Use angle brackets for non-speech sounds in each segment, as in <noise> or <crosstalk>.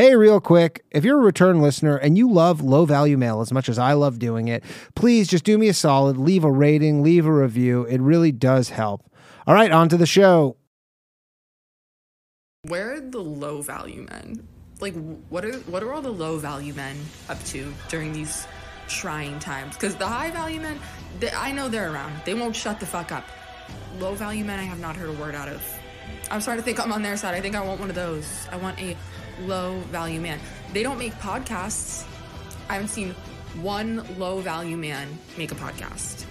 Hey, real quick, if you're a return listener and you love low value mail as much as I love doing it, please just do me a solid, leave a rating, leave a review. It really does help. All right, on to the show. Where are the low value men? Like, what are what are all the low value men up to during these trying times? Because the high value men, they, I know they're around. They won't shut the fuck up. Low value men, I have not heard a word out of. I'm starting to think I'm on their side. I think I want one of those. I want a low value man. They don't make podcasts. I haven't seen one low value man make a podcast.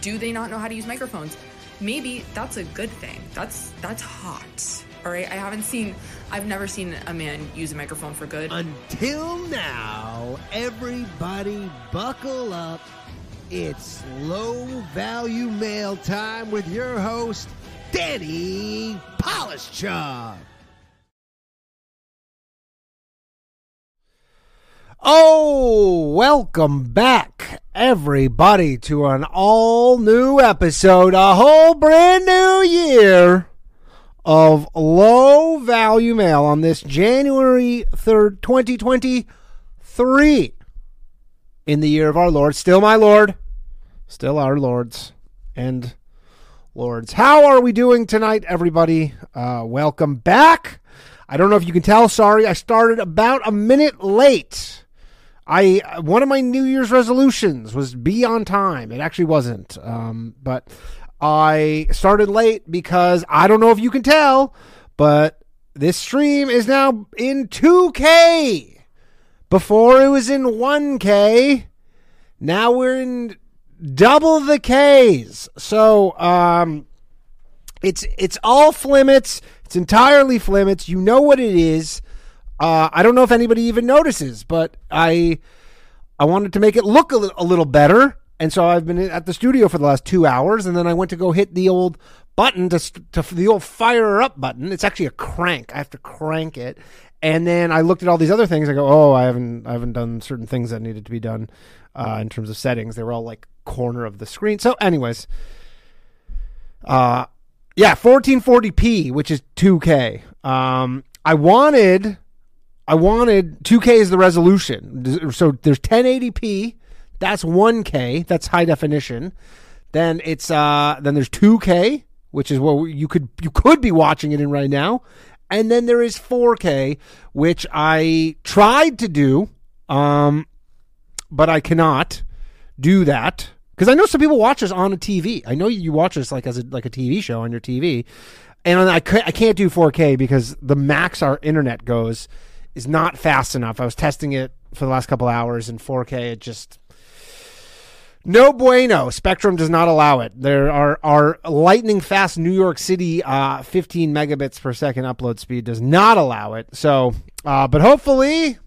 Do they not know how to use microphones? Maybe that's a good thing. That's that's hot. All right, I haven't seen I've never seen a man use a microphone for good. Until now, everybody buckle up. It's low value mail time with your host, Danny Polishchuk. Oh, welcome back, everybody, to an all new episode, a whole brand new year of low value mail on this January 3rd, 2023, in the year of our Lord. Still my Lord, still our Lords and Lords. How are we doing tonight, everybody? Uh, welcome back. I don't know if you can tell. Sorry, I started about a minute late. I one of my New Year's resolutions was be on time. It actually wasn't, um, but I started late because I don't know if you can tell, but this stream is now in 2K. Before it was in 1K. Now we're in double the Ks. So um, it's it's all Flimmits. It's entirely Flimmits. You know what it is. Uh, I don't know if anybody even notices, but I I wanted to make it look a, li- a little better, and so I've been at the studio for the last two hours, and then I went to go hit the old button to, st- to the old fire up button. It's actually a crank. I have to crank it, and then I looked at all these other things. I go, oh, I haven't I haven't done certain things that needed to be done uh, in terms of settings. They were all like corner of the screen. So, anyways, uh, yeah, 1440p, which is 2K. Um, I wanted I wanted 2K is the resolution. So there's 1080p, that's 1K, that's high definition. Then it's uh then there's 2K, which is what you could you could be watching it in right now. And then there is 4K, which I tried to do um but I cannot do that because I know some people watch this on a TV. I know you watch this like as a like a TV show on your TV. And I, I can't do 4K because the max our internet goes is not fast enough. I was testing it for the last couple hours in 4K. It just no bueno. Spectrum does not allow it. There are are lightning fast New York City uh, 15 megabits per second upload speed does not allow it. So, uh, but hopefully,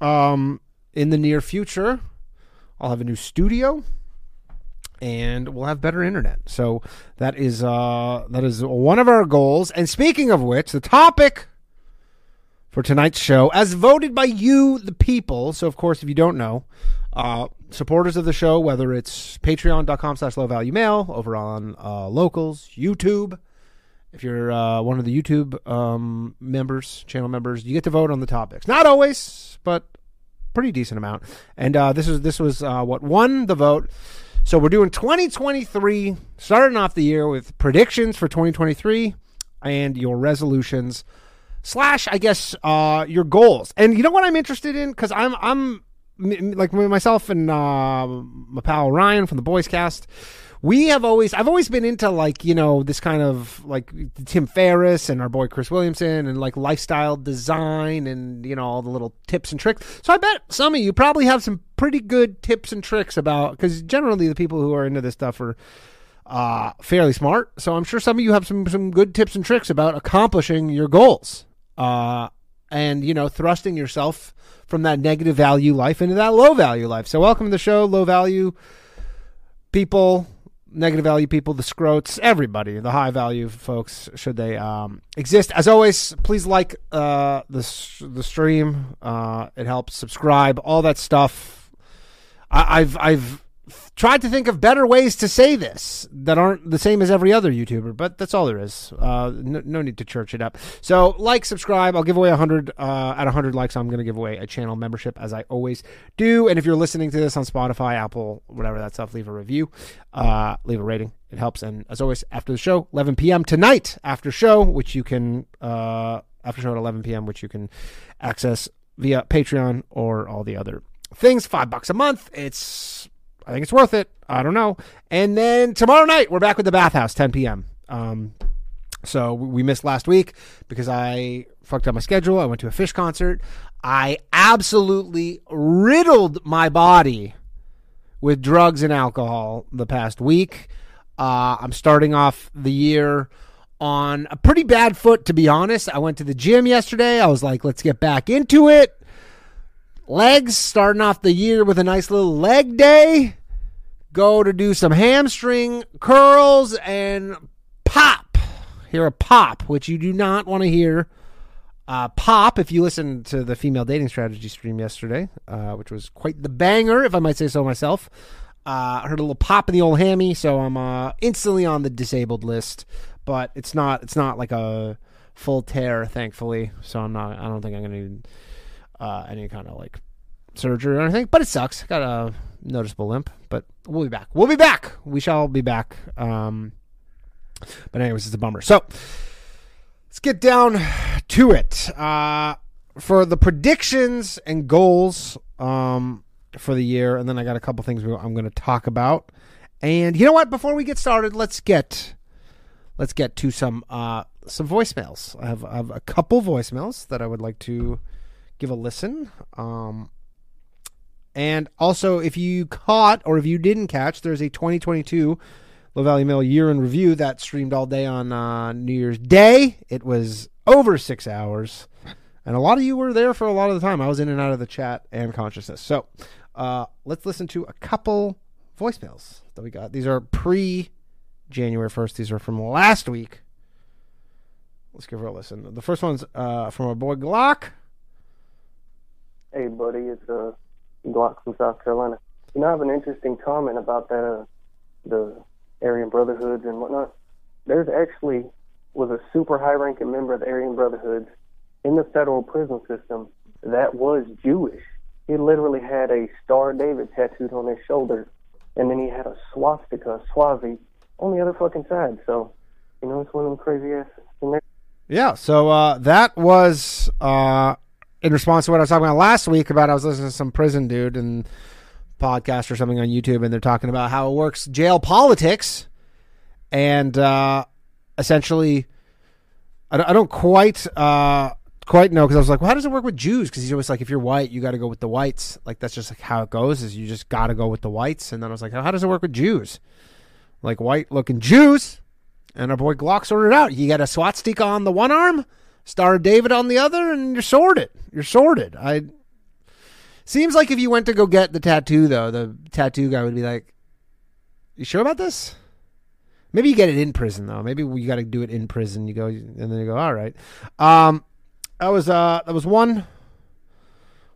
um, in the near future, I'll have a new studio and we'll have better internet. So that is uh that is one of our goals. And speaking of which, the topic for tonight's show, as voted by you, the people. So, of course, if you don't know, uh, supporters of the show, whether it's patreon.com slash low value mail, over on uh, locals, YouTube, if you're uh, one of the YouTube um, members, channel members, you get to vote on the topics. Not always, but pretty decent amount. And uh, this is this was uh, what won the vote. So we're doing 2023, starting off the year with predictions for 2023 and your resolutions slash I guess uh, your goals. And you know what I'm interested in because I'm I'm like myself and uh, my pal Ryan from the Boyscast. We have always I've always been into like you know this kind of like Tim Ferriss and our boy Chris Williamson and like lifestyle design and you know all the little tips and tricks. So I bet some of you probably have some pretty good tips and tricks about because generally the people who are into this stuff are uh, fairly smart. So I'm sure some of you have some some good tips and tricks about accomplishing your goals. Uh, and you know, thrusting yourself from that negative value life into that low value life. So welcome to the show, low value people, negative value people, the scrotes, everybody, the high value folks, should they um, exist. As always, please like uh, the the stream. Uh, it helps. Subscribe, all that stuff. I, I've I've tried to think of better ways to say this that aren't the same as every other YouTuber, but that's all there is. Uh, no, no need to church it up. So, like, subscribe. I'll give away a hundred uh, at hundred likes. I'm going to give away a channel membership as I always do. And if you're listening to this on Spotify, Apple, whatever that stuff, leave a review, uh, leave a rating. It helps. And as always, after the show, 11 p.m. tonight, after show, which you can uh, after show at 11 p.m., which you can access via Patreon or all the other things. Five bucks a month. It's I think it's worth it. I don't know. And then tomorrow night we're back with the Bathhouse, 10 p.m. Um, so we missed last week because I fucked up my schedule. I went to a Phish concert. I absolutely riddled my body with drugs and alcohol the past week. Uh, I'm starting off the year on a pretty bad foot, to be honest. I went to the gym yesterday. I was like, let's get back into it. Legs starting off the year with a nice little leg day go to do some hamstring curls and pop. Hear a pop, which you do not want to hear. Uh, pop, if you listen to the female dating strategy stream yesterday, uh, which was quite the banger, if I might say so myself. Uh, I heard a little pop in the old hammy, so I'm uh, instantly on the disabled list. But it's not it's not like a full tear, thankfully. So I'm not. I don't think I'm gonna need uh, any kind of like surgery or anything. But it sucks. Got a noticeable limp, but we'll be back. We'll be back. We shall be back. Um, but anyways, it's a bummer. So let's get down to it. Uh, for the predictions and goals um, for the year, and then I got a couple things I'm going to talk about. And you know what? Before we get started, let's get let's get to some uh, some voicemails. I have, I have a couple voicemails that I would like to give a listen. Um, and also, if you caught or if you didn't catch, there's a 2022 Low Value Mail year in review that streamed all day on uh, New Year's Day. It was over six hours. And a lot of you were there for a lot of the time. I was in and out of the chat and consciousness. So uh, let's listen to a couple voicemails that we got. These are pre January 1st. These are from last week. Let's give her a listen. The first one's uh, from our boy Glock. Hey, buddy. It's uh, Glock from South Carolina. You know, I have an interesting comment about that, uh, the Aryan Brotherhoods and whatnot. There's actually was a super high-ranking member of the Aryan Brotherhoods in the federal prison system that was Jewish. He literally had a Star David tattooed on his shoulder, and then he had a swastika, Swazi, on the other fucking side. So, you know, it's one of them crazy asses. Yeah, so uh, that was uh, in response to what I was talking about last week about I was listening to some prison dude and podcast or something on YouTube, and they're talking about how it works jail politics, and uh, essentially, I, don't quite uh, quite know because I was like, well, how does it work with Jews? Because he's always like, if you're white, you got to go with the whites. Like that's just like how it goes. Is you just got to go with the whites. And then I was like, how does it work with Jews? Like white looking Jews. And our boy Glock sorted it out. You got a swastika on the one arm Star David on the other, and you're sorted. You're sorted. I seems like if you went to go get the tattoo, though, the tattoo guy would be like, "You sure about this?" Maybe you get it in prison though. Maybe you got to do it in prison. You go and then you go, "All right." Um, that was uh, that was one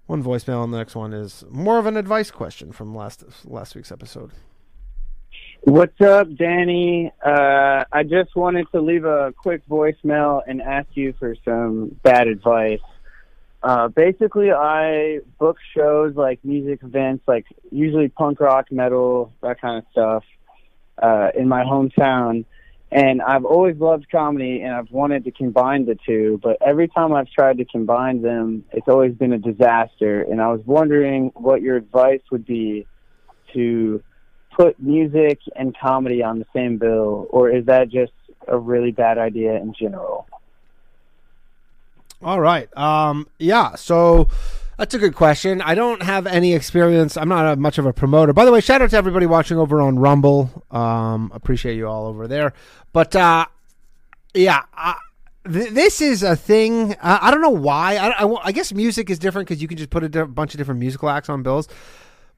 one voicemail, and the next one is more of an advice question from last last week's episode. What's up, Danny? Uh, I just wanted to leave a quick voicemail and ask you for some bad advice. Uh, basically, I book shows like music events, like usually punk rock, metal, that kind of stuff, uh, in my hometown. And I've always loved comedy and I've wanted to combine the two, but every time I've tried to combine them, it's always been a disaster. And I was wondering what your advice would be to put music and comedy on the same bill, or is that just a really bad idea in general? All right. Um, yeah. So that's a good question. I don't have any experience. I'm not a, much of a promoter. By the way, shout out to everybody watching over on Rumble. Um, appreciate you all over there. But uh, yeah. I, th- this is a thing. Uh, I don't know why. I, I, I guess music is different because you can just put a di- bunch of different musical acts on bills.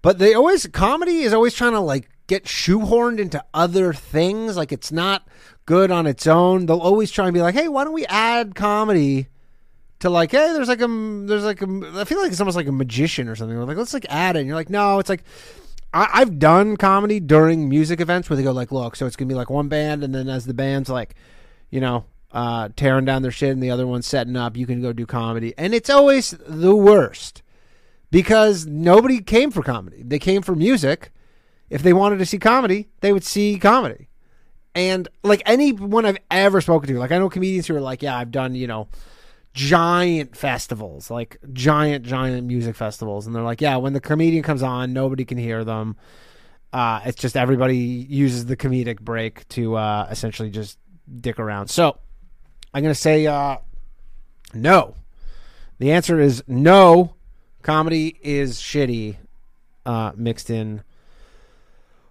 But they always comedy is always trying to like get shoehorned into other things. Like it's not good on its own. They'll always try and be like, "Hey, why don't we add comedy to like, hey, there's like a there's like a I feel like it's almost like a magician or something. We're like, let's like add it." And you're like, "No, it's like I, I've done comedy during music events where they go like, look, so it's gonna be like one band, and then as the band's like, you know, uh, tearing down their shit, and the other one's setting up, you can go do comedy, and it's always the worst because nobody came for comedy; they came for music. If they wanted to see comedy, they would see comedy. And like anyone I've ever spoken to, like I know comedians who are like, yeah, I've done, you know, giant festivals, like giant, giant music festivals. And they're like, yeah, when the comedian comes on, nobody can hear them. Uh, it's just everybody uses the comedic break to uh, essentially just dick around. So I'm going to say uh, no. The answer is no. Comedy is shitty uh, mixed in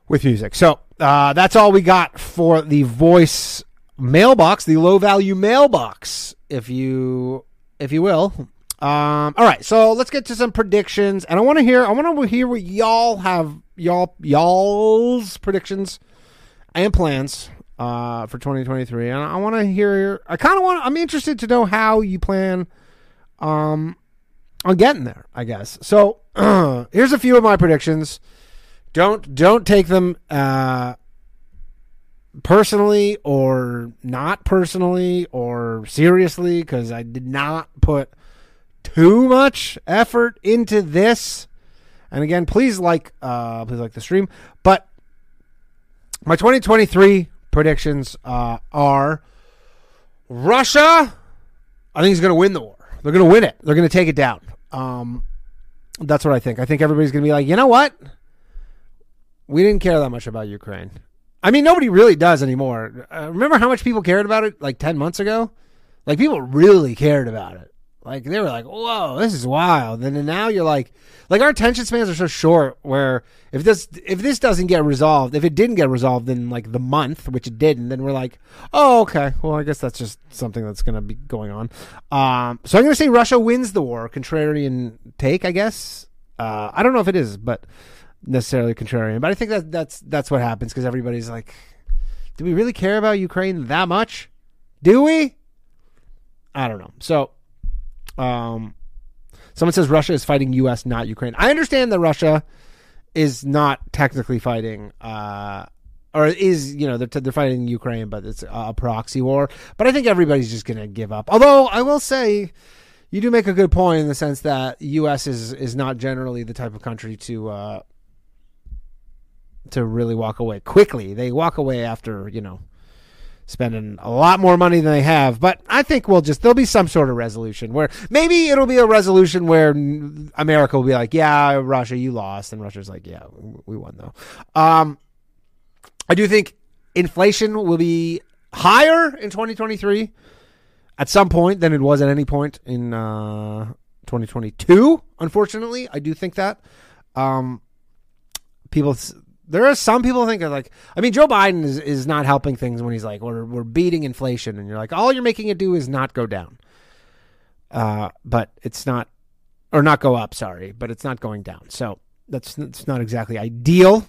with music. So uh, that's all we got for the voice mailbox, the low value mailbox, if you if you will. Um, all right, so let's get to some predictions, and I want to hear I want to hear what y'all have y'all y'all's predictions and plans uh, for 2023, and I want to hear. I kind of want. I'm interested to know how you plan um, on getting there. I guess so. <clears throat> here's a few of my predictions. Don't don't take them uh, personally or not personally or seriously because I did not put too much effort into this. And again, please like uh, please like the stream. But my 2023 predictions uh, are Russia. I think is going to win the war. They're going to win it. They're going to take it down. Um, that's what I think. I think everybody's going to be like, you know what? We didn't care that much about Ukraine. I mean, nobody really does anymore. Uh, remember how much people cared about it like 10 months ago? Like, people really cared about it. Like, they were like, whoa, this is wild. And then now you're like, like, our attention spans are so short where if this, if this doesn't get resolved, if it didn't get resolved in like the month, which it didn't, then we're like, oh, okay. Well, I guess that's just something that's going to be going on. Um, so I'm going to say Russia wins the war. Contrarian take, I guess. Uh, I don't know if it is, but necessarily contrarian, but I think that that's that's what happens because everybody's like, do we really care about Ukraine that much? Do we? I don't know. So, um, someone says Russia is fighting U.S., not Ukraine. I understand that Russia is not technically fighting, uh, or is you know they're they're fighting Ukraine, but it's a proxy war. But I think everybody's just gonna give up. Although I will say. You do make a good point in the sense that U.S. is is not generally the type of country to uh, to really walk away quickly. They walk away after, you know, spending a lot more money than they have. But I think we'll just, there'll be some sort of resolution where maybe it'll be a resolution where America will be like, yeah, Russia, you lost. And Russia's like, yeah, we won though. Um, I do think inflation will be higher in 2023 at some point than it was at any point in uh, 2022. Unfortunately, I do think that. Um, people there are some people think like I mean Joe Biden is, is not helping things when he's like we're we're beating inflation and you're like all you're making it do is not go down. Uh, but it's not or not go up, sorry, but it's not going down. So that's that's not exactly ideal.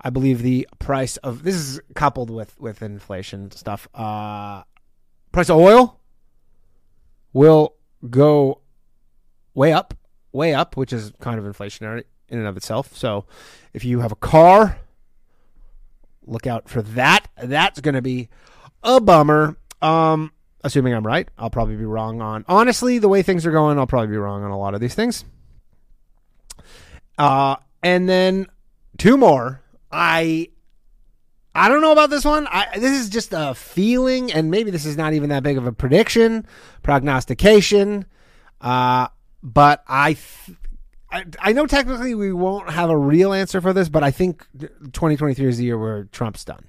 I believe the price of this is coupled with with inflation stuff. Uh, price of oil will go way up, way up, which is kind of inflationary in and of itself. So if you have a car, look out for that. That's going to be a bummer. Um, assuming I'm right, I'll probably be wrong on. Honestly, the way things are going, I'll probably be wrong on a lot of these things. Uh, and then two more. I I don't know about this one. I, this is just a feeling, and maybe this is not even that big of a prediction, prognostication. Uh, but I, th- I, know technically we won't have a real answer for this, but I think 2023 is the year where Trump's done.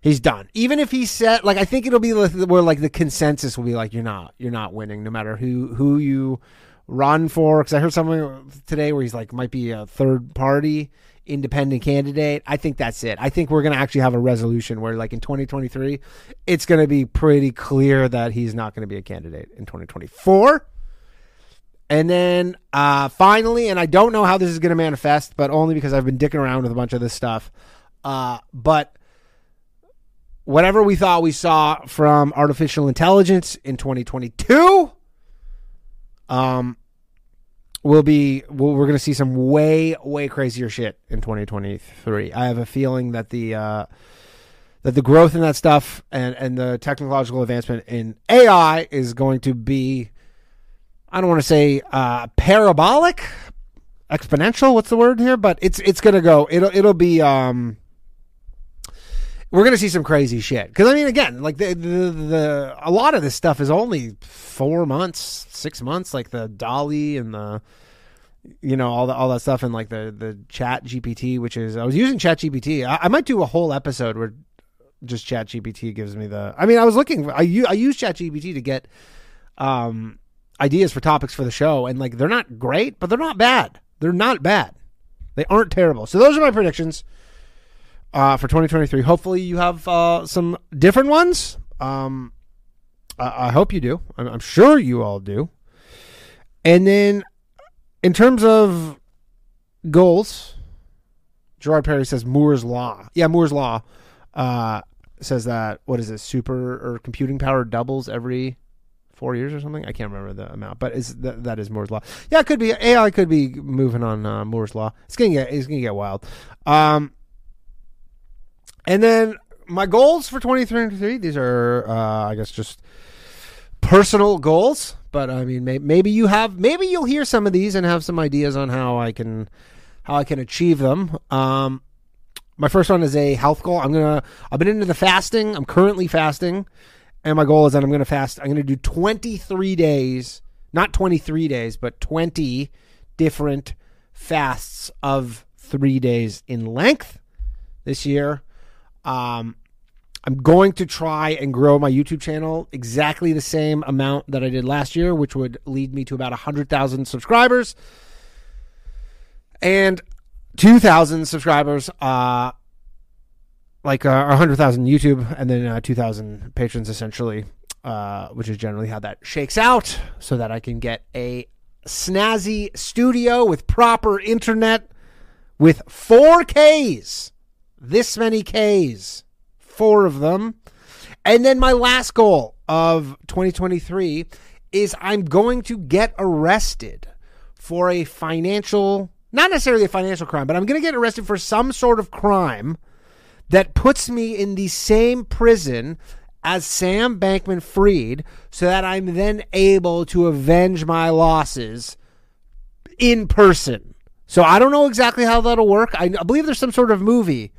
He's done. Even if he said, like, I think it'll be where like the consensus will be like, you're not, you're not winning, no matter who who you run for. Because I heard someone today where he's like, might be a third party independent candidate. I think that's it. I think we're going to actually have a resolution where, like, in 2023, it's going to be pretty clear that he's not going to be a candidate in 2024. And then uh, finally, and I don't know how this is going to manifest, but only because I've been dicking around with a bunch of this stuff. Uh, but whatever we thought we saw from artificial intelligence in 2022, um, will be we'll, we're going to see some way way crazier shit in 2023. I have a feeling that the uh, that the growth in that stuff and and the technological advancement in AI is going to be I don't want to say uh, parabolic, exponential. What's the word here? But it's it's to go. It'll it'll be. Um, we're to see some crazy shit because I mean, again, like the, the the a lot of this stuff is only four months, six months, like the DALL-E and the you know all the all that stuff and like the the Chat GPT, which is I was using Chat GPT. I, I might do a whole episode where just Chat GPT gives me the. I mean, I was looking. I I use Chat GPT to get um ideas for topics for the show, and like they're not great, but they're not bad. They're not bad. They aren't terrible. So those are my predictions uh, for 2023. Hopefully, you have uh, some different ones. Um, I, I hope you do. I'm, I'm sure you all do. And then, in terms of goals, Gerard Perry says Moore's law. Yeah, Moore's law uh, says that what is it? Super or computing power doubles every four years or something. I can't remember the amount, but is that, that is Moore's law? Yeah, it could be AI. Could be moving on uh, Moore's law. It's gonna get it's gonna get wild. Um, and then my goals for 2023, these are, uh, I guess, just personal goals. But I mean, may- maybe you have, maybe you'll hear some of these and have some ideas on how I can, how I can achieve them. Um, my first one is a health goal. I'm gonna, I've been into the fasting. I'm currently fasting, and my goal is that I'm gonna fast. I'm gonna do 23 days, not 23 days, but 20 different fasts of three days in length this year. Um, I'm going to try and grow my YouTube channel exactly the same amount that I did last year, which would lead me to about 100,000 subscribers and 2,000 subscribers, uh, like uh, 100,000 YouTube and then uh, 2,000 patrons essentially, uh, which is generally how that shakes out so that I can get a snazzy studio with proper internet with 4Ks this many Ks, four of them. And then my last goal of 2023 is I'm going to get arrested for a financial, not necessarily a financial crime, but I'm going to get arrested for some sort of crime that puts me in the same prison as Sam Bankman Fried so that I'm then able to avenge my losses in person. So I don't know exactly how that'll work. I, I believe there's some sort of movie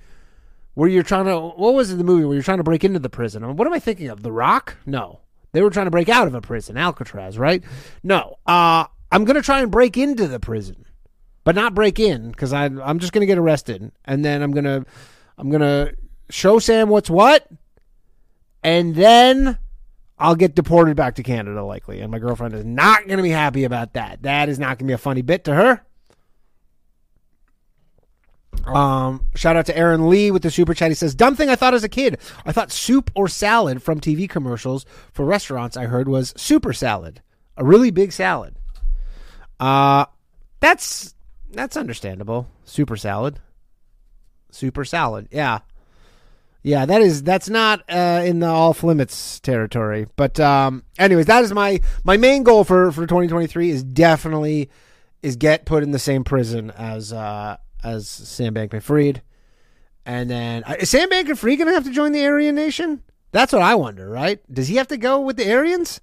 where you're trying to what was it the movie where you're trying to break into the prison? What am I thinking of? The Rock? No. They were trying to break out of a prison, Alcatraz, right? No. Uh I'm going to try and break into the prison. But not break in cuz I I'm just going to get arrested and then I'm going to I'm going to show Sam what's what and then I'll get deported back to Canada likely and my girlfriend is not going to be happy about that. That is not going to be a funny bit to her. Um, shout out to Aaron Lee with the super chat. He says, "Dumb thing I thought as a kid. I thought soup or salad from TV commercials for restaurants. I heard was super salad, a really big salad. Uh, that's that's understandable. Super salad, super salad. Yeah, yeah. That is that's not uh, in the off limits territory. But um, anyways, that is my my main goal for for 2023 is definitely is get put in the same prison as uh as Sam Bankman Fried. And then uh, is Sam Bankman Fried going to have to join the Aryan Nation? That's what I wonder, right? Does he have to go with the Aryans?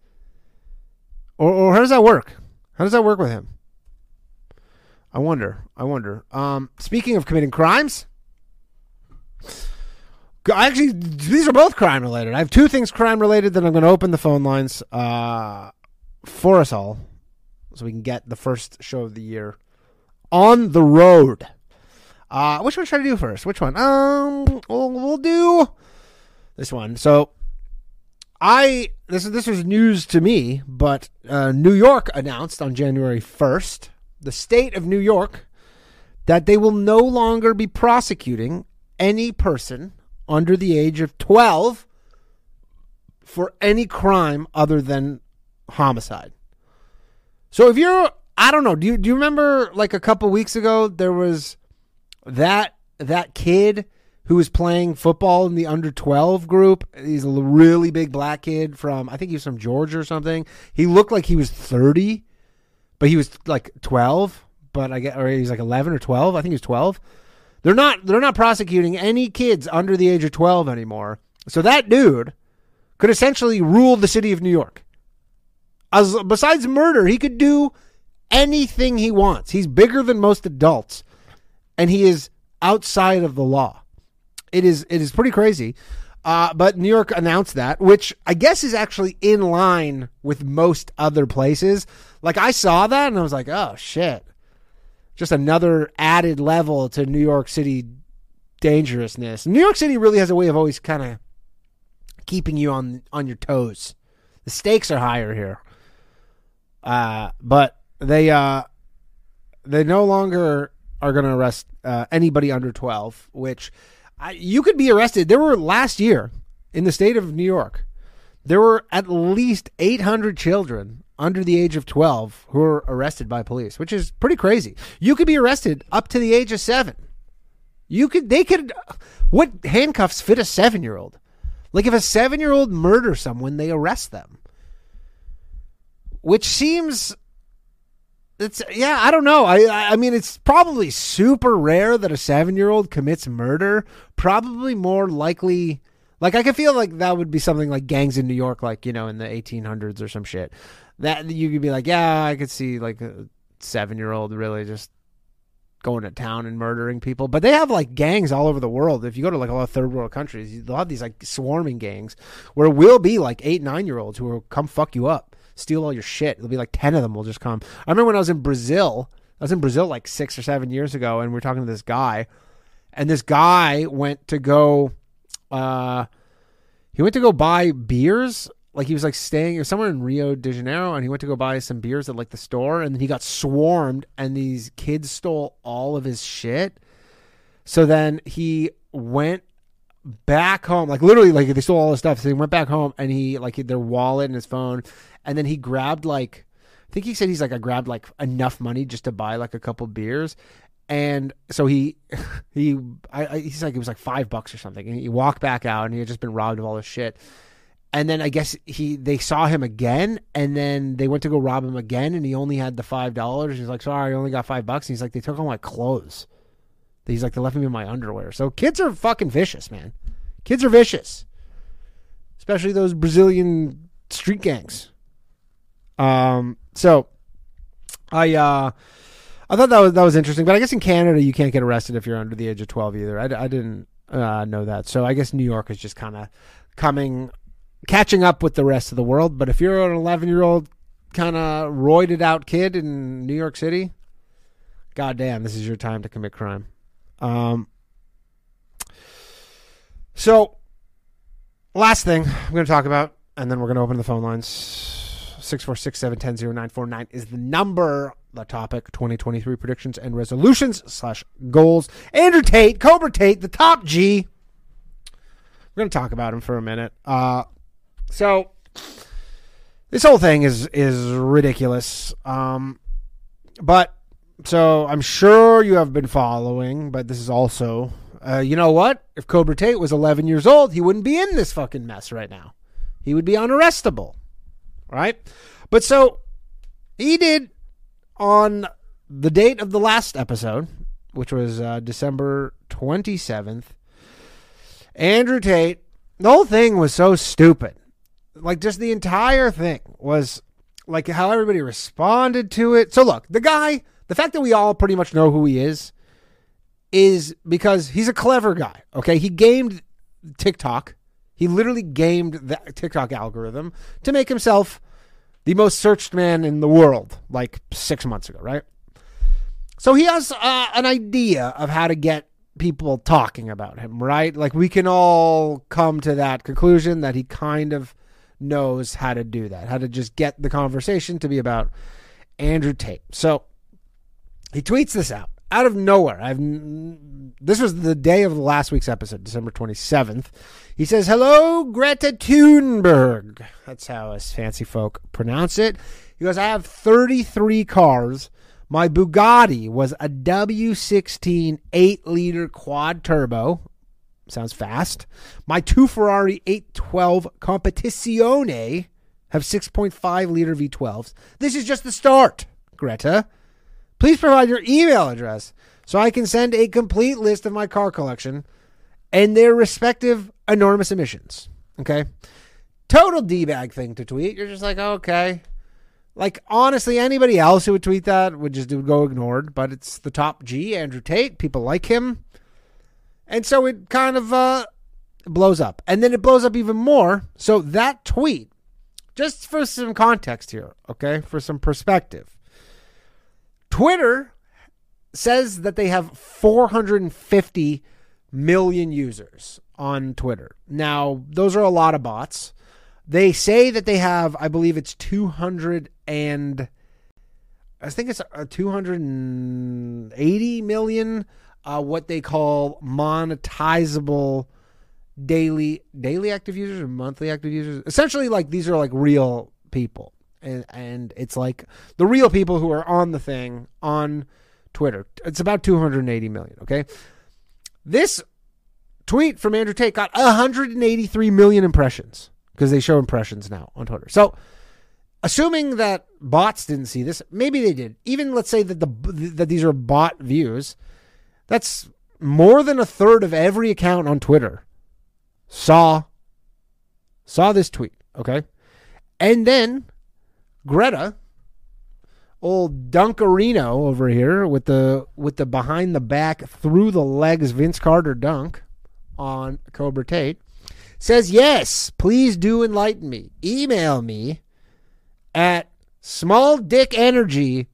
Or, or how does that work? How does that work with him? I wonder. I wonder. Um, speaking of committing crimes, actually, these are both crime related. I have two things crime related that I'm going to open the phone lines uh, for us all so we can get the first show of the year on the road. Uh, which one should I do first? Which one? Um, we'll, we'll do this one. So, I this this was news to me, but uh, New York announced on January first, the state of New York, that they will no longer be prosecuting any person under the age of twelve for any crime other than homicide. So if you're I don't know, do you do you remember like a couple weeks ago there was that that kid who was playing football in the under 12 group. He's a really big black kid from I think he was from Georgia or something. He looked like he was 30, but he was like 12, but I get or he's like 11 or 12. I think he was 12. They're not they're not prosecuting any kids under the age of 12 anymore. So that dude could essentially rule the city of New York. As besides murder, he could do anything he wants. He's bigger than most adults and he is outside of the law. It is it is pretty crazy. Uh, but New York announced that, which I guess is actually in line with most other places. Like I saw that and I was like, oh shit. Just another added level to New York City dangerousness. New York City really has a way of always kind of keeping you on on your toes. The stakes are higher here. Uh, but they uh, they no longer are going to arrest uh, anybody under 12, which I, you could be arrested. There were last year in the state of New York, there were at least 800 children under the age of 12 who were arrested by police, which is pretty crazy. You could be arrested up to the age of seven. You could, they could, what handcuffs fit a seven year old? Like if a seven year old murders someone, they arrest them. Which seems it's yeah, I don't know. I I mean, it's probably super rare that a seven year old commits murder. Probably more likely, like I could feel like that would be something like gangs in New York, like you know, in the 1800s or some shit. That you could be like, yeah, I could see like a seven year old really just going to town and murdering people. But they have like gangs all over the world. If you go to like a lot of third world countries, they'll have these like swarming gangs where it will be like eight nine year olds who will come fuck you up steal all your shit. It'll be like 10 of them will just come. I remember when I was in Brazil, I was in Brazil like six or seven years ago, and we are talking to this guy, and this guy went to go, uh, he went to go buy beers. Like he was like staying somewhere in Rio de Janeiro, and he went to go buy some beers at like the store, and then he got swarmed, and these kids stole all of his shit. So then he went back home, like literally, like they stole all his stuff. So he went back home, and he like their wallet and his phone, and then he grabbed like I think he said he's like I grabbed like enough money just to buy like a couple beers. And so he, <laughs> he, I, I, he's like it was like five bucks or something. And he walked back out, and he had just been robbed of all his shit. And then I guess he, they saw him again, and then they went to go rob him again, and he only had the five dollars. He's like, "Sorry, I only got five bucks." And he's like, "They took all my clothes." He's like, "They left me in my underwear." So kids are fucking vicious, man. Kids are vicious, especially those Brazilian street gangs. Um, so I uh, I thought that was that was interesting, but I guess in Canada you can't get arrested if you're under the age of 12 either. I, I didn't uh, know that. So I guess New York is just kind of coming catching up with the rest of the world, but if you're an 11-year-old kind of roided out kid in New York City, goddamn, this is your time to commit crime. Um so last thing I'm going to talk about and then we're going to open the phone lines 646-710-0949 is the number, the topic, 2023 predictions and resolutions slash goals. Andrew Tate, Cobra Tate, the top G. We're going to talk about him for a minute. Uh, so this whole thing is is ridiculous. Um, but so I'm sure you have been following, but this is also, uh, you know what? If Cobra Tate was 11 years old, he wouldn't be in this fucking mess right now. He would be unarrestable right? But so he did on the date of the last episode, which was uh, December 27th. Andrew Tate, the whole thing was so stupid. Like, just the entire thing was like how everybody responded to it. So, look, the guy, the fact that we all pretty much know who he is, is because he's a clever guy. Okay. He gamed TikTok he literally gamed the TikTok algorithm to make himself the most searched man in the world like six months ago, right? So he has uh, an idea of how to get people talking about him, right? Like we can all come to that conclusion that he kind of knows how to do that, how to just get the conversation to be about Andrew Tate. So he tweets this out out of nowhere. I've this was the day of last week's episode, December 27th. He says, Hello, Greta Thunberg. That's how us fancy folk pronounce it. He goes, I have 33 cars. My Bugatti was a W16 8 liter quad turbo. Sounds fast. My two Ferrari 812 Competizione have 6.5 liter V12s. This is just the start. Greta, please provide your email address so I can send a complete list of my car collection and their respective enormous emissions. Okay? Total D bag thing to tweet. You're just like, okay. Like, honestly, anybody else who would tweet that would just go ignored, but it's the top G, Andrew Tate. People like him. And so it kind of uh, blows up. And then it blows up even more. So that tweet, just for some context here, okay, for some perspective, Twitter says that they have 450 million users on Twitter. Now, those are a lot of bots. They say that they have, I believe it's 200 and I think it's a 280 million uh, what they call monetizable daily daily active users or monthly active users. Essentially like these are like real people. And and it's like the real people who are on the thing on Twitter. It's about 280 million, okay? This tweet from Andrew Tate got 183 million impressions because they show impressions now on Twitter. So, assuming that bots didn't see this, maybe they did. Even let's say that the that these are bot views, that's more than a third of every account on Twitter saw saw this tweet, okay? And then Greta old Dunkarino over here with the with the behind the back through the legs Vince Carter dunk on Cobra Tate says yes please do enlighten me email me at smalldickenergy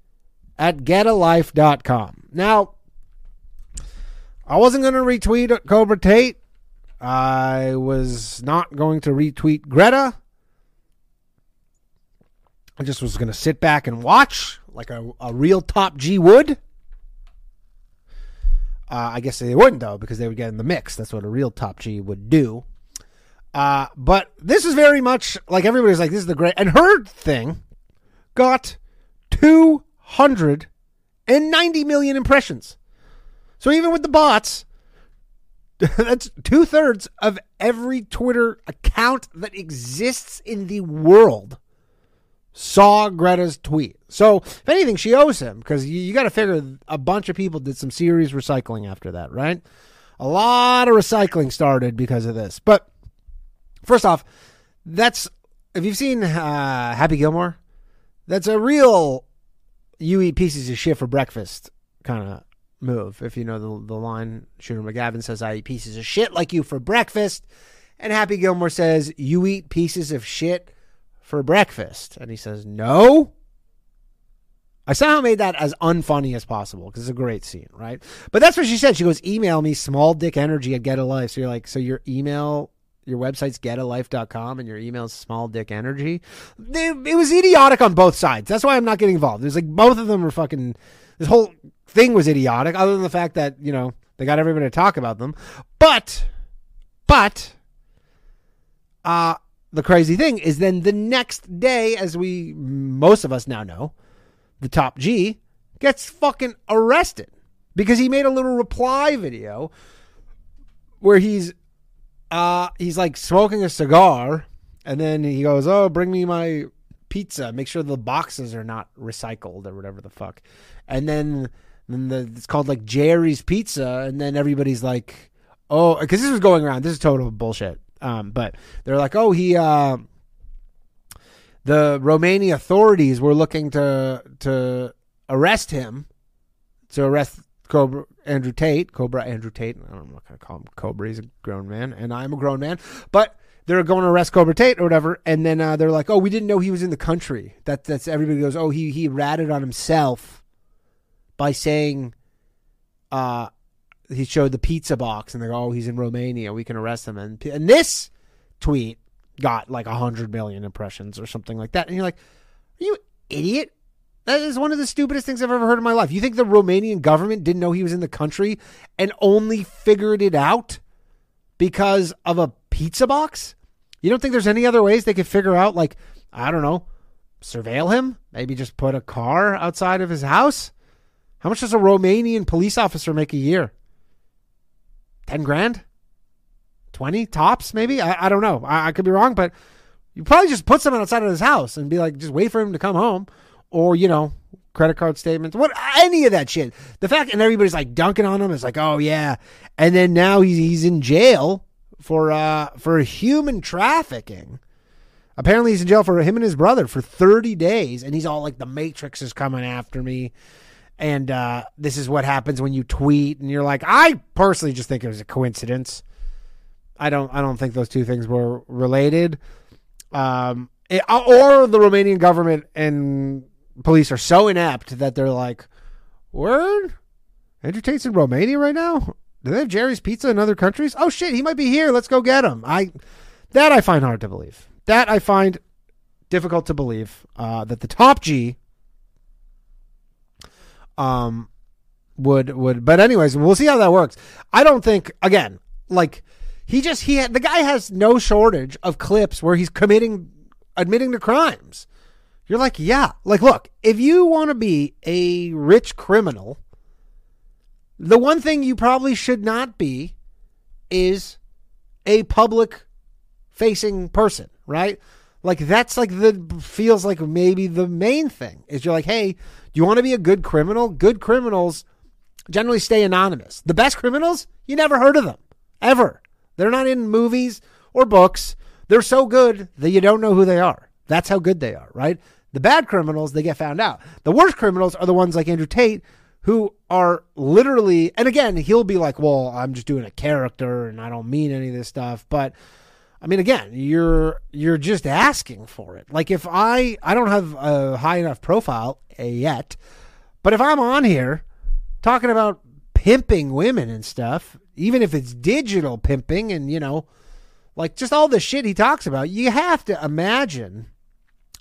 at getalife.com now I wasn't going to retweet Cobra Tate I was not going to retweet Greta I just was going to sit back and watch like a, a real top G would. Uh, I guess they wouldn't though because they would get in the mix. That's what a real top G would do. Uh, but this is very much like everybody's like this is the great and her thing got two hundred and ninety million impressions. So even with the bots, <laughs> that's two thirds of every Twitter account that exists in the world saw Greta's tweet. So, if anything, she owes him because you, you got to figure a bunch of people did some serious recycling after that, right? A lot of recycling started because of this. But first off, that's if you've seen uh, Happy Gilmore, that's a real you eat pieces of shit for breakfast kind of move. If you know the, the line, Shooter McGavin says, I eat pieces of shit like you for breakfast. And Happy Gilmore says, You eat pieces of shit for breakfast? And he says, No. I somehow made that as unfunny as possible because it's a great scene, right? But that's what she said. She goes, Email me small dick energy at get a life. So you're like, So your email, your website's getalife.com and your email's small dick energy. It was idiotic on both sides. That's why I'm not getting involved. There's like both of them were fucking, this whole thing was idiotic, other than the fact that, you know, they got everybody to talk about them. But, but, uh, the crazy thing is then the next day, as we most of us now know, the top G gets fucking arrested because he made a little reply video where he's uh he's like smoking a cigar and then he goes, "Oh, bring me my pizza. Make sure the boxes are not recycled or whatever the fuck." And then then the, it's called like Jerry's Pizza and then everybody's like, "Oh, cuz this was going around. This is total bullshit." Um, but they're like, oh, he, uh, the Romanian authorities were looking to to arrest him, to arrest Cobra Andrew Tate, Cobra Andrew Tate. I don't know what to call him Cobra. He's a grown man, and I'm a grown man. But they're going to arrest Cobra Tate or whatever, and then uh, they're like, "Oh, we didn't know he was in the country." That that's everybody goes, "Oh, he he ratted on himself by saying, uh, he showed the pizza box and they go, "Oh, he's in Romania. We can arrest him." And and this tweet got like hundred million impressions or something like that. And you're like, "Are you idiot?" That is one of the stupidest things I've ever heard in my life. You think the Romanian government didn't know he was in the country and only figured it out because of a pizza box? You don't think there's any other ways they could figure out, like, I don't know, surveil him? Maybe just put a car outside of his house? How much does a Romanian police officer make a year? 10 grand 20 tops maybe i, I don't know I, I, could be wrong but you probably just put someone outside of his house and be like just wait for him to come home or you know credit card statements, what any of that shit. The fact and everybody's like dunking on him is like, oh yeah, and then now he's he's in jail for uh for human trafficking. Apparently he's in jail for him and his brother for 30 days, and he's all like, the Matrix is coming after me. And uh, this is what happens when you tweet, and you're like, I personally just think it was a coincidence. I don't, I don't think those two things were related. Um, it, or the Romanian government and police are so inept that they're like, "Word, Andrew Tate's in Romania right now. Do they have Jerry's Pizza in other countries? Oh shit, he might be here. Let's go get him." I that I find hard to believe. That I find difficult to believe uh, that the top G um would would but anyways we'll see how that works. I don't think again like he just he had, the guy has no shortage of clips where he's committing admitting to crimes. You're like yeah like look if you want to be a rich criminal the one thing you probably should not be is a public facing person right like that's like the feels like maybe the main thing is you're like, hey, do you want to be a good criminal? Good criminals generally stay anonymous. The best criminals, you never heard of them ever. They're not in movies or books. They're so good that you don't know who they are. That's how good they are, right? The bad criminals, they get found out. The worst criminals are the ones like Andrew Tate who are literally, and again, he'll be like, well, I'm just doing a character and I don't mean any of this stuff. But I mean, again, you're you're just asking for it. Like if I I don't have a high enough profile eh, yet, but if I'm on here talking about pimping women and stuff, even if it's digital pimping and you know, like just all the shit he talks about, you have to imagine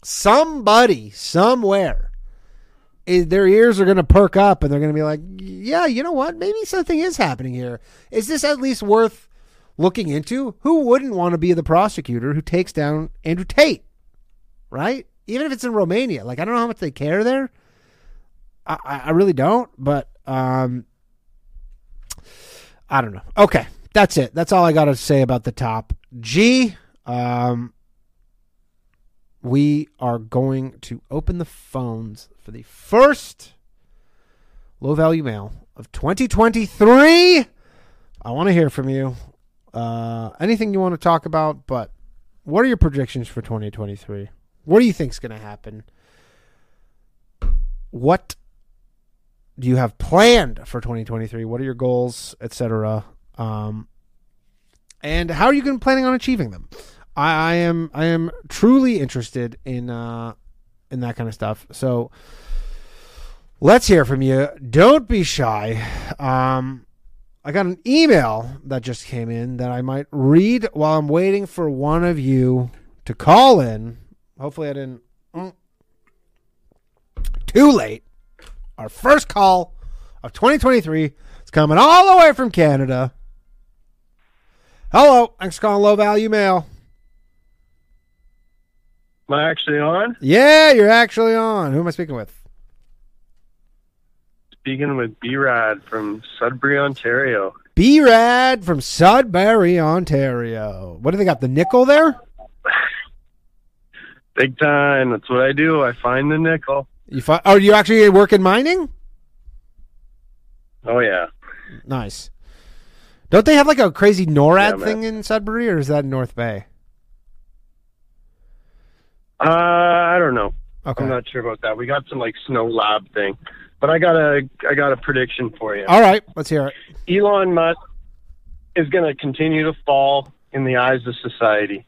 somebody somewhere is, their ears are going to perk up and they're going to be like, yeah, you know what? Maybe something is happening here. Is this at least worth looking into, who wouldn't want to be the prosecutor who takes down Andrew Tate? Right? Even if it's in Romania. Like, I don't know how much they care there. I, I really don't, but um, I don't know. Okay. That's it. That's all I got to say about the top. G, um, we are going to open the phones for the first low value mail of 2023. I want to hear from you uh, anything you want to talk about, but what are your predictions for 2023? What do you think is going to happen? What do you have planned for 2023? What are your goals, etc.? Um, and how are you going planning on achieving them? I, I am I am truly interested in uh, in that kind of stuff. So let's hear from you. Don't be shy. Um, I got an email that just came in that I might read while I'm waiting for one of you to call in. Hopefully, I didn't. Mm, too late. Our first call of 2023 is coming all the way from Canada. Hello, thanks for calling Low Value Mail. Am I actually on? Yeah, you're actually on. Who am I speaking with? Speaking with B Rad from Sudbury, Ontario. B Rad from Sudbury, Ontario. What do they got? The nickel there? <sighs> Big time. That's what I do. I find the nickel. You find? Are you actually working mining? Oh yeah. Nice. Don't they have like a crazy NORAD yeah, thing in Sudbury, or is that North Bay? Uh, I don't know. Okay. I'm not sure about that. We got some like SNOLAB thing. But I got a I got a prediction for you. All right, let's hear it. Elon Musk is going to continue to fall in the eyes of society.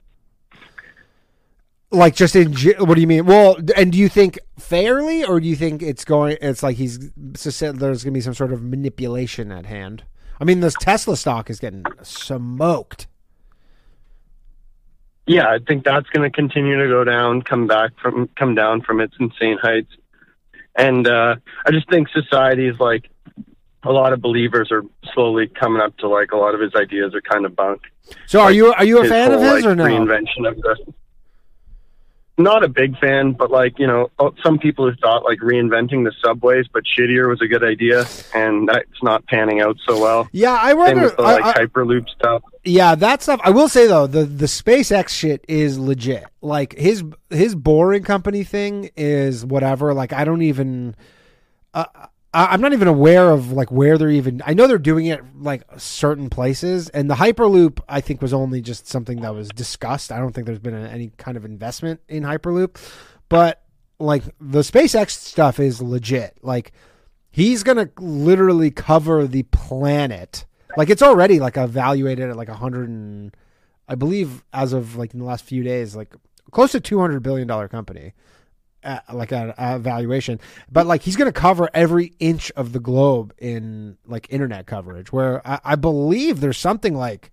Like just in what do you mean? Well, and do you think fairly, or do you think it's going? It's like he's there's going to be some sort of manipulation at hand. I mean, this Tesla stock is getting smoked. Yeah, I think that's going to continue to go down, come back from, come down from its insane heights. And uh, I just think society is like a lot of believers are slowly coming up to like a lot of his ideas are kind of bunk. So are you are you a fan of his like, or no? Reinvention of the. Not a big fan, but like you know, oh, some people have thought like reinventing the subways, but shittier was a good idea, and that's not panning out so well. Yeah, I with the like I- hyperloop stuff. Yeah, that stuff. I will say though, the the SpaceX shit is legit. Like his his boring company thing is whatever. Like I don't even. Uh, I, I'm not even aware of like where they're even. I know they're doing it like certain places, and the Hyperloop I think was only just something that was discussed. I don't think there's been any kind of investment in Hyperloop, but like the SpaceX stuff is legit. Like he's gonna literally cover the planet. Like it's already like evaluated at like a hundred and I believe as of like in the last few days, like close to two hundred billion dollar company, like a, a valuation. But like he's gonna cover every inch of the globe in like internet coverage. Where I, I believe there's something like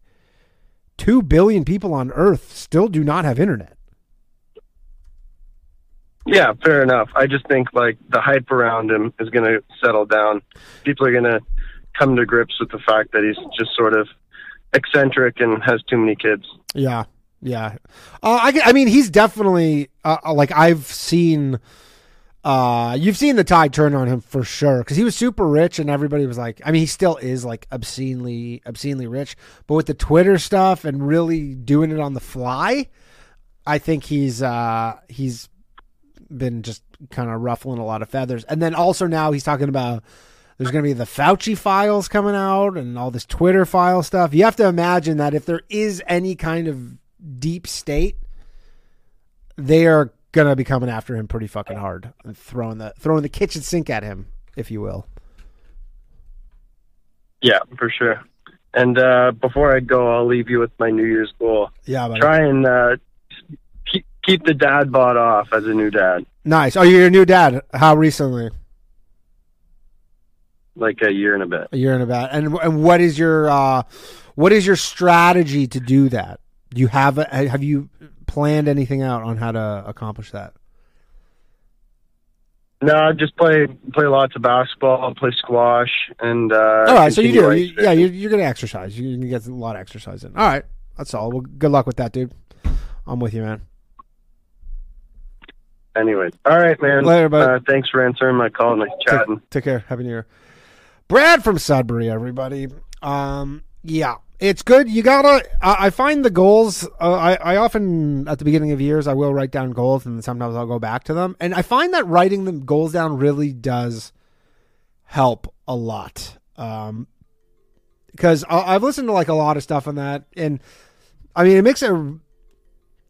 two billion people on Earth still do not have internet. Yeah, fair enough. I just think like the hype around him is going to settle down. People are going to come to grips with the fact that he's just sort of eccentric and has too many kids. Yeah, yeah. Uh, I, I mean, he's definitely uh, like I've seen. Uh, you've seen the tide turn on him for sure because he was super rich and everybody was like, I mean, he still is like obscenely, obscenely rich, but with the Twitter stuff and really doing it on the fly, I think he's uh he's been just kind of ruffling a lot of feathers. And then also now he's talking about there's going to be the Fauci files coming out and all this Twitter file stuff. You have to imagine that if there is any kind of deep state, they are going to be coming after him pretty fucking hard and throwing the throwing the kitchen sink at him, if you will. Yeah, for sure. And uh, before I go, I'll leave you with my New Year's goal. Yeah, buddy. Try and uh, keep keep the dad bod off as a new dad, Nice. Oh, you're a new dad. How recently? like a year and a bit. A year and about. And and what is your uh, what is your strategy to do that? Do you have a, have you planned anything out on how to accomplish that? No, I just play play lots of basketball, play squash, and uh, All right, so you do. You, yeah, you're, you're going to exercise. You're going to get a lot of exercise in. All right, that's all. Well, good luck with that, dude. I'm with you, man. Anyways, all right, man. Later, bud. Uh, thanks for answering my call. Nice chatting. Take, take care. Happy New Year. Brad from Sudbury, everybody. Um, yeah, it's good. You gotta. I, find the goals. Uh, I I often at the beginning of years I will write down goals, and sometimes I'll go back to them. And I find that writing the goals down really does help a lot. Um, because I've listened to like a lot of stuff on that, and I mean it makes a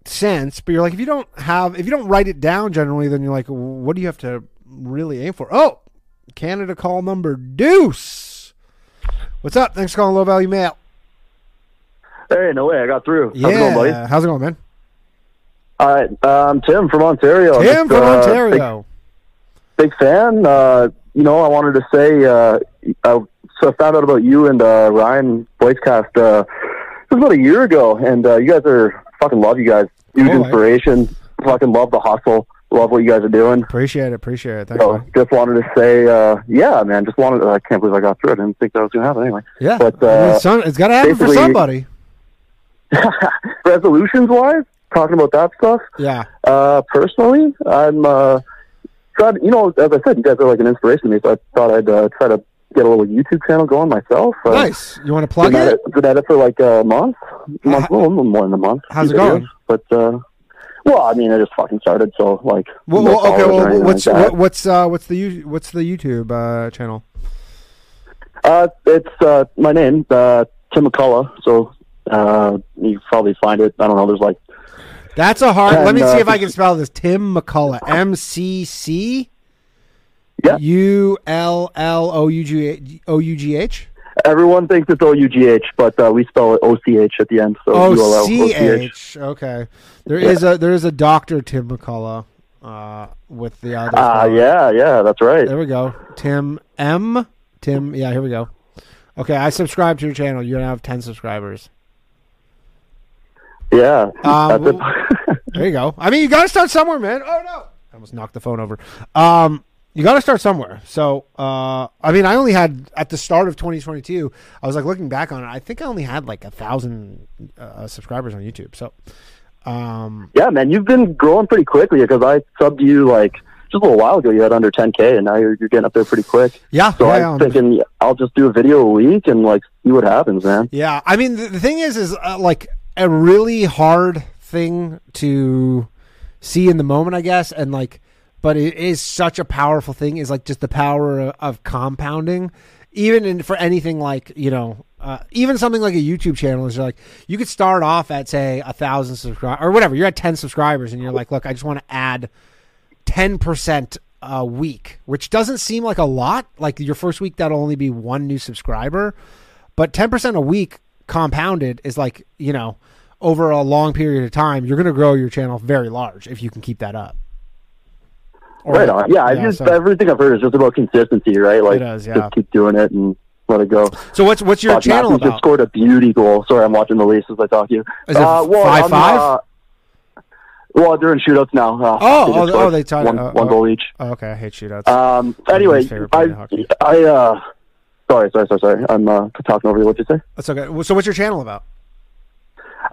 sense. But you're like, if you don't have, if you don't write it down generally, then you're like, what do you have to really aim for? Oh, Canada call number deuce. What's up? Thanks for calling Low Value Mail. Hey, no way, I got through. Yeah, How's it going, buddy? how's it going, man? All right, um, Tim from Ontario. Tim from uh, Ontario. Big, big fan. Uh, you know, I wanted to say, uh, I, so I found out about you and uh, Ryan Boyscast. Uh, it was about a year ago, and uh, you guys are fucking love you guys. Huge eh? inspiration. Fucking love the hustle. Love what you guys are doing. Appreciate it. Appreciate it. Thanks. So man. just wanted to say, uh, yeah, man. Just wanted. I can't believe I got through it. I didn't think that was gonna happen anyway. Yeah, but, I mean, uh, some- it's got to happen for somebody. <laughs> Resolutions wise, talking about that stuff. Yeah. Uh, personally, I'm uh, tried. You know, as I said, you guys are like an inspiration to me. So I thought I'd uh, try to get a little YouTube channel going myself. Uh, Nice. You want to plug been at it? it? Been at it for like a month, month, How- well, more than a month. How's it videos. going? But uh, well, I mean, I just fucking started, so like. Well, no well, okay. Well, what's like what, what's uh, what's the what's the YouTube uh, channel? Uh, it's uh, my name, uh, Tim McCullough. So uh, you probably find it. I don't know. There's like That's a hard. let And, me see uh, if I can spell this. Tim McCullough. M C C Yeah. U L L O U G O U G H. everyone thinks it's O U G H, but uh, we spell it O C H at the end. So O C. H. Okay. There is a there is a Doctor Tim McCullough uh, with the other. Ah, yeah, yeah, that's right. There we go. Tim M. Tim. Yeah, here we go. Okay, I subscribe to your channel. You have ten subscribers. Yeah, Um, it. There you go. I mean, you got to start somewhere, man. Oh no, I almost knocked the phone over. Um, you got to start somewhere. So, uh, I mean, I only had at the start of 2022. I was like looking back on it. I think I only had like a thousand uh, subscribers on YouTube. So, Um, Yeah, man, you've been growing pretty quickly because I subbed you like just a little while ago. You had under 10k, and now you're you're getting up there pretty quick. yeah, So yeah, I'm thinking I'll just do a video a week and like see what happens, man. Yeah, I mean the, the thing is, is uh, like a really hard thing to see in the moment, I guess, and like, but it is such a powerful thing. Is like just the power of, compounding, even in for anything like you know, uh, even something like a YouTube channel is like you could start off at say a thousand subscribers or whatever. You're at ten subscribers, and you're like, look, I just want to add ten percent a week, which doesn't seem like a lot. Like your first week, that'll only be one new subscriber, but ten percent a week compounded is like you know over a long period of time, you're going to grow your channel very large if you can keep that up. Or- right on. Yeah, I just so, everything I've heard is just about consistency, right? Like It is, yeah. just keep doing it and let it go. so what's what's your channel Matthews about? just scored a beauty goal. Sorry, I'm watching the Leafs as I talk to you. Is it uh, well, five I'm, five? Uh, well, they're in shootouts now. Uh, Oh, just oh, oh, they tied one, Uh, one oh. goal each. Oh, okay, I hate shootouts. Um. Anyway, I. I, uh, sorry, sorry, sorry, sorry. I'm uh, talking over you. What'd you say? That's okay. So what's your channel about?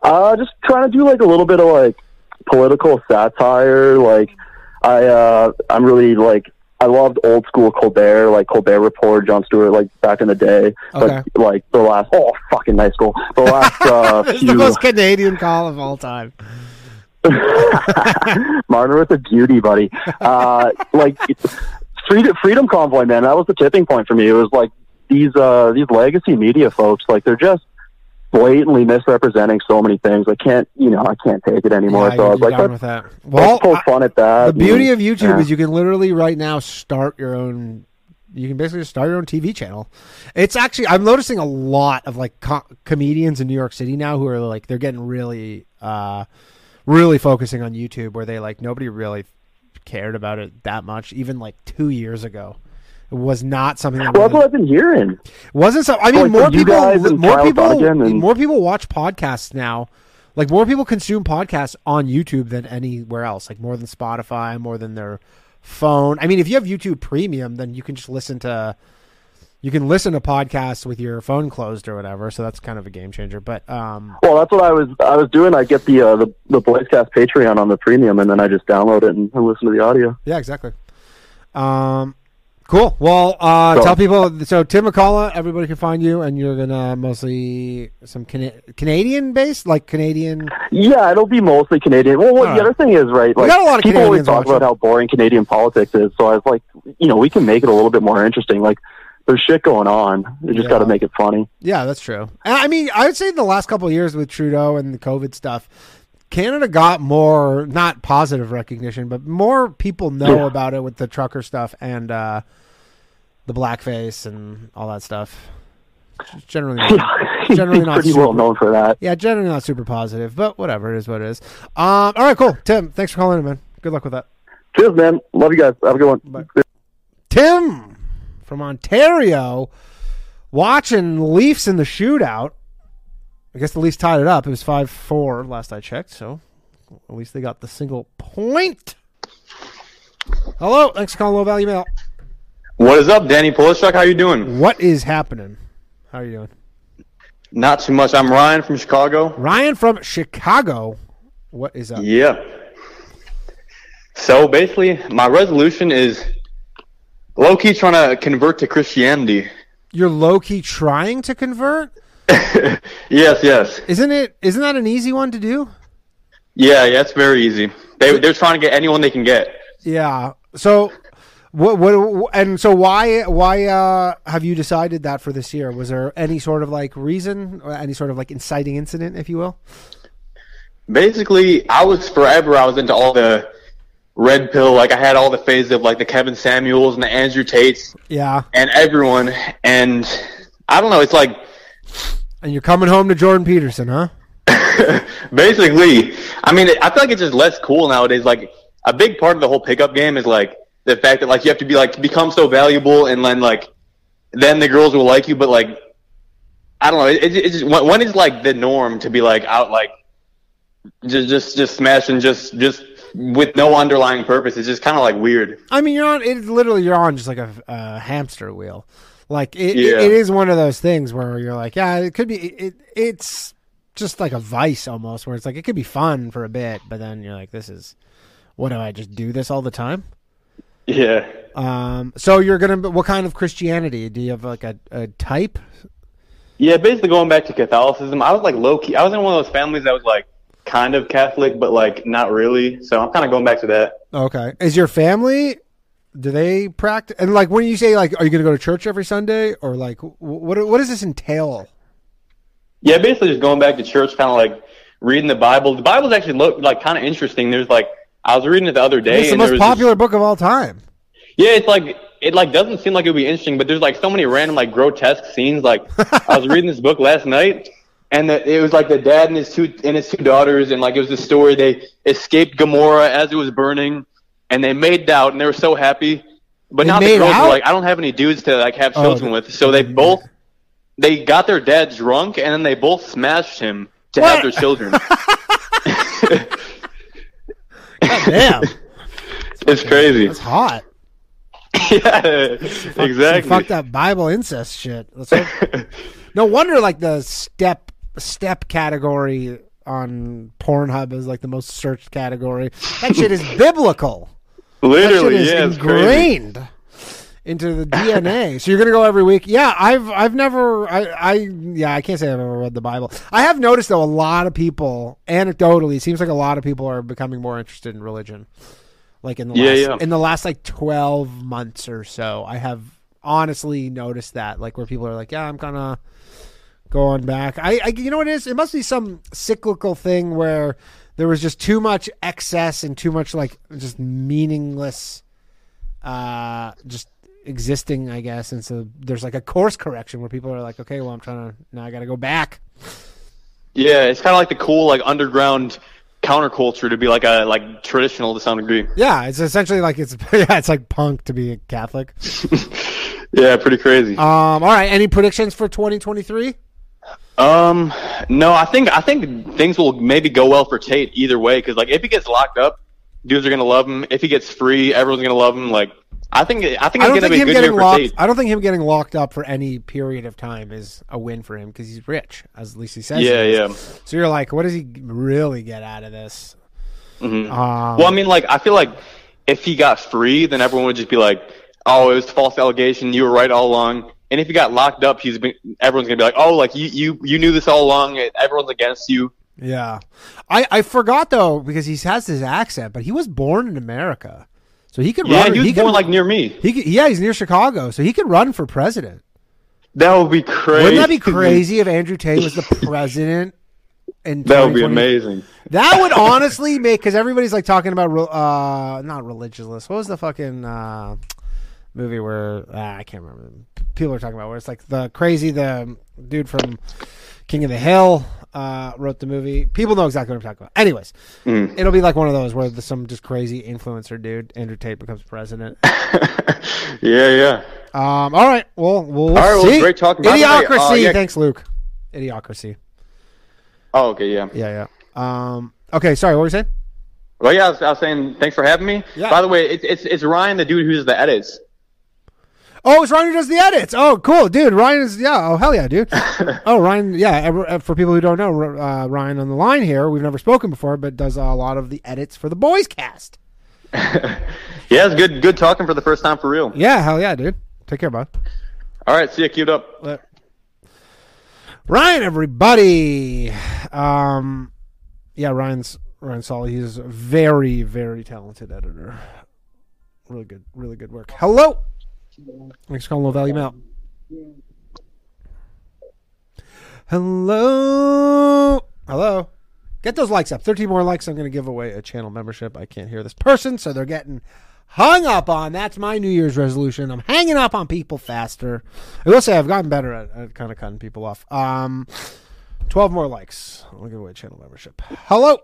Uh, just trying to do like a little bit of like political satire. Like, I, uh, I'm really like, I loved old school Colbert, like Colbert Report, Jon Stewart, like back in the day. Okay. But like the last, oh, fucking nice goal. The last <laughs> uh, few. the most Canadian call of all time. <laughs> Martin with a beauty, buddy. Uh, like freedom, freedom convoy, man. That was the tipping point for me. It was like these uh, these legacy media folks, like they're just blatantly misrepresenting so many things. I can't, you know, I can't take it anymore. Yeah, so I was like, let's, with that. let's Well, poke fun at that. the beauty and- of YouTube yeah. is you can literally right now start your own. You can basically just start your own TV channel. It's actually I'm noticing a lot of like co- comedians in New York City now who are like they're getting really, uh, really focusing on YouTube where they like nobody really cared about it that much. Even like two years ago, was not something that Well, that's what I've been hearing. wasn't so. I mean, Like, more people, more people, and- more people watch podcasts now. Like more people consume podcasts on YouTube than anywhere else. Like more than Spotify, more than their phone. I mean, if you have YouTube Premium, then you can just listen to. You can listen to podcasts with your phone closed or whatever. So that's kind of a game changer. But um, Well, that's what I was I was doing. I get the uh, the the Boyscast Patreon on the premium, and then I just download it and, and listen to the audio. yeah, exactly. Um, cool. Well, uh, So- tell people. So Tim McCullough, everybody can find you, and you're gonna mostly some Cana- Canadian based, like Canadian. Yeah, it'll be mostly Canadian. Well, what, the other thing is, right? Like got a lot of people always Canadians talk about how boring Canadian politics is. So I was like, you know, we can make it a little bit more interesting. Like, there's shit going on. You just Yeah. got to make it funny. Yeah, that's true. And I mean, I would say in the last couple of years with Trudeau and the COVID stuff, Canada got more not positive recognition, but more people know Yeah. about it with the trucker stuff and uh, the blackface and all that stuff. Generally, not, <laughs> Generally not pretty super- well known for that. yeah, generally not super positive, but whatever it is, what it is. Um, all right, cool. Tim, thanks for calling in, man. Good luck with that. Cheers, man. Love you guys. Have a good one. Bye. Tim from Ontario watching Leafs in the shootout. I guess the Leafs tied it up. It was 5 4 last I checked, so at least they got the single point. Hello, thanks for calling Low Value Mail. What is up, Danny Polishchuk? How you doing? What is happening? How are you doing? Not too much. I'm Ryan from Chicago. Ryan from Chicago. What is up? Yeah. So basically, my resolution is low key trying to convert to Christianity. You're low key trying to convert? <laughs> Yes, yes. Isn't it? Isn't that an easy one to do? Yeah, yeah, it's very easy. They, they're trying to get anyone they can get. Yeah. So, what? What? And so, why? Why uh, have you decided that for this year? Was there any sort of like reason, or any sort of like inciting incident, if you will? Basically, I was forever, I was into all the red pill. Like, I had all the phases of like the Kevin Samuels and the Andrew Tates Yeah. and everyone. And I don't know, it's like And you're coming home to Jordan Peterson, huh? <coughs> Basically, I mean, I feel like it's just less cool nowadays. Like a big part of the whole pickup game is like the fact that like you have to be like become so valuable, and then like then the girls will like you. But like, I don't know. It, it, it's just when, when is like the norm to be like out like just just just smashing just just with no underlying purpose? It's just kind of like weird. I mean, you're on. It's literally you're on just like a, a hamster wheel. Like it, it, Yeah. it is one of those things where you're like, yeah, it could be. It, it's just like a vice almost, where it's like it could be fun for a bit, but then you're like, this is what do I just do this all the time? Yeah. Um, so you're gonna what kind of Christianity? Do you have like a, a type? Yeah, basically going back to Catholicism, I was like low key. I was in one of those families that was like kind of Catholic, but like not really. So I'm kind of going back to that. Okay. Is your family? Do they practice? And like, when you say like, are you going to go to church every Sunday, or like, what what does this entail? Yeah, basically just going back to church, kind of like reading the Bible. The Bible's actually look like kind of interesting. There's like I was reading it the other day. It's the most was this- popular book of all time. Yeah, it's like it like doesn't seem like it would be interesting, but there's like so many random like grotesque scenes. Like I was reading this book last night, and the, it was like the dad and his two and his two daughters, and like it was the story they escaped Gomorrah as it was burning, and they made out, and they were so happy. But They now the girls out? were like, I don't have any dudes to like have Oh, children they- with, so they <laughs> both they got their dad drunk, and then they both smashed him to What? have their children. <laughs> Damn, <laughs> it's crazy. It's hot. yeah, Some exactly. fucked up Bible incest shit. That's like- no wonder like the step step category on Pornhub is like the most searched category. That shit is biblical. Literally, is yeah, it's crazy. ingrained into the DNA. <laughs> so you're gonna go every week. Yeah, I've I've never I, I yeah I can't say I've ever read the Bible. I have noticed though a lot of people anecdotally it seems like a lot of people are becoming more interested in religion. Like in the Yeah, last yeah. in the last like twelve months or so, I have honestly noticed that like where people are like, yeah, I'm of going back. I, I you know what it is? It must be some cyclical thing where there was just too much excess and too much like just meaningless uh just existing, I guess. And so there's like a course correction where people are like, okay, well, I'm trying to now I got to go back. Yeah, it's kind of like the cool like underground counterculture to be like a like traditional to some degree. Yeah, it's essentially like it's <laughs> yeah, it's like punk to be a Catholic. <laughs> Yeah, pretty crazy. Um, all right, any predictions for 2023? Um, no, I think I think things will maybe go well for Tate either way because like if he gets locked up, dudes are gonna love him. If he gets free, everyone's gonna love him. Like I think I think I it's don't gonna think be a him good getting year for locked. Tate. I don't think him getting locked up for any period of time is a win for him because he's rich, as at least he says. Yeah, yeah. So you're like, what does he really get out of this? Mhm. Um, well, I mean, like I feel like if he got free, then everyone would just be like, "Oh, it was a false allegation. You were right all along." And if he got locked up, he's been, everyone's gonna be like, "Oh, like you you you knew this all along. Everyone's against you." Yeah, I I forgot though because he has his accent, but he was born in America, so he could Yeah, run. he was he born could, like near me. he could, yeah, he's near Chicago, so he could run for president. That would be crazy. Wouldn't that be crazy if Andrew Tate was the <laughs> president? In That would be amazing. That would honestly make because everybody's like talking about uh not religionless. What was the fucking uh movie where ah, I can't remember. People are talking about where it's like the crazy the dude from King of the Hill uh wrote the movie. People know exactly what I'm talking about. Anyways, Mm. it'll be like one of those where the, some just crazy influencer dude Andrew Tate becomes president. <laughs> Yeah, yeah. Um. All right. Well, we'll, we'll All right, well, see. great talking. Idiocracy. uh, yeah. Thanks, Luke. Idiocracy. Oh, okay, yeah. Yeah. Yeah. Um. Okay. Sorry. What were you saying? Well, yeah, I was, I was saying thanks for having me. Yeah. By the way, it's it's it's Ryan, the dude who's the edits. Oh, it's Ryan who does the edits. Oh, cool, dude. Ryan is yeah. Oh, hell yeah, dude. <laughs> oh, Ryan. Yeah. uh, For people who don't know, uh, Ryan on the line here. We've never spoken before, but does a lot of the edits for the Boys Cast. <laughs> Yeah, it's good good talking for the first time for real. Yeah. Hell yeah, dude. Take care, bud. All right, see you. Queued up. Ryan, everybody. Um, yeah, Ryan's Ryan Solly. He's a very, very talented editor. Really good, really good work. Hello. Thanks for calling Low Value Mail. Hello. Hello. Get those likes up. 13 more likes. I'm going to give away a channel membership. I can't hear this person, so they're getting hung up on. That's my New Year's resolution. I'm hanging up on people faster. I will say I've gotten better at, at kind of cutting people off. Um, 12 more likes. I'll give away a channel membership. Hello.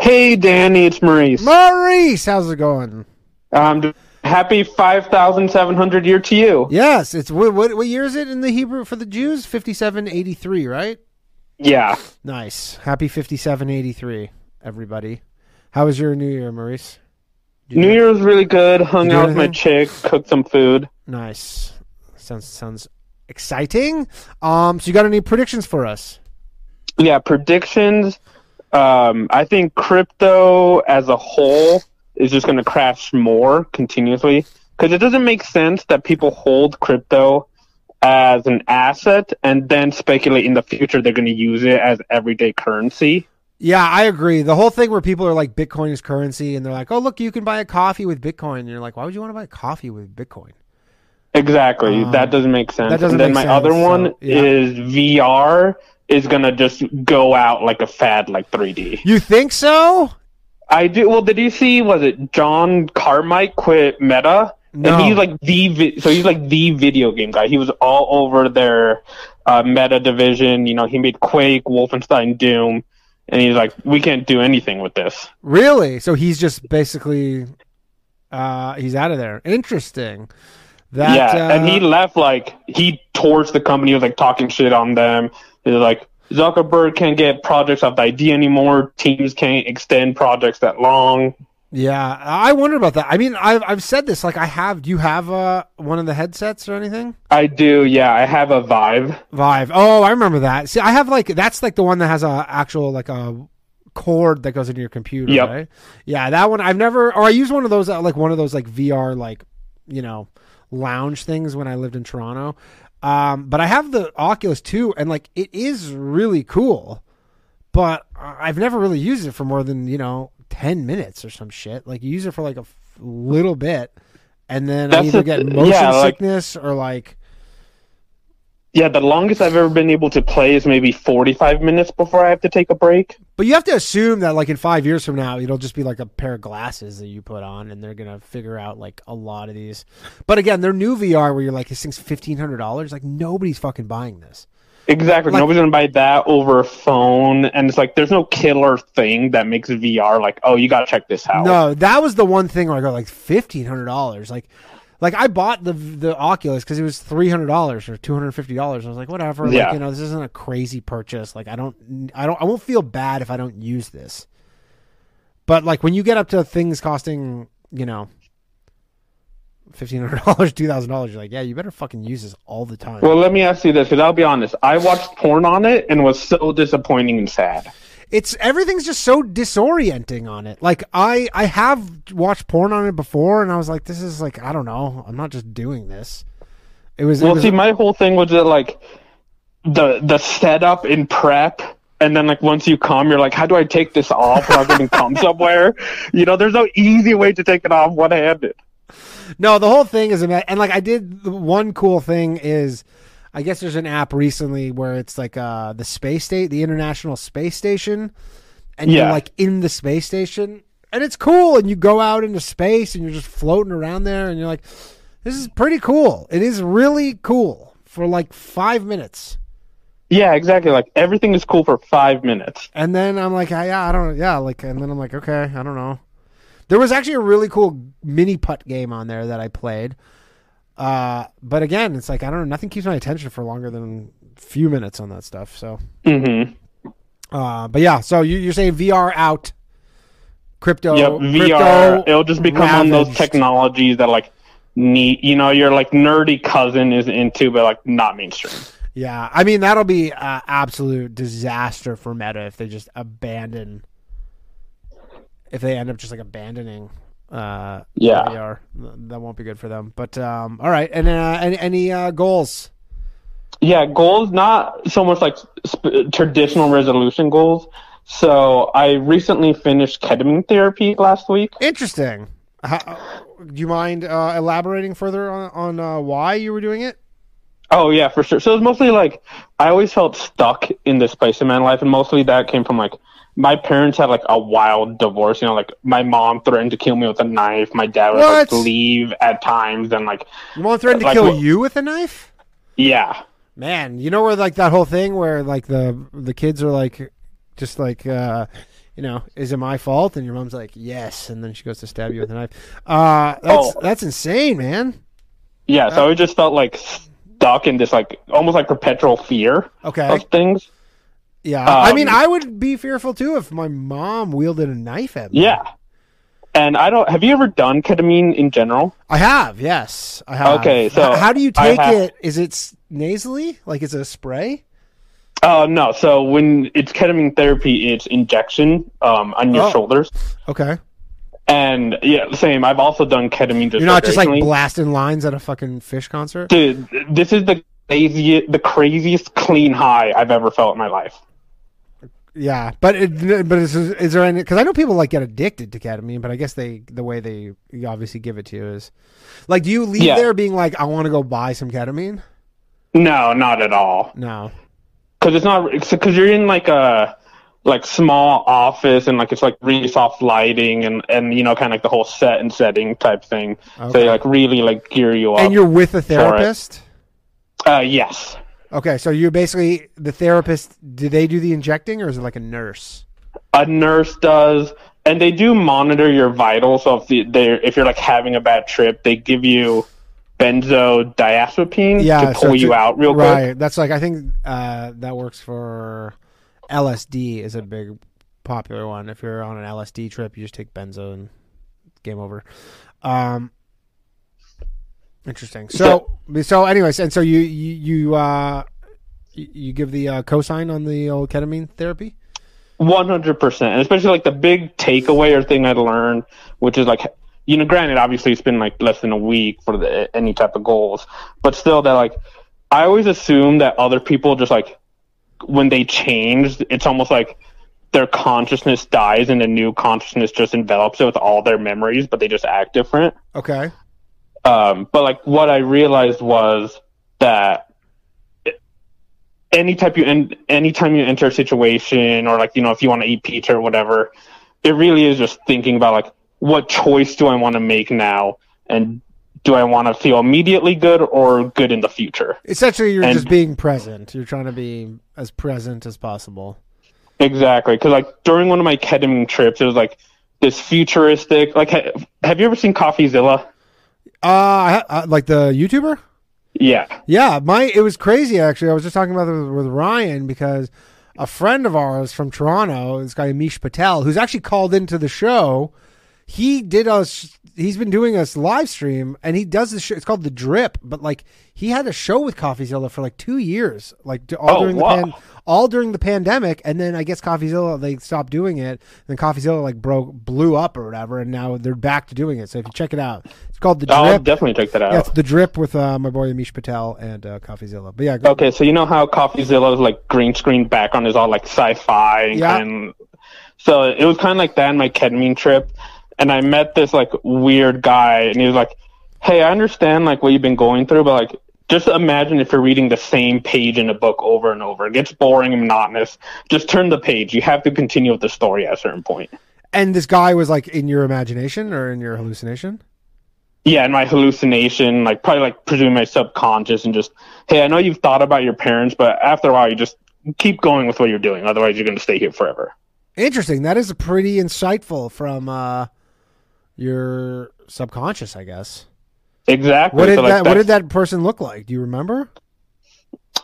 Hey, Danny, it's Maurice. Maurice, how's it going? Um, happy 5,700 year to you. Yes, it's what, what what year is it in the Hebrew for the Jews? 5783, right? Yeah. Nice. Happy 5783, everybody. How was your New Year, Maurice? New Year was really good. Hung out with my chick, cooked some food. Nice. Sounds sounds exciting. Um, so you got any predictions for us? Yeah, predictions. Um, I think crypto as a whole is just going to crash more continuously because it doesn't make sense that people hold crypto as an asset and then speculate in the future they're going to use it as everyday currency. Yeah, I agree. The whole thing where people are like Bitcoin is currency and they're like, "Oh, look, you can buy a coffee with Bitcoin." And you're like, "Why would you want to buy a coffee with Bitcoin?" Exactly. Um, that doesn't make sense. that doesn't and then my other sense, so, one yeah. is VR is going to just go out like a fad like 3D. You think so? I do. Well, did you see? Was it John Carmack quit Meta? No. And he's like the vi- so he's like the video game guy. He was all over their uh, Meta division. You know, he made Quake, Wolfenstein, Doom, and he's like, we can't do anything with this. Really? So he's just basically uh he's out of there. Interesting. That yeah, uh, and he left like he torched the company. He was like talking shit on them. He's like Zuckerberg can't get projects off the ID anymore. Teams can't extend projects that long. Yeah, I wonder about that. I mean, I've I've said this. Like, I have. Do you have uh one of the headsets or anything? I do. Yeah, I have a Vive. Vive. Oh, I remember that. See, I have like that's like the one that has a actual like a cord that goes into your computer. Yep. Right? Yeah, that one I've never. Or I use one of those uh, like one of those like VR like you know lounge things when I lived in Toronto. Um, but I have the Oculus too, and like it is really cool. But I've never really used it for more than you know ten minutes or some shit. Like you use it for like a f- little bit, and then I either the- get motion yeah, like- sickness or like Yeah, the longest I've ever been able to play is maybe 45 minutes before I have to take a break. But you have to assume that, like in five years from now, it'll just be like a pair of glasses that you put on, and they're gonna figure out like a lot of these. But again, they're new VR where you're like, this thing's fifteen hundred dollars. Like nobody's fucking buying this. Exactly. Like- Nobody's gonna buy that over a phone, and it's like there's no killer thing that makes VR like, oh, you gotta check this out. No, that was the one thing where I go like fifteen hundred dollars. Like, like I bought the the Oculus because it was three hundred dollars or two hundred fifty dollars. I was like, whatever. Yeah. Like, you know, this isn't a crazy purchase. Like, I don't, I don't, I won't feel bad if I don't use this. But like when you get up to things costing, you know. Fifteen hundred dollars, two thousand dollars. You're like, yeah, you better fucking use this all the time. Well, let me ask you this, because I'll be honest. I watched porn on it and was so disappointing and sad. It's everything's just so disorienting on it. Like I I have watched porn on it before, and I was like, this is like I don't know. I'm not just doing this. It was. it Well, was- see, my whole thing was that like the the setup and prep, and then like once you come, you're like, how do I take this off without getting cum <laughs> somewhere? You know, there's no easy way to take it off one handed. no, the whole thing is and like I did. The one cool thing is, I guess there's an app recently where it's like uh the space state, the International Space Station, and you're like in the space station, and it's cool. And you go out into space, and you're just floating around there, and you're like, this is pretty cool. It is really cool for like five minutes. Yeah, exactly. Like everything is cool for five minutes. And then I'm like, yeah, I don't, know. yeah, like, and then I'm like, okay, I don't know. There was actually a really cool mini putt game on there that I played. Uh, but again, it's like I don't know, nothing keeps my attention for longer than a few minutes on that stuff. So, hmm uh, but yeah, so you, you're saying VR out, crypto, Yep, Oh, crypto VR. It'll just become one of those technologies that like neat. You know, your like nerdy cousin is into, but like not mainstream. Yeah, I mean that'll be uh, absolute disaster for Meta if they just abandon. If they end up just like abandoning, uh, Yeah. VR, that won't be good for them. But um, all right, and uh, any, any uh, goals? Yeah, goals not so much like sp- traditional resolution goals. So I recently finished ketamine therapy last week. Interesting. How, do you mind uh, elaborating further on on uh, why you were doing it? Oh yeah, for sure. So it was mostly like I always felt stuck in this place in my life, and mostly that came from like my parents had like a wild divorce. You know, like my mom threatened to kill me with a knife. My dad would like leave at times, and like Your mom threatened to kill you with a knife. yeah, Man, you know where like that whole thing where like the the kids are like just like uh you know, is it my fault? And your mom's like, yes, and then she goes to stab you with a knife. Uh that's Oh. that's insane, man. yeah. So I just felt like stuck in this like almost like perpetual fear Okay. of things. Yeah. I mean Um, I would be fearful too if my mom wielded a knife at me. Yeah. And I don't. Have you ever done ketamine in general? I have, yes. I have. Okay, so H- how do you take it? Is it nasally? Like is it a spray? Oh no! So when it's ketamine therapy, it's injection um, on your Oh. shoulders, Okay. And yeah, same. I've also done ketamine. Just You're not just like blasting lines at a fucking Phish concert. Dude, this is the craziest, the craziest clean high I've ever felt in my life. Yeah, but it, but is, is there any? Because I know people like get addicted to ketamine, but I guess they the way they obviously give it to you is like, do you leave Yeah. there being like, I want to go buy some ketamine? No, not at all. No. Because it's not because you're in like a like small office and like it's like really soft lighting and and you know kind of like the whole set and setting type thing. So they like really like gear you up. And you're with a therapist. Uh, yes. Okay, so you're basically the therapist. Do they do the injecting, or is it like a nurse? a nurse does and they do monitor your vitals so if the, they're if you're like having a bad trip they give you benzodiazepine Yeah, to so pull you to- out real right. quick That's like I think uh, that works for LSD is a big popular one. If you're on an LSD trip, you just take benzo and game over. Um, interesting. So so anyways, and so you you you uh you, give the uh, cosign on the old ketamine therapy. 100% and especially like the big takeaway or thing i learned which is like you know granted obviously it's been like less than a week for the, any type of goals but still that like i always assume that other people just like when they change it's almost like their consciousness dies and a new consciousness just envelops it with all their memories but they just act different Okay. um, but like what I realized was that any type you en- anytime you enter a situation or like you know if you want to eat pizza or whatever, it really is just thinking about like what choice do I want to make now and do I want to feel immediately good or good in the future? Essentially, you're And- just being present. You're trying to be as present as possible. Exactly, because like during one of my ketamine trips, it was like this futuristic. Like, ha- have you ever seen CoffeeZilla? Uh, I, uh, like the YouTuber. Yeah. Yeah, my it was crazy actually. I was just talking about it with Ryan because a friend of ours from Toronto, this guy Amish Patel, who's actually called into the show, he did us. He's been doing us live stream, and he does this show. It's called the Drip, but like he had a show with CoffeeZilla for like two years, like all Oh, during the pan, all during the pandemic, and then I guess CoffeeZilla they stopped doing it. Then CoffeeZilla like broke, blew up or whatever, and now they're back to doing it. So if you check it out, it's called the Drip. I'll definitely check that out. Yeah, it's the drip with uh, my boy Amish Patel and uh, CoffeeZilla. But yeah, go, Okay, so you know how CoffeeZilla's like green screen background is all like sci-fi and Yeah. kind so it was kind of like that in my ketamine trip, and I met this like weird guy, and he was like, "Hey, I understand like what you've been going through, but like." Just imagine if you're reading the same page in a book over and over. It gets boring and monotonous. Just turn the page. You have to continue with the story at a certain point. and this guy was like in your imagination or in your hallucination. Yeah, and my hallucination, like probably like presuming my subconscious and just, hey, I know you've thought about your parents, but after a while you just keep going with what you're doing. Otherwise you're gonna stay here forever. Interesting. That is pretty insightful from uh, your subconscious, I guess. Exactly. What did So, like, that What did that person look like? Do you remember?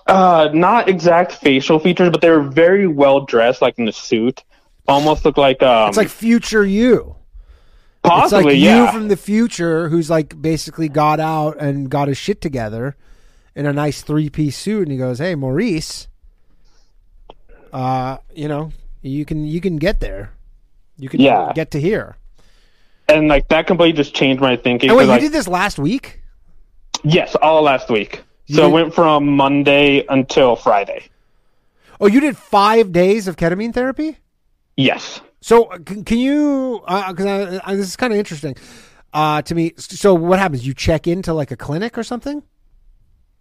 Uh, not exact facial features, but they were very well dressed, like in the suit. Almost looked like um, It's like future you. possibly, it's like yeah. you from the future who's like basically got out and got his shit together in a nice three piece suit, and he goes, "Hey, Maurice, uh, you know, you can you can get there. You can Yeah. get to here." And like that completely just changed my thinking. Wait, you like, did this last week? yes, all last week. You So did- it went from Monday until Friday. Oh, you did five days of ketamine therapy. Yes. So uh, can, can you? Because I, I, this is kind of interesting uh, to me. So what happens? You check into like a clinic or something?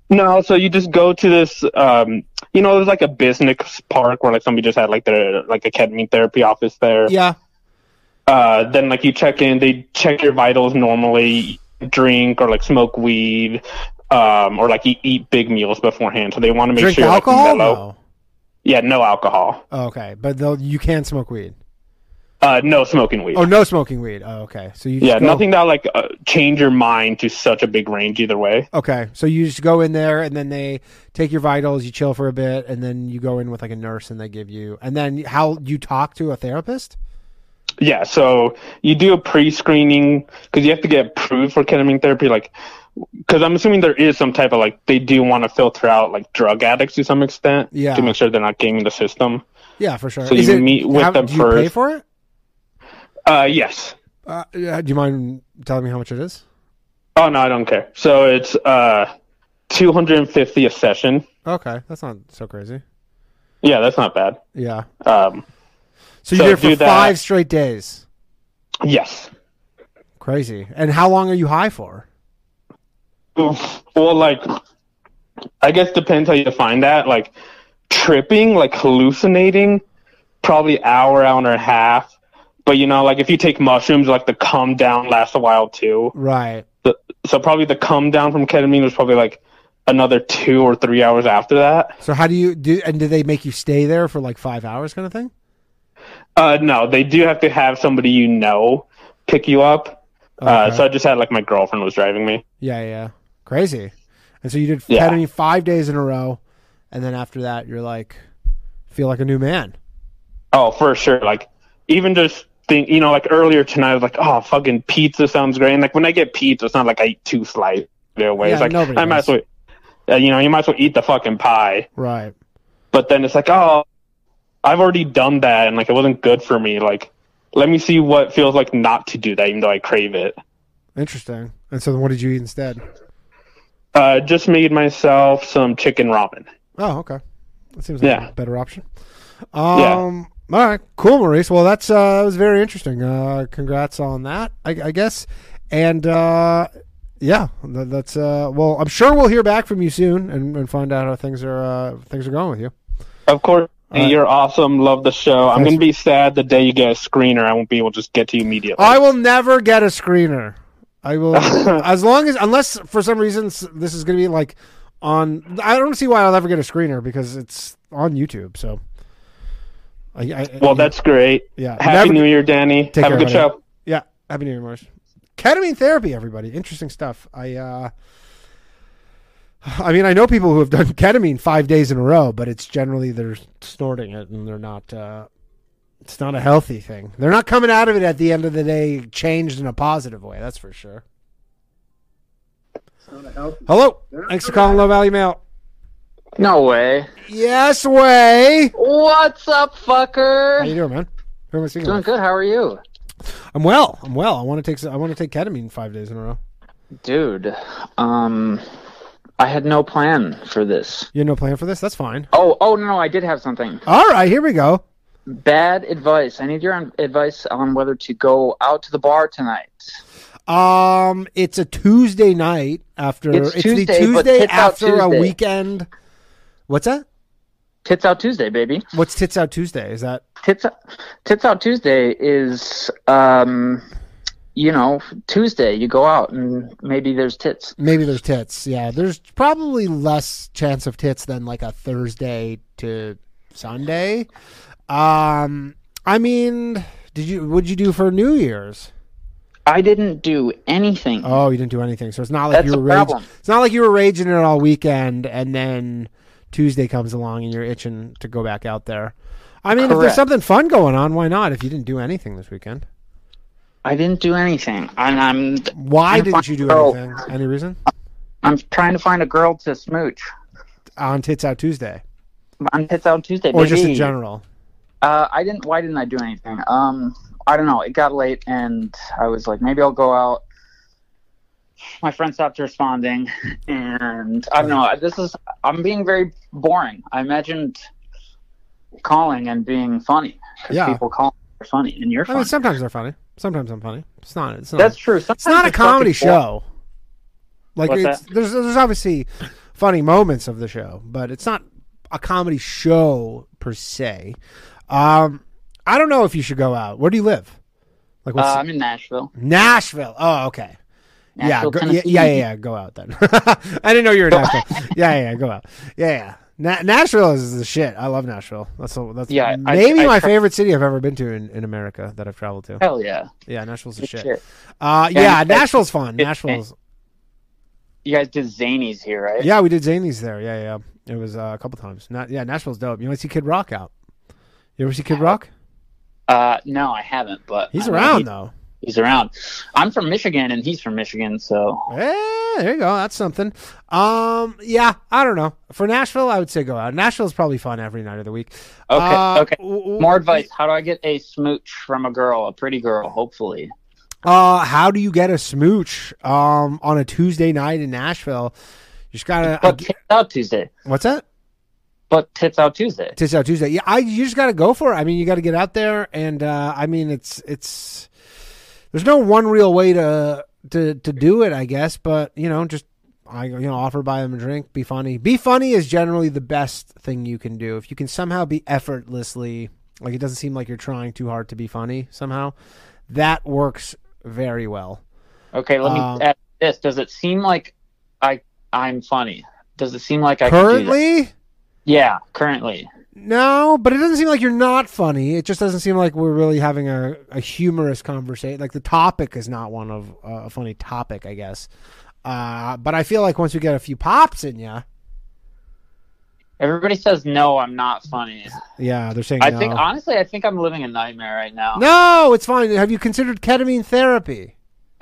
No, so you just go to this, um, you know, there's like a business park where like somebody just had like their like a ketamine therapy office there. Yeah. Uh, then like you check in, they check your vitals normally, drink or like smoke weed, um, or like eat, eat big meals beforehand. So they want to make Drink sure you're, like, alcohol? mellow. No. Yeah, no alcohol. Oh, okay, but you can smoke weed. Uh, no smoking weed. Oh, no smoking weed. Oh, okay. So you yeah, go- nothing that like uh, change your mind to such a big range either way. Okay, so you just go in there and then they take your vitals, you chill for a bit, and then you go in with like a nurse and they give you. And then how you talk to a therapist? Yeah, so you do a pre-screening because you have to get approved for ketamine therapy. Like because I'm assuming there is some type of like they do want to filter out like drug addicts to some extent Yeah. to make sure they're not gaming the system. Yeah, for sure. So Is you it- meet with how- them do you pay for it? Uh, yes. Uh, do you mind telling me how much it is? Oh no, I don't care. So it's uh, 250 a session. Okay, that's not so crazy. Yeah, that's not bad. Yeah. Um, So you So did for five straight days. yes. Crazy. And how long are you high for? Well, like, I guess depends how you define that. Like, tripping, like hallucinating, probably hour, hour and a half. But you know, like if you take mushrooms, like the come down lasts a while too. Right. The, so probably the come down from ketamine was probably like another two or three hours after that. So how do you do? And do they make you stay there for like five hours, kind of thing? Uh, no, they do have to have somebody you know pick you up. Uh, Okay. so I just had like my girlfriend was driving me. Yeah, yeah. Crazy. And so you did Yeah. ketamine five days in a row, and then after that, you're like, feel like a new man. Oh, for sure. Like even just think, you know, like earlier tonight, I was like, oh, fucking pizza sounds great. And like when I get pizza, it's not like I eat two slices away. Yeah, it's like I might as well, uh, you know, you might as well eat the fucking pie. Right. But then it's like, oh, I've already done that, and like it wasn't good for me. Like, let me see what feels like not to do that, even though I crave it. Interesting. And so, then what did you eat instead? Uh, just made myself some chicken ramen. Oh, okay. That seems like Yeah. a better option. Um. All right. Cool, Maurice. Well, that's uh, that was very interesting. Uh, congrats on that. I, I guess. And uh, yeah, that, that's uh. Well, I'm sure we'll hear back from you soon and, and find out how things are uh, things are going with you. Of course, Right. you're awesome. Love the show. I'm gonna be sad the day you get a screener. I won't be able to just get to you immediately. I will never get a screener. I will <laughs> as long as unless for some reason this is going to be like on. I don't see why I'll ever get a screener because it's on YouTube. So. I, I, well, that's great. Yeah. Happy Never- New Year, Danny. Take Have care, a good buddy. show. Yeah, happy New Year, Marsh. Ketamine therapy, everybody. Interesting stuff. I, uh, <sighs> I mean, I know people who have done <laughs> ketamine five days in a row, but it's generally they're snorting it and they're not. Uh, it's not a healthy thing. They're not coming out of it at the end of the day changed in a positive way. That's for sure. Hello, thanks for calling Low Value Mail. No way. Yes, way. What's up, fucker? How you doing, man? Who am I speaking Doing with? good. How are you, I'm well. I'm well. I want to take. I want to take ketamine five days in a row. dude? Um, I had no plan for this. You had no plan for this? That's fine. Oh, oh no, no, I did have something. All right, here we go. Bad advice. I need your advice on whether to go out to the bar tonight. Um, it's a Tuesday night after. It's the Tuesday, but Tuesday after a weekend. What's that? Tits out Tuesday, baby. What's Tits Out Tuesday? Is that Tits out, Tits out Tuesday is um, you know, Tuesday. You go out and maybe there's tits. maybe there's tits? Yeah, there's probably less chance of tits than like a Thursday to Sunday. Um, I mean, did you? What'd you do for New Year's? I didn't do anything. Oh, you didn't do anything. So it's not like That's you were raging. It's not like you were raging it all weekend, and then Tuesday comes along and you're itching to go back out there. I mean, if there's something fun going on, why not? If you didn't do anything this weekend, I didn't do anything, and I'm why I'm didn't you do anything? Any reason? I'm trying to find a girl to smooch On Tits Out Tuesday, on Tits Out Tuesday. or just in general? Uh, I didn't. Why didn't I do anything? Um, I don't know. It got late, and I was like, maybe I'll go out. My friend stopped responding, and I don't know. This is. I'm being very boring. I imagined calling and being funny. 'cause Yeah. people call are funny, and you're I mean, sometimes they're funny. Sometimes I'm funny. It's not. It's not. That's true. It's not a comedy show. Like it's, there's there's obviously funny moments of the show, but it's not a comedy show per se. Um, I don't know if you should go out. Where do you live? Like Uh, I'm in Nashville. Nashville. Oh, okay. yeah, Nashville, go, yeah, Tennessee. yeah, yeah, yeah. Go out then. <laughs> I didn't know you were in <laughs> Nashville. yeah, yeah, yeah, go out. Yeah, yeah. Na- Nashville is the shit. I love Nashville. That's a, that's Yeah, maybe I my tra- favorite city I've ever been to in, in America that I've traveled to. Hell yeah. Yeah, Nashville's the shit. shit. Uh, Yeah, Nashville's fun. it- Nashville's. You guys did Zanies here, right? Yeah, we did Zanies there. Yeah, yeah. It was uh, a couple times. Not yeah, Nashville's dope. You want to see Kid Rock out? You ever see Kid Rock? Uh, no, I haven't, but He's I mean, around he- though. He's around. I'm from Michigan, and he's from Michigan, so Eh, there you go. That's something. Um, yeah, I don't know. For Nashville, I would say go out. Nashville's probably fun every night of the week. Okay, Uh, okay. More advice. How do I get a smooch from a girl, a pretty girl, hopefully? Uh, how do you get a smooch um on a Tuesday night in Nashville? You just gotta. But tits out Tuesday. what's that? But tits out Tuesday. Tits out Tuesday. Yeah, I you just got to go for it. I mean, you got to get out there, and uh, I mean, it's it's there's no one real way to to to do it, I guess. But you know, just I you know offer buy them a drink, be funny. Be funny is generally the best thing you can do. If you can somehow be effortlessly like it doesn't seem like you're trying too hard to be funny somehow, that works very well. Okay, let me Um, ask this. Does it seem like I I'm funny? Does it seem like I can do that? Currently. Yeah, currently. No, but it doesn't seem like you're not funny. It just doesn't seem like we're really having a, a humorous conversation. Like the topic is not one of uh, a funny topic, I guess. Uh, but I feel like once we get a few pops in you, Everybody says no, I'm not funny. yeah, they're saying I no. think honestly, I think I'm living a nightmare right now. no, it's fine. Have you considered ketamine therapy? <laughs>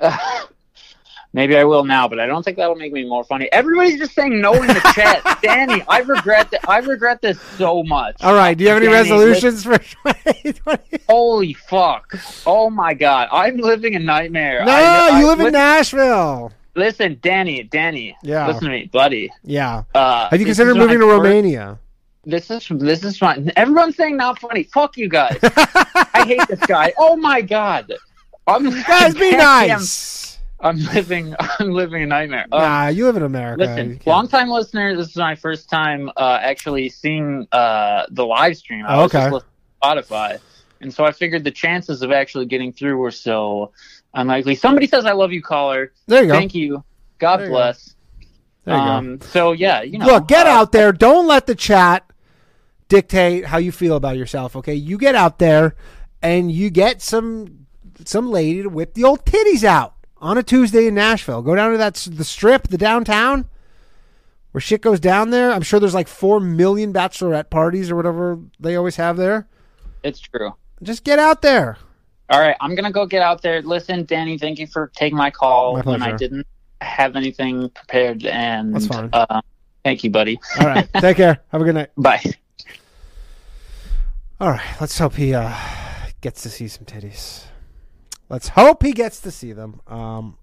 Maybe I will now, but I don't think that'll make me more funny. Everybody's just saying no in the chat. <laughs> Danny, I regret that. I regret this so much. All right. Do you have any Danny, resolutions for <laughs> 2020? Holy fuck! Oh my god, I'm living a nightmare. No, I- you I- live in listen- Nashville. Listen, Danny, Danny. Yeah. Listen to me, buddy. Yeah. Uh, Have you considered moving to first- Romania? This is this is fine. Everyone's saying not funny. Fuck you guys. <laughs> I hate this guy. Oh my god. I'm Guys, be nice. I'm, I'm living. <laughs> I'm living a nightmare. Um, Nah, you live in America. Listen, long time listener. This is my first time uh, actually seeing uh, the live stream. I Oh, was okay. just Spotify, and so I figured the chances of actually getting through were so unlikely. Somebody says, "I love you, caller." There you go. Thank you. God There bless. There you go. um, So yeah, you know. Look, get uh, out there. Don't let the chat dictate how you feel about yourself. Okay, you get out there and you get some some lady to whip the old titties out on a Tuesday in Nashville. Go down to that the strip, the downtown, where shit goes down there. I'm sure there's like four million bachelorette parties or whatever they always have there. It's true. Just get out there. All right, I'm gonna go get out there. Listen, Danny, thank you for taking my call My when I didn't have anything prepared. And That's fine. Uh, thank you, buddy. All right, <laughs> take care. Have a good night. Bye. All right, let's hope he uh, gets to see some titties. Let's hope he gets to see them. Um,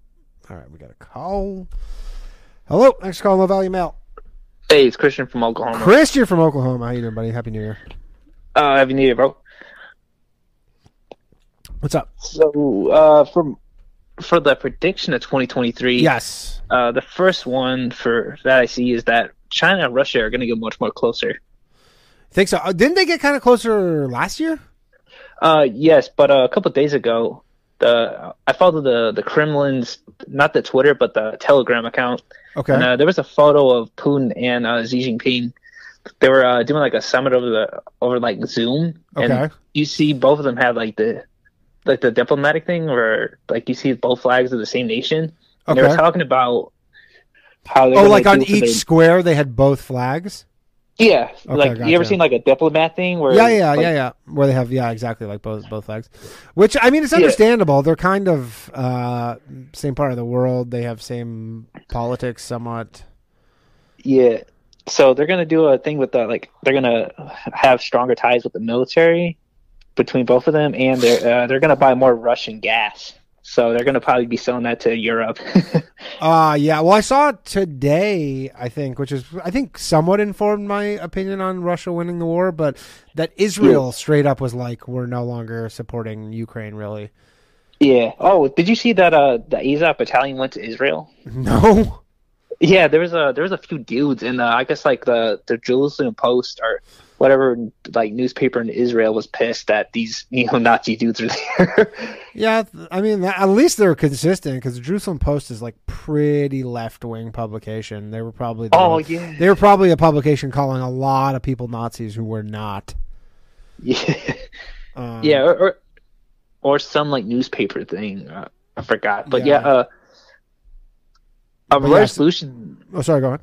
all right, we got a call. Hello, next call, Low Value Mail. Hey, it's Christian from Oklahoma. Chris, you're from Oklahoma. How you doing, buddy? Happy New Year. Uh, happy New Year, bro. What's up? So, uh, from for the prediction of 2023, Yes. uh, the first one for that I see is that China and Russia are going to get much more closer. Think so? Uh, didn't they get kind of closer last year? Uh, yes, but uh, a couple of days ago, the I followed the the Kremlin's not the Twitter but the Telegram account, Okay. and uh, there was a photo of Putin and uh, Xi Jinping. They were uh, doing like a summit over the over like Zoom, and Okay. you see both of them have like the like the diplomatic thing where like you see both flags of the same nation. And They were talking about how oh, gonna like on each square they had both flags. Yeah, Okay, like you ever seen like a diplomat thing where Yeah, yeah, like, yeah, yeah. Where they have yeah, exactly like both both flags. Which I mean, it's Yeah. understandable. They're kind of uh, same part of the world. They have same politics somewhat. Yeah. So they're gonna do a thing with the like they're gonna have stronger ties with the military between both of them, and they're uh, they're gonna buy more Russian gas. So they're gonna probably be selling that to Europe. Uh <laughs> yeah. Well, I saw it today. I think, which is I think somewhat informed my opinion on Russia winning the war, but that Israel straight up was like, we're no longer supporting Ukraine. Really? yeah. Oh, did you see that? Uh, the Azov battalion went to Israel. <laughs> No. Yeah, there was a there was a few dudes, and uh, I guess like the the Jerusalem Post or whatever like newspaper in Israel was pissed that these neo Nazi dudes are there. <laughs> Yeah, I mean, at least they're consistent because the Jerusalem Post is like pretty left wing publication. They were probably the Oh, yeah. they were probably a publication calling a lot of people Nazis who were not. yeah. Um, yeah, or, or or some like newspaper thing. Uh, I forgot, but yeah, Yeah. uh, a But resolution. Oh, sorry. Go on.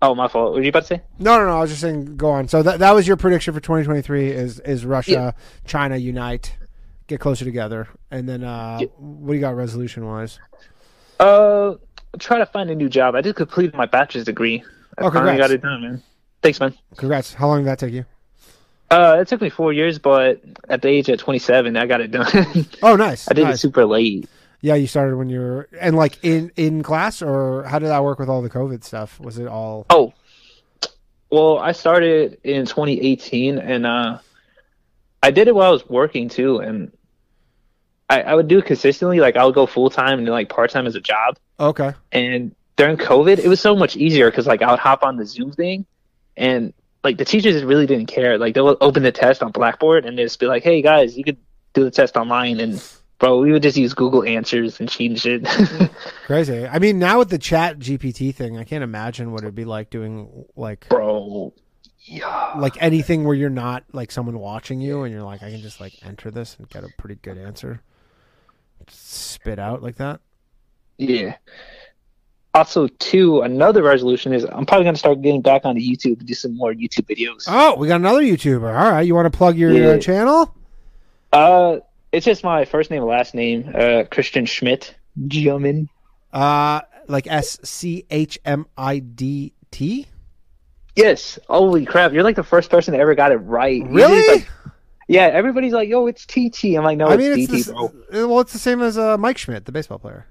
Oh, my fault. What were you about to say? No, no, no. I was just saying. Go on. So that that was your prediction for 2023 is is Russia, China unite, get closer together, and then uh, what do you got resolution wise? Uh, try to find a new job. I just completed my bachelor's degree. I Oh, finally got congrats. it done, man. Thanks, man. Congrats. How long did that take you? Uh, it took me four years, but at the age of 27, I got it done. <laughs> Oh, nice. I did it super late. Yeah, you started when you were and like in in class, or how did that work with all the COVID stuff? Was it all? Oh, well, I started in 2018, and uh, I did it while I was working too, and I, I would do it consistently. Like I would go full time and then like part time as a job. Okay. And during COVID, it was so much easier because like I would hop on the Zoom thing, and like the teachers really didn't care. Like they would open the test on Blackboard and they'd just be like, "Hey guys, you could do the test online." And bro, we would just use Google Answers and change and shit. <laughs> Crazy. I mean, now with the Chat GPT thing, I can't imagine what it'd be like doing like bro. Yeah, like anything where you're not like someone watching you and you're like, I can just like enter this and get a pretty good answer. Spit out like that. Yeah. Also, too, another resolution is I'm probably gonna start getting back onto YouTube and do some more YouTube videos. Oh, we got another YouTuber. All right, you want to plug your Yeah. uh, channel? Uh, it's just my first name and last name, uh, Christian Schmidt, Jumin. Uh, like S C H M I D T. Yes. Holy crap! You're like the first person that ever got it right. Really? like- yeah. Everybody's like, "Yo, it's TT." I'm like, "No, I it's mean, it's DT, the, bro." well, it's the same as uh, Mike Schmidt, the baseball player.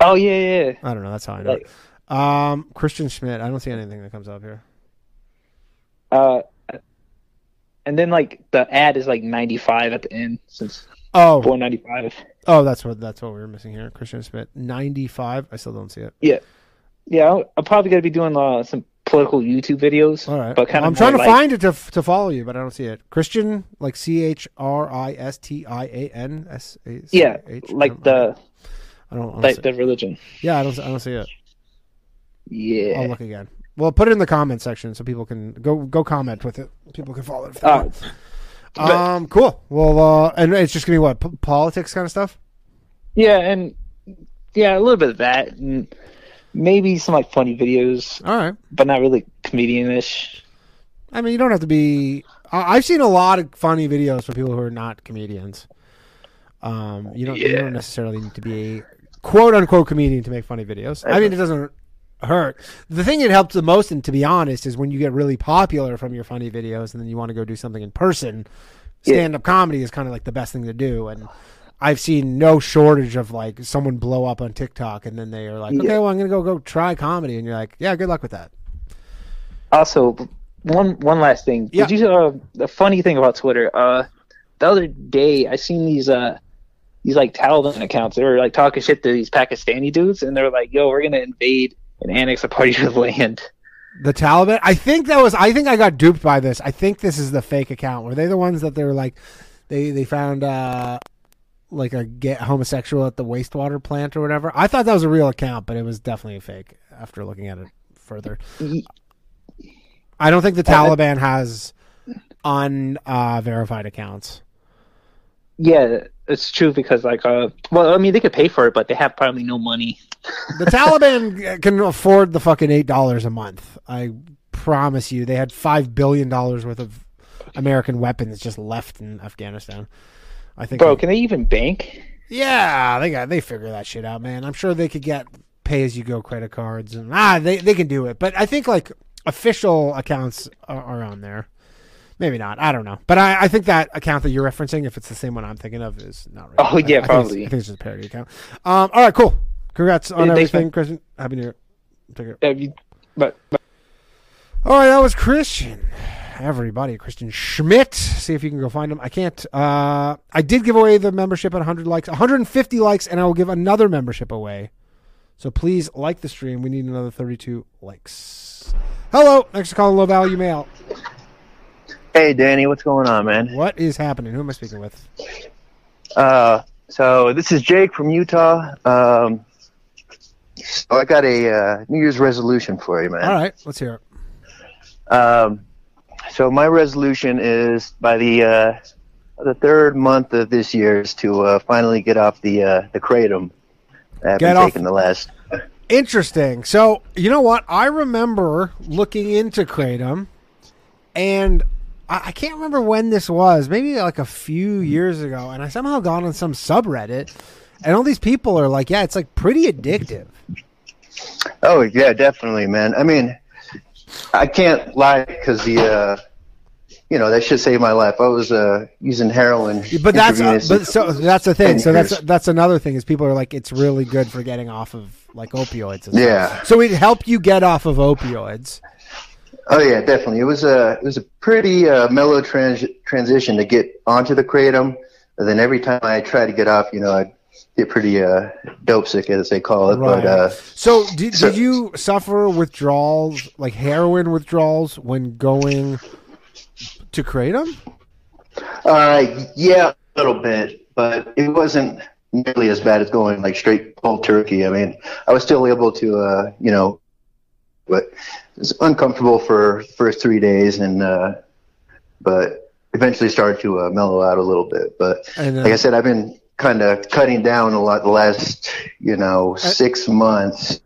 Oh yeah, yeah. I don't know. That's how I know. Like- it. um, Christian Schmidt. I don't see anything that comes up here. Uh, and then like the ad is like 95 at the end since Oh, 495. oh, that's what that's what we were missing here. Christian Schmidt, ninety-five. I still don't see it. Yeah, yeah. I'm- I'm probably gonna be doing uh, some political YouTube videos. All right. but kind Well, of I'm trying to find it to to follow you, but I don't see it. Christian, like C H R I S T I A N S A Yeah, like the I don't, I don't like the religion. Yeah, I don't. I don't see it. Yeah. I'll look again. Well, put it in the comment section so people can go go comment with it. People can follow it. If they Uh, want. um, cool. Well, uh, and it's just gonna be what p- politics kind of stuff. Yeah, and yeah, a little bit of that, and maybe some like funny videos. All right, but not really comedian-ish. I mean, you don't have to be. I've seen a lot of funny videos from people who are not comedians. Um, you don't. You don't necessarily need to be a quote unquote comedian to make funny videos. I mean, it doesn't hurt. The thing that helps the most, and to be honest, is when you get really popular from your funny videos, and then you want to go do something in person. Stand up comedy is kind of like the best thing to do, and I've seen no shortage of like someone blow up on TikTok, and then they are like, okay, Yeah. well, I'm gonna go go try comedy, and you're like, yeah, good luck with that. Also, one one last thing. Yeah. Did you uh, the funny thing about Twitter? Uh, the other day I seen these uh these like Taliban accounts. They were like talking shit to these Pakistani dudes, and they were like, "Yo, we're gonna invade and annex a part of your land." The Taliban. I think that was. I think I got duped by this. I think this is the fake account. Were they the ones that they were like, they they found uh like a get homosexual at the wastewater plant or whatever? I thought that was a real account, but it was definitely a fake. After looking at it further, I don't think the Uh, Taliban has unverified accounts. Yeah, it's true because like uh, well, I mean they could pay for it, but they have probably no money. The Taliban can afford the fucking eight dollars a month. I promise you, they had five billion dollars worth of American weapons just left in Afghanistan. I think. Bro, can they even bank? yeah, they got they figure that shit out, man. I'm sure they could get pay as you go credit cards and ah, they they can do it. But I think like official accounts are, are on there. Maybe not. I don't know. But I, I think that account that you're referencing, if it's the same one I'm thinking of, is not right. Oh, I- yeah, I think it's- probably. I think it's just a parody account. Um, all right, cool. Congrats on Yeah, everything, man. Christian. Happy New Year. Take care. Have you, but, but All right, that was Christian. Everybody, Christian Schmidt. See if you can go find him. I can't. Uh, I did give away the membership at 100 likes, 150 likes, and I will give another membership away. So please like the stream. We need another 32 likes. Hello, thanks for calling Low Value Mail. Hey, Danny, what's going on, man? What is happening? Who am I speaking with? Uh, so this is Jake from Utah. Um, so I got a uh, New Year's resolution for you, man. All right, let's hear it. Um, so my resolution is by the uh, the third month of this year is to uh, finally get off the uh, the kratom. I've Get been off- taking the last. <laughs> Interesting. So, you know what? I remember looking into Kratom, and I, I can't remember when this was. Maybe like a few years ago. And I somehow got on some subreddit, and all these people are like, "Yeah, it's like pretty addictive." Oh yeah, definitely, man. I mean, I can't lie because the, uh, you know, that should save my life. I was uh, using heroin. But that's uh, but so that's the thing. So that's that's another thing is people are like it's really good for getting off of like opioids. And stuff. Yeah. So it helped you get off of opioids. Oh yeah, definitely. It was a it was a pretty uh, mellow trans- transition to get onto the kratom. And then every time I try to get off, you know, I get pretty uh, dope sick, as they call it. Right. But uh, So did so- did you suffer withdrawals like heroin withdrawals when going to kratom? Uh, yeah, a little bit, but it wasn't nearly as bad as going like straight cold turkey. I mean, I was still able to, uh, you know, but it was uncomfortable for first three days, and uh, but eventually started to uh, mellow out a little bit. But like I said, I've been kind of cutting down a lot the last, you know, six months.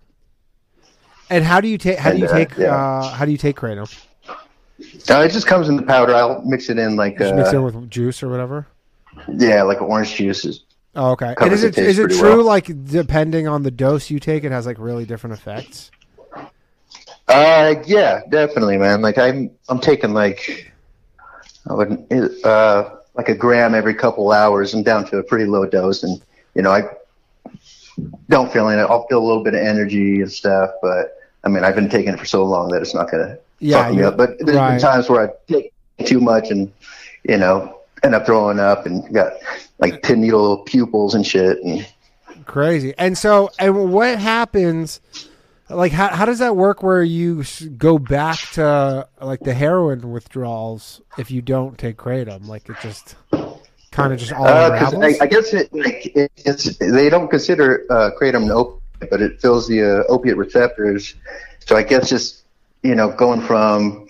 And how do you take how do you And, uh, take yeah. uh, how do you take kratom? Uh, it just comes in the powder. I'll mix it in like Just mix it uh, with juice or whatever. yeah, like orange juices. Oh, okay. And is the it taste it true well. like depending on the dose you take, it has like really different effects? Uh, yeah, definitely, man. Like I'm, I'm taking like, I would, uh, like a gram every couple hours and down to a pretty low dose. And, you know, I don't feel it. I'll feel a little bit of energy and stuff, but I mean, I've been taking it for so long that it's not going to Yeah, fuck me up. But there's right. been times where I take too much and, you know, end up throwing up and got like pin needle pupils and shit. And Crazy. And so, and what happens? Like, how how does that work? Where you go back to like the heroin withdrawals if you don't take kratom? Like, it just kind of just all Uh. I, I guess it, like, it, it's they don't consider uh, kratom an opiate, but it fills the uh, opiate receptors. So I guess just you know going from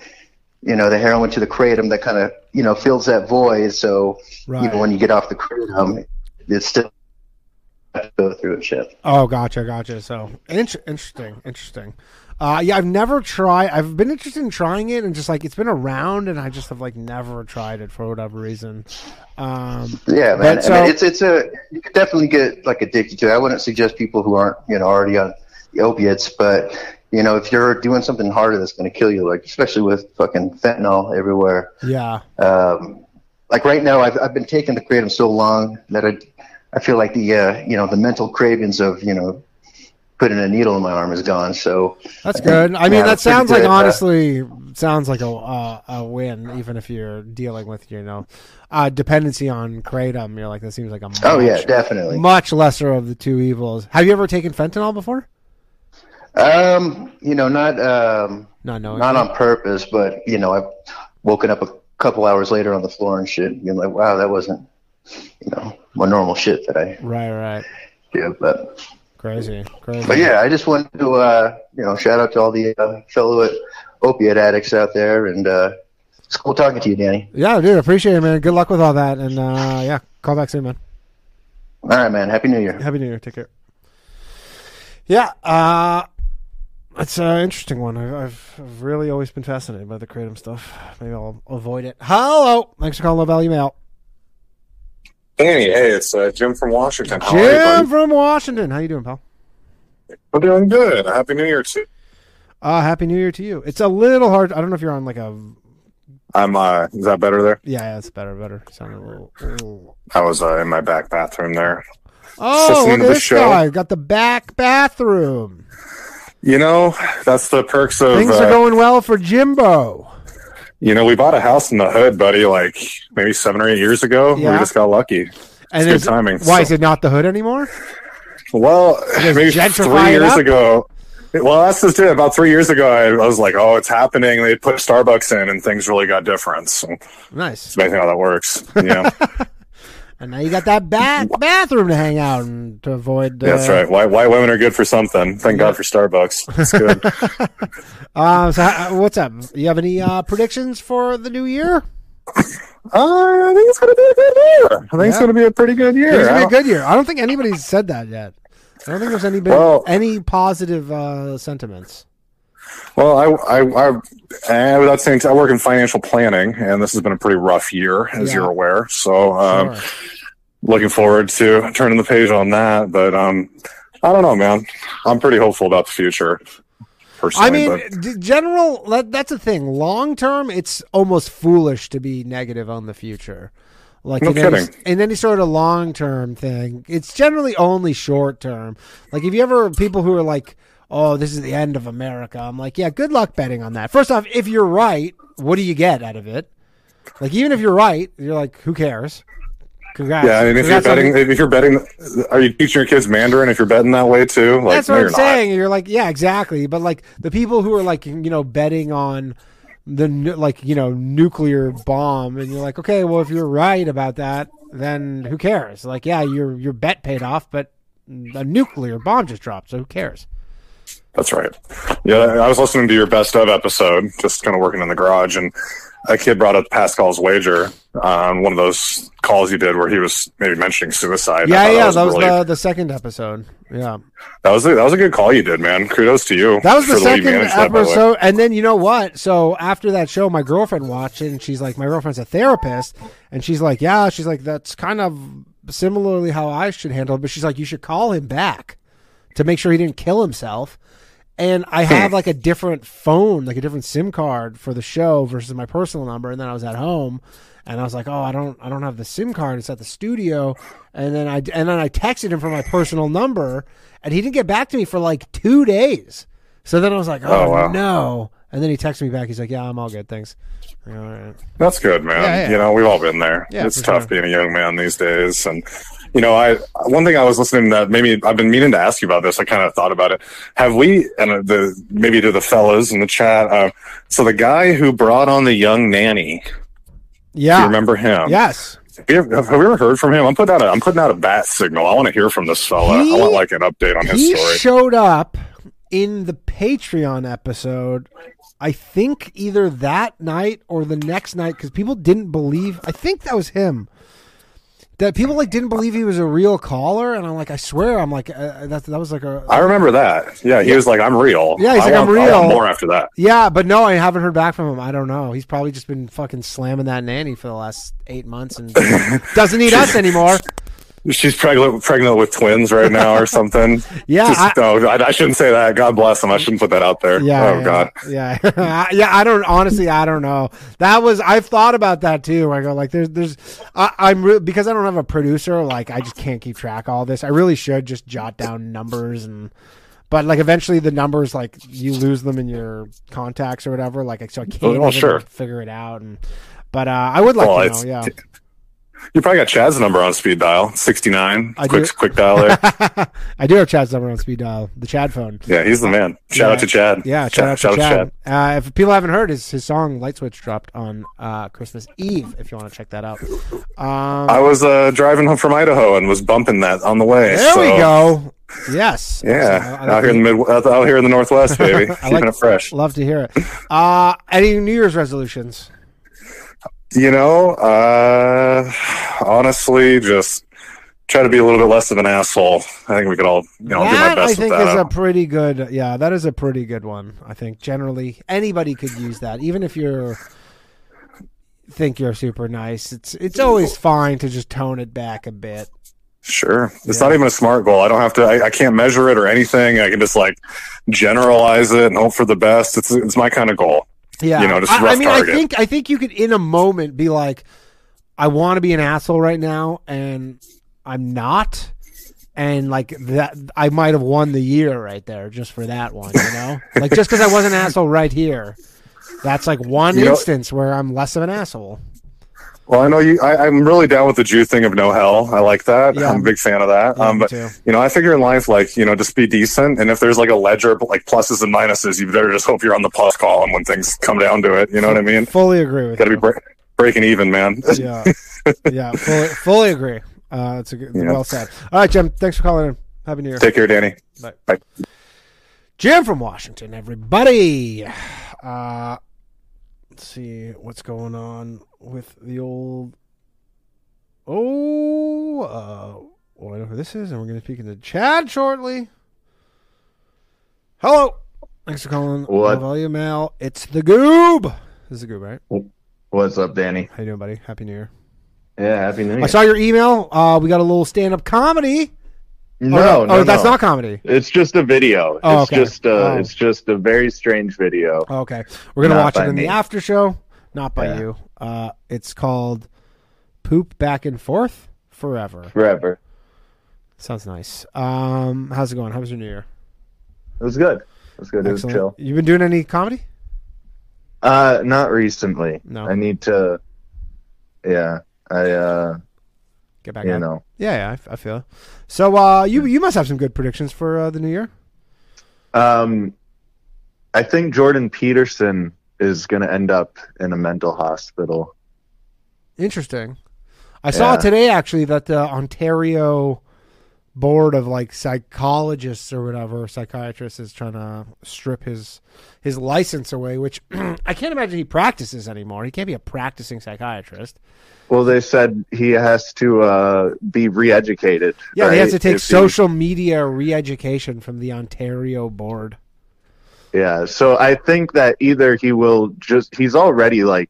you know the heroin to the kratom that kind of you know fills that void. So you Right. know when you get off the kratom, it's still go through shit. Oh, gotcha, gotcha. So int- interesting, interesting. Uh, yeah, I've never tried. I've been interested in trying it, and just like it's been around, and I just have like never tried it for whatever reason. Um, Yeah, man. so- I mean, it's it's a you could definitely get like addicted to it. I wouldn't suggest people who aren't you know already on the opiates, but you know if you're doing something harder that's going to kill you, like especially with fucking fentanyl everywhere. yeah, Um, like right now, I've I've been taking the kratom so long that I I feel like the uh, you know the mental cravings of you know putting a needle in my arm is gone. So that's good. I mean, yeah, that sounds like honestly sounds like a uh, a win, even if you're dealing with you know uh, dependency on kratom. You're like that seems like a Oh, yeah, much- definitely. much lesser of the two evils. Have you ever taken fentanyl before? Um, you know, not um, Not knowing. not on purpose, but you know, I've woken up a couple hours later on the floor and shit, being like, wow, that wasn't, you know, my normal shit that I Right, right. yeah But Crazy, crazy. but yeah, I just wanted to uh, you know, shout out to all the uh, fellow opiate addicts out there, and uh, it's cool talking to you, Danny. Yeah, dude, appreciate it, man. Good luck with all that, and uh, yeah, call back soon, man. All right, man. Happy New Year. Happy New Year. Take care. Yeah, uh, it's an interesting one. I've, I've I've really always been fascinated by the kratom stuff. Maybe I'll avoid it. Hello, thanks for calling Low Value Mail. Danny, hey, it's uh, Jim from Washington. How are you, Jim from Washington. How you doing, pal? I'm doing good. Happy New Year too. Uh, Happy New Year to you. It's a little hard. I don't know if you're on like a. I'm. Uh, is that better there? Yeah, yeah it's better, better. Sounded a little. little- I was uh, in my back bathroom there. Oh, look at the this show. guy. Got the back bathroom. You know, that's the perks of. Things uh, are going well for Jimbo. You know, we bought a house in the hood, buddy, like maybe seven or eight years ago. Yeah. We just got lucky. And it's good timing. Why So- is it not the hood anymore? Well, maybe three years up? ago. Well, that's just it. About three years ago, I, I was like, "Oh, it's happening." They put Starbucks in, and things really got different. So Nice. it's amazing how that works. Yeah, <laughs> And now you got that ba- <laughs> bathroom to hang out and to avoid. Uh, that's right. White white women are good for something. Thank God for Starbucks. It's good. <laughs> Uh, so how, what's up? You have any uh, predictions for the new year? Uh, I think it's going to be a good year. I think it's going to be a pretty good year. It's gonna be a good year. I don't think anybody's said that yet. I don't think there's any been, Well- any positive uh, sentiments. Well, I, I, I, and without saying, I work in financial planning, and this has been a pretty rough year, as Yeah. you're aware. So, um, Sure. looking forward to turning the page on that. But um, I don't know, man. I'm pretty hopeful about the future. Personally, I mean, but- general. That's the thing. Long term, it's almost foolish to be negative on the future. Like No in any, in any sort of long term thing, it's generally only short term. Like if you ever people who are like, "Oh, this is the end of America," I'm like, "Yeah, good luck betting on that." First off, if you're right, what do you get out of it? Like even if you're right, you're like, "Who cares?" Congrats. yeah, and if you're betting, if you're betting, are you teaching your kids Mandarin if you're betting that way too? Like, That's what you're I'm not. saying. You're like, yeah, exactly. But like the people who are like, you know, betting on the like, you know, nuclear bomb, and you're like, okay, well, if you're right about that, then who cares? Like, yeah, your your bet paid off, but a nuclear bomb just dropped, so who cares? That's right. Yeah, I was listening to your best of episode, just kind of working in the garage, and a kid brought up Pascal's wager on one of those calls you did where he was maybe mentioning suicide. I yeah, thought yeah, that was, really- the the second episode. Yeah, that was a, that was a good call you did, man. Kudos to you. that was the for way you second that, episode. And then you know what? So after that show, my girlfriend watched it, and she's like, my girlfriend's a therapist, and she's like, yeah, she's like, that's kind of similarly how I should handle it. But she's like, you should call him back to make sure he didn't kill himself. And I Hmm. have like a different phone, like a different SIM card for the show versus my personal number. And then I was at home, and I was like, "Oh, I don't, I don't have the SIM card. It's at the studio." And then I, and then I texted him from my personal number, and he didn't get back to me for like two days. So then I was like, "Oh, Oh, wow. no!" And then he texted me back. He's like, "Yeah, I'm all good, thanks." All right. That's good, man. Yeah, yeah. You know, we've all been there. Yeah, it's tough sure. being a young man these days. And, you know, I, one thing I was listening that maybe I've been meaning to ask you about this. I kind of thought about it. Have we, and uh, the, maybe to the fellas in the chat, uh, so the guy who brought on the young nanny, Yeah. do you remember him? Yes. Have you, ever, have you ever heard from him? I'm putting out a, I'm putting out a bat signal. I want to hear from this fella. He- I want like an update on his story. he story. showed up in the Patreon episode. I think either that night or the next night because people didn't believe. I think that was him. That people like didn't believe he was a real caller, and I'm like, I swear, I'm like, uh, that that was like a. I remember that. Yeah, he was like, I'm real. Yeah, he's I like, I'm want- I want real. more after that. Yeah, but no, I haven't heard back from him. I don't know. He's probably just been fucking slamming that nanny for the last eight months and <laughs> doesn't need us anymore. She's pregnant, pregnant with twins right now or <laughs> something. Yeah, Just, I- no, I, I shouldn't say that. God bless them. I shouldn't put that out there. Yeah. oh yeah, God. Yeah. <laughs> yeah. I don't honestly. I don't know. That was. I've thought about that too. I go like, there's, there's. I, I'm re- because I don't have a producer. Like, I just can't keep track of all this. I really should just jot down numbers and. But like eventually the numbers like you lose them in your contacts or whatever like so I can't Well, even sure. figure it out and but uh, I would like Well, to know yeah You probably got Chad's number on speed dial, 69. Quick, do. quick dial there. <laughs> I do have Chad's number on speed dial the Chad phone yeah, he's the man. Shout Yeah. out to Chad. Yeah, shout out to shout Chad. Uh, if people haven't heard, his his song "Light Switch" dropped on uh, Christmas Eve. If you want to check that out, um, I was uh, driving home from Idaho and was bumping that on the way. there we go. Yes, Yeah, I like out here in the mid, out out here in the Northwest, baby, <laughs> keeping like it fresh. Love to hear it. Uh, any New Year's resolutions? You know, uh, honestly, just try to be a little bit less of an asshole. I think we could all, you know, do my that best I think with is a pretty good. Yeah, that is a pretty good one. I think generally anybody could use that, even if you're think you're super nice. It's it's always fine to just tone it back a bit. Sure. It's not even a smart goal. I don't have to, I, I can't measure it or anything. I can just like generalize it and hope for the best. It's, it's my kind of goal. Yeah, You know, just I, I mean, target. I think I think you could in a moment be like, I want to be an asshole right now, and I'm not, and like that, I might have won the year right there just for that one. You know, <laughs> like just because I was an asshole right here, that's like one You know- instance where I'm less of an asshole. Well, I know you, I, I'm really down with the Jew thing of no hell. I like that. Yeah. I'm a big fan of that. Yeah, um, but too. you know, I figure in life, like, you know, just be decent. And if there's like a ledger, like pluses and minuses, you better just hope you're on the plus column when things come down to it. You know what I mean? Fully agree with Got to be break, breaking even, man. <laughs> Yeah, yeah, fully, fully agree. Uh, that's a good, Yeah. well said. All right, Jim. Thanks for calling in. Happy New Year. Take care, Danny. Bye. Bye. Jim from Washington, everybody. Uh, let's see what's going on with the old. Oh, uh, well, I know who this is, and we're going to speak into Chad shortly. Hello. Thanks for calling. What? Value Mail. It's the Goob. This is the Goob, right? What's up, Danny? How you doing, buddy? Happy New Year. Yeah, happy New Year. I saw your email. Uh, we got a little stand-up comedy No, no, no, oh, that's no. not comedy. It's just a video. Oh, it's okay. just uh, Oh. it's just a very strange video. Okay, we're gonna Not watch it in me. the after show, not by Yeah. you. Uh, it's called "Poop Back and Forth Forever." Forever. Sounds nice. Um, how's it going? How was your New Year? It was good. It was good. It was chill. You been doing any comedy? Uh, not recently. No. I need to. Yeah, I. uh Get back You it. know. Yeah, yeah, I, I feel. So, uh, you you must have some good predictions for uh, the new year. Um, I think Jordan Peterson is going to end up in a mental hospital. Interesting. I saw Yeah. today actually that the Ontario board of like psychologists or whatever psychiatrists is trying to strip his his license away, which <clears throat> I can't imagine he practices anymore. He can't be a practicing psychiatrist. Well, they said he has to uh, be re-educated. Yeah, he has to take If he- social media re-education from the Ontario board. Yeah, so I think that either he will just he's already like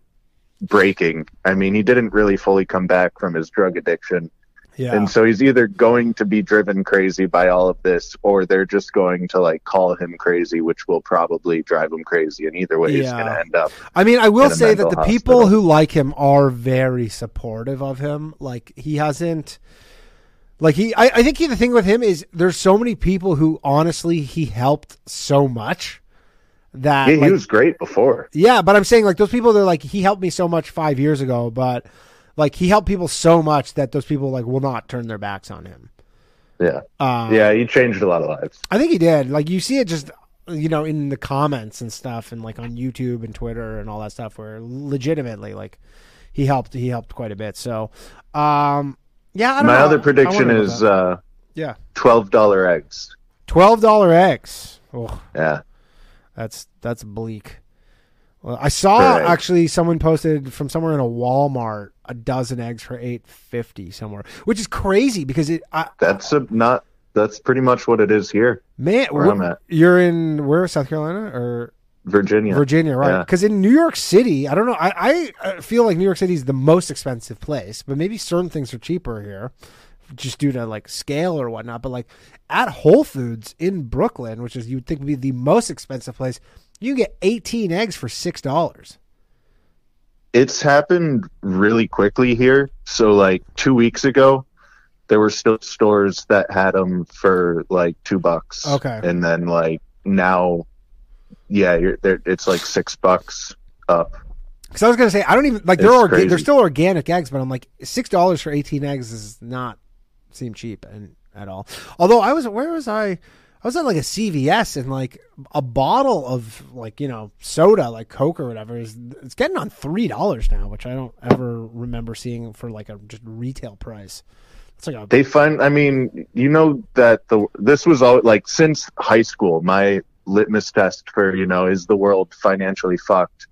breaking. I mean, he didn't really fully come back from his drug addiction. Yeah. And so he's either going to be driven crazy by all of this or they're just going to like call him crazy, which will probably drive him crazy and either way he's going to end up. I mean, I will say that the people who like him are very supportive of him. Like he hasn't, like he. I, I think he, the thing with him is there's so many people who honestly he helped so much that Yeah, he like- was great before. Yeah, but I'm saying like those people they're like he helped me so much five years ago, but like he helped people so much that those people like will not turn their backs on him. Yeah. Uh, yeah, he changed a lot of lives. I think he did. Like you see it just you know in the comments and stuff and like on YouTube and Twitter and all that stuff where legitimately like he helped he helped quite a bit. So um yeah, I don't My know. other prediction is uh Yeah. $12 eggs. twelve dollar eggs. Oh, Yeah. that's that's bleak. Well, I saw actually someone posted from somewhere in a Walmart a dozen eggs for eight fifty somewhere, which is crazy because it. I, That's a not that's pretty much what it is here. man, where I'm at. you're in where South Carolina or Virginia. Virginia, right? Yeah. Because in New York City, I don't know. I, I uh, feel like New York City is the most expensive place, but maybe certain things are cheaper here, just due to like scale or whatnot. But like at Whole Foods in Brooklyn, which is you would think would be the most expensive place, you get 18 eggs for six dollars. It's happened really quickly here. So like 2 weeks ago there were still stores that had them for like 2 bucks. Okay. And then like now yeah, you're there it's like 6 bucks up. Because I was gonna say I don't even like they're orga- they're still organic eggs, but I'm like six dollars for 18 eggs does not seem cheap and at all. Although I was where was I? I was at like a CVS and like a bottle of like you know soda like Coke or whatever is it's getting on three dollars now, which I don't ever remember seeing for like a just retail price. It's like a They find I mean, you know that the this was all like since high school, my litmus test for, you know, is the world financially fucked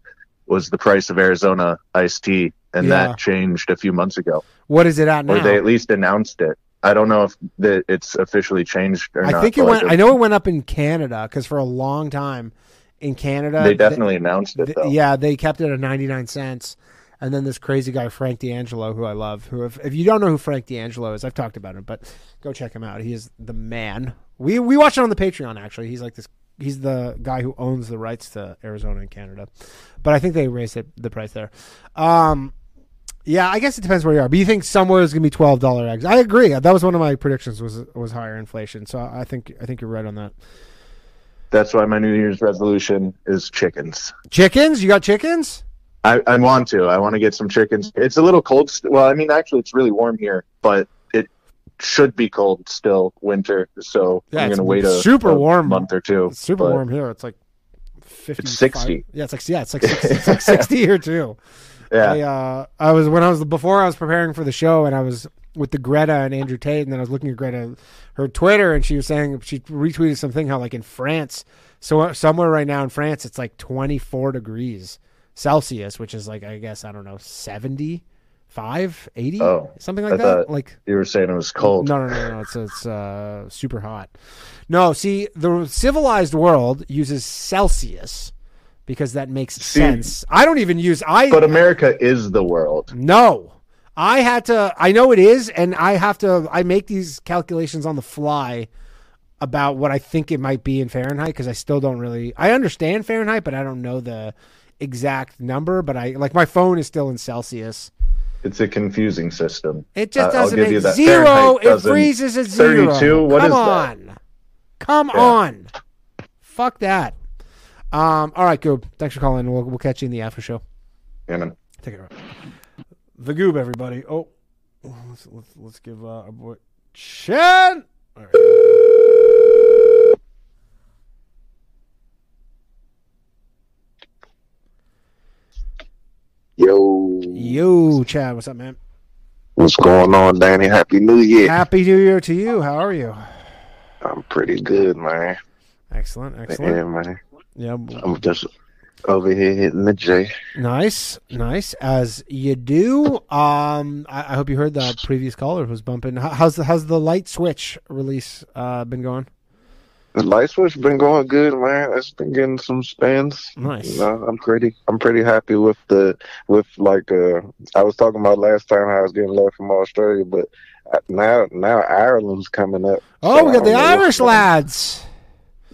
was the price of Arizona iced tea and Yeah. that changed a few months ago. what is it at now? Or they at least announced it. I don't know if the, it's officially changed or I not. think it went. like, I know it went up in Canada because for a long time in Canada They definitely announced it th-. Yeah, they kept it at 99 cents. And then this crazy guy, Frank D'Angelo, who I love, who, if, if you don't know who Frank D'Angelo is, I've talked about him, but go check him out. He is the man. We, we watch it on the Patreon, actually. He's like this, he's the guy who owns the rights to Arizona and Canada. But I think they raised it, the price there. Um, yeah, I guess it depends where you are. But you think somewhere is going to be twelve dollar eggs? I agree. That was one of my predictions. Was was higher inflation. So I think I think you're right on that. That's why my New Year's resolution is chickens. Chickens? You got chickens? I, I want to. I want to get some chickens. It's a little cold. St- well, I mean, actually, it's really warm here, but it should be cold still, winter. So Yeah, I'm going to wait a super a warm. month or two. It's super warm here. It's like fifty. 60. Yeah, it's like yeah, it's like 60, it's like sixty here too. <laughs> Yeah. I, uh, I was when I was before I was preparing for the show, and I was with the Greta and Andrew Tate, and then I was looking at Greta her Twitter, and she was saying she retweeted something how like in France, so somewhere right now in France, it's like twenty four degrees Celsius, which is like I guess I don't know 70, 80, Oh, something like that. Like you were saying it was cold. no, no, no, no. It's it's uh, super hot. No, see, the civilized world uses Celsius because that makes sense. I don't even use I. But America is the world. no, I had to. I know it is, and I have to. I make these calculations on the fly about what I think it might be in Fahrenheit because I still don't really. I understand Fahrenheit, but I don't know the exact number. But I like my phone is still in Celsius. It's a confusing system. It just Uh, doesn't give make zero. Fahrenheit It freezes at zero. 32. What Come is on. that? Come Yeah. on. Fuck that. Um. All right, Goob. Thanks for calling. We'll we'll catch you in the after show. Yeah, man. Take it. The Goob, everybody. Oh, let's let's, let's give uh, our boy Shen. All right. Yo, Yo, Chad. What's up, man? what's going on, Danny? Happy New Year. Happy New Year to you. How are you? I'm pretty good, man. Excellent. Excellent. Yeah, man. Yeah. I'm just over here hitting the J. Nice, nice as you do. Um, I, I hope you heard the previous caller who was bumping. How- How's the how's the light switch release uh, been going? The light switch been going good, man. It's been getting some spins. Nice. You know, I'm pretty, I'm pretty happy with the, with like, uh, I was talking about last time how I was getting love from Australia, but uh, now, now Ireland's coming up. Oh, So we got the don't know what's Irish lads.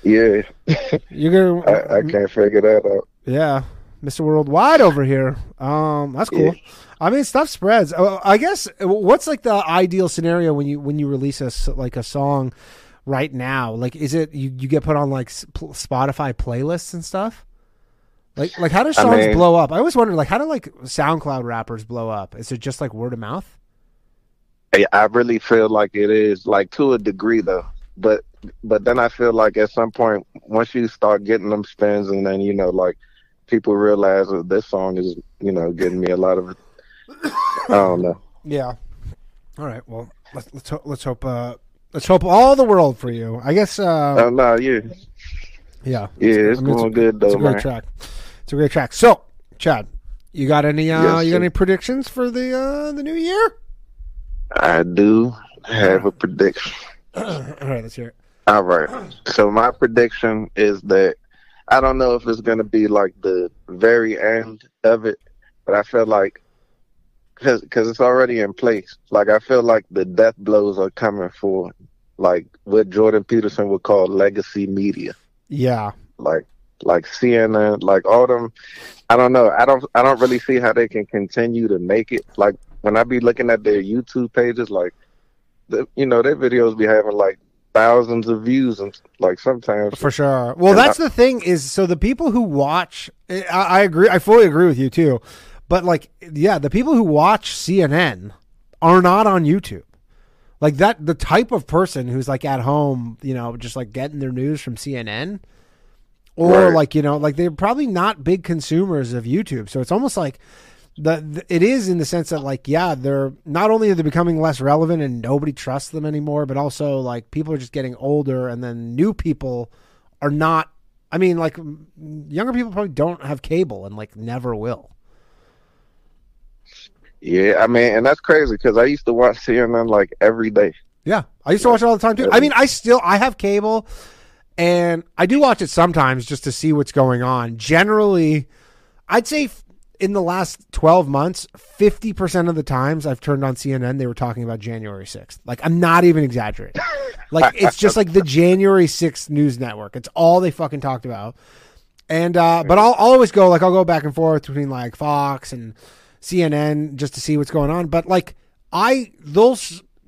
Yeah, <laughs> You're gonna, I, I can't figure that out. yeah, Mr. Worldwide over here. Um, that's cool. I mean, stuff spreads. Uh, I guess what's like the ideal scenario when you when you release a like a song right now? Like, is it you, you get put on like Spotify playlists and stuff? Like, like how do I songs mean- blow up? I always wondered, like, how do like SoundCloud rappers blow up? Is it just like word of mouth? I I really feel like it is, like to a degree though. But but then I feel like at some point, once you start getting them spins, and then you know, like people realize that this song is, you know, getting me a lot of. I don't know. Yeah. All right. Well, let's let's hope let's hope uh, let's hope all the world for you. I guess. Uh, Oh no, yeah, yeah. yeah, it's I mean, going good though. It's a great man. track. It's a great track. So, Chad, you got any uh, Yes, you got any predictions for the uh, the new year? I do have a prediction. <clears throat> all right, let's hear it. All right. So my prediction is that I don't know if it's going to be like the very end of it, but I feel like because it's already in place. Like I feel like the death blows are coming for like what Jordan Peterson would call legacy media, Yeah. like like CNN, like all them. I don't know. I don't. I don't really see how they can continue to make it. Like when I be looking at their YouTube pages, like the, you know their videos be having like thousands of views and like sometimes For sure. Well, that's I- the thing is, so the people who watch, I, I agree, I fully agree with you too. But like, yeah, the people who watch CNN are not on YouTube. Like that, the type of person who's like at home, you know, just like getting their news from CNN, or Right. like you know, like they're probably not big consumers of YouTube. So it's almost like the, the it is in the sense that like yeah, they're not only are they becoming less relevant and nobody trusts them anymore, but also like people are just getting older, and then new people are not. I mean, like younger people probably don't have cable and like never will. Yeah, I mean, and that's crazy because I used to watch CNN like every day. Yeah, I used to watch it all the time too. I mean, I still I have cable, and I do watch it sometimes just to see what's going on. Generally, I'd say in the last twelve months, fifty percent of the times I've turned on CNN, they were talking about January sixth. Like I'm not even exaggerating. like <laughs> it's just like the January sixth news network. It's all they fucking talked about. And uh, but I'll, I'll always go like I'll go back and forth between like Fox and CNN just to see what's going on. But like I they'll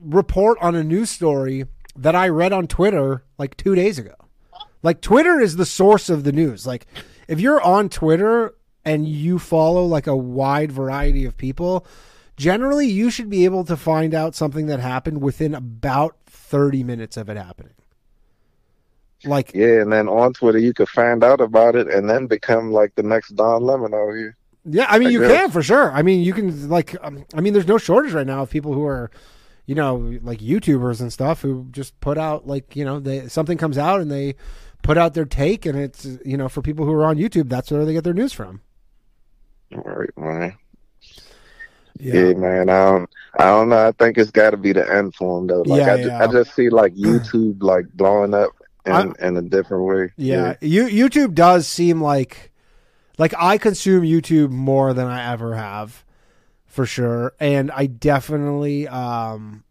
report on a news story that I read on Twitter like two days ago. Like Twitter is the source of the news. Like if you're on Twitter and you follow like a wide variety of people, generally you should be able to find out something that happened within about 30 minutes of it happening. Like Yeah, and then on Twitter you could find out about it and then become like the next Don Lemon out here. Yeah, I mean, I you guess. can for sure. I mean, you can like, um, I mean, there's no shortage right now of people who are, you know, like YouTubers and stuff who just put out like, you know, they something comes out and they put out their take, and it's you know, for people who are on YouTube, that's where they get their news from. Right, man. Yeah. man. I don't. I don't know. I think it's got to be the end for him though. Like Yeah, I, ju- I just see like <clears throat> YouTube like blowing up in, in a different way. Yeah, you, YouTube does seem like, like I consume YouTube more than I ever have. for sure. And I definitely, um,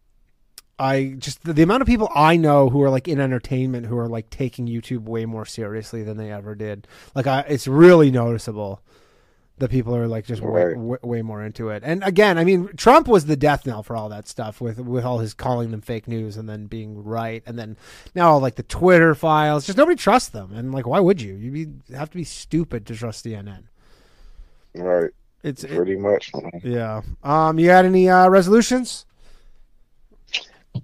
I just the, the amount of people I know who are like in entertainment who are like taking YouTube way more seriously than they ever did. Like, I, it's really noticeable that people are like just way, way, way more into it. And again, I mean, Trump was the death knell for all that stuff with with all his calling them fake news and then being right, and then now all like the Twitter files. Just nobody trusts them, and like, why would you? You be, have to be stupid to trust CNN. Right. It's pretty much. Yeah. Um. You had any uh, resolutions?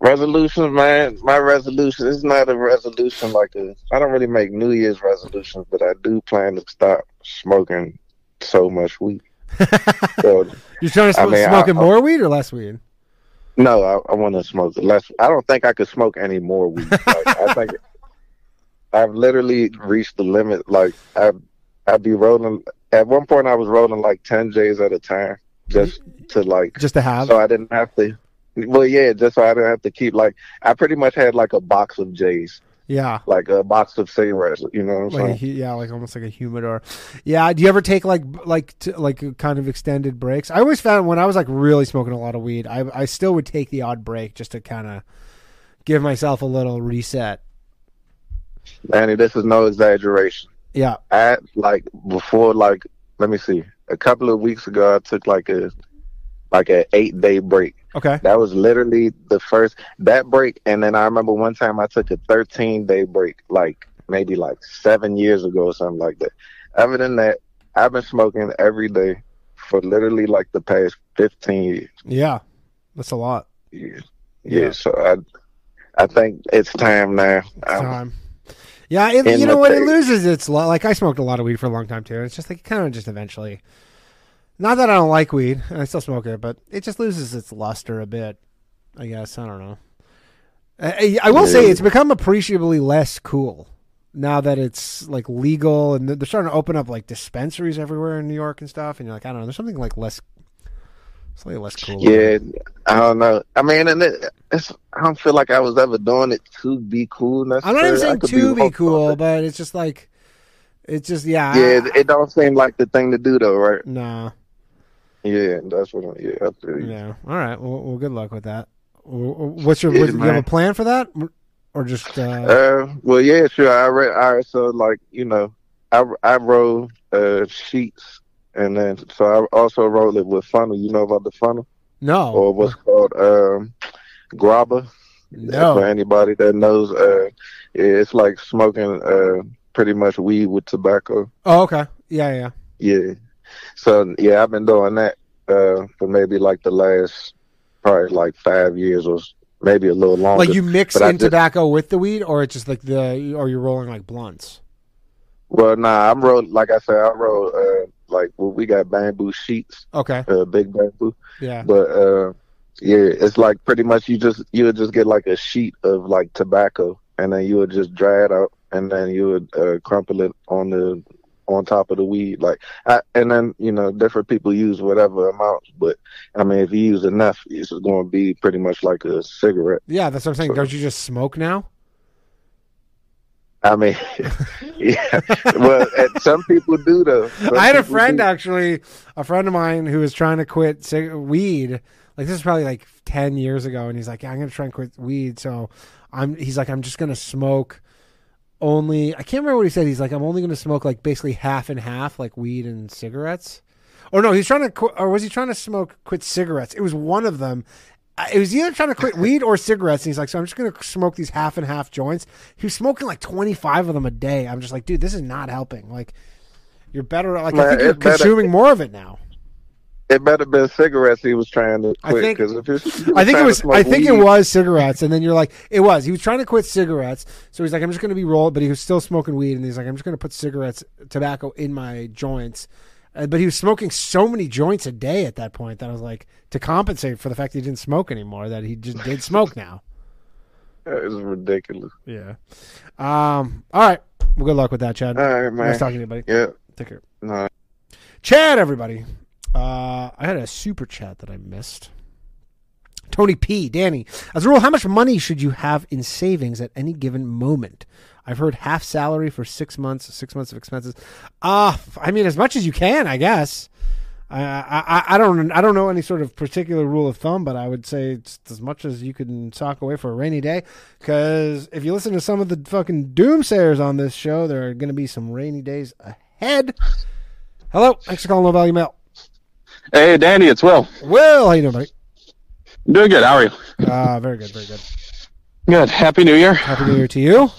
Resolutions, man. My resolution is not a resolution like a. I don't really make New Year's resolutions, but I do plan to stop smoking so much weed. <laughs> so, You're trying to I sm- mean, I- smoking I- more weed or less weed? No, I, I want to smoke less. I don't think I could smoke any more weed. <laughs> Like, I think I've literally reached the limit. Like I, I'd be rolling. At one point, I was rolling like ten J's at a time, just to like, just to have. So I didn't have to. Well, yeah, just so I didn't have to keep like. I pretty much had like a box of J's, Yeah. like a box of cigarettes. You know what I'm Like saying? hu- yeah, like almost like a humidor. Yeah. Do you ever take like like t- like kind of extended breaks? I always found when I was like really smoking a lot of weed, I I still would take the odd break just to kind of give myself a little reset. Manny, this is no exaggeration. Yeah. I like before like let me see. A couple of weeks ago I took like a like an eight day break. Okay. That was literally the first that break and then I remember one time I took a thirteen day break, like maybe like seven years ago or something like that. Other than that, I've been smoking every day for literally like the past fifteen years. Yeah. That's a lot. Yeah. Yeah, so I I think it's time now. It's time. Yeah, it, you know what? It loses its lo- like I smoked a lot of weed for a long time too. It's just like kind of just eventually. Not that I don't like weed, I still smoke it, but it just loses its luster a bit. I guess I don't know. I, I will say it's become appreciably less cool now that it's like legal, and they're starting to open up like dispensaries everywhere in New York and stuff. And you're like, I don't know, there's something like less, slightly less cool. Yeah, I don't know. I mean, and it, it's, I don't feel like I was ever doing it to be cool. I'm not even saying to be wrong. cool, but it's just like, it's just yeah, Yeah, it, it don't seem like the thing to do though, right? Nah. Yeah, that's what. I'm, yeah, I feel you. Yeah. All right. Well, well good luck with that. What's your? Yeah, what, you have a plan for that, or just? Uh, Uh, well, yeah, sure. I read. All right, so like you know, I I roll uh sheets, and then so I also roll it with funnel. You know about the funnel? No. Or what's called um grabba? No. For anybody that knows, uh, it's like smoking uh pretty much weed with tobacco. oh, okay. Yeah, yeah. Yeah. So yeah, I've been doing that uh for maybe like the last probably like five years or maybe a little longer. Like you mix But in just- tobacco with the weed, or it's just like the, or you're rolling like blunts. Well, nah, I'm roll like I said, I roll uh like well, we got bamboo sheets. Okay. Uh, big bamboo. Yeah. But uh, yeah, it's like pretty much you just you would just get like a sheet of like tobacco, and then you would just dry it out, and then you would uh, crumple it on the on top of the weed, like, I, and then you know different people use whatever amounts, but I mean if you use enough, it's going to be pretty much like a cigarette. Yeah, that's what I'm saying. Don't you just smoke now? I mean, <laughs> yeah. Well, and some people do though. Some I had a friend do. actually, a friend of mine who was trying to quit cig- weed. Like this is probably like ten years ago, and he's like, "Yeah, I'm gonna try and quit weed." So I'm. He's like, "I'm just gonna smoke only." I can't remember what he said. He's like, "I'm only gonna smoke like basically half and half, like weed and cigarettes." Or no, he's trying to, qu- or was he trying to smoke quit cigarettes? It was one of them. Uh, It was either trying to quit weed or cigarettes. And he's like, so I'm just gonna smoke these half and half joints. He was smoking like 25 of them a day. I'm just like, dude, this is not helping. Like, you're better. Like, I think you're consuming more of it now. It better been cigarettes he was trying to I quit think- if it's, I think it was. I think it was. cigarettes, and then you're like, it was. He was trying to quit cigarettes, so he's like, I'm just going to be rolled, but he was still smoking weed, and he's like, I'm just going to put cigarettes, tobacco in my joints, uh, but he was smoking so many joints a day at that point that I was like, to compensate for the fact that he didn't smoke anymore, that he just did smoke <laughs> now. It's ridiculous. Yeah. Um. All right. Well, good luck with that, Chad. All right, man. Nice talking to you, buddy. Yeah. Take care. No. Chad, everybody. Uh, I had a super chat that I missed. Tony P. Danny, as a rule, how much money should you have in savings at any given moment? I've heard half salary for six months, six months of expenses. Uh, I mean, as much as you can, I guess. I, I I don't I don't know any sort of particular rule of thumb, but I would say it's as much as you can sock away for a rainy day. Because if you listen to some of the fucking doomsayers on this show, there are going to be some rainy days ahead. Hello, thanks for calling Low Value Mail. Hey, Danny, it's Will. Will, how you doing, buddy? Doing good. How are you? Uh, very good, very good. Good. Happy New Year. Happy New Year to you.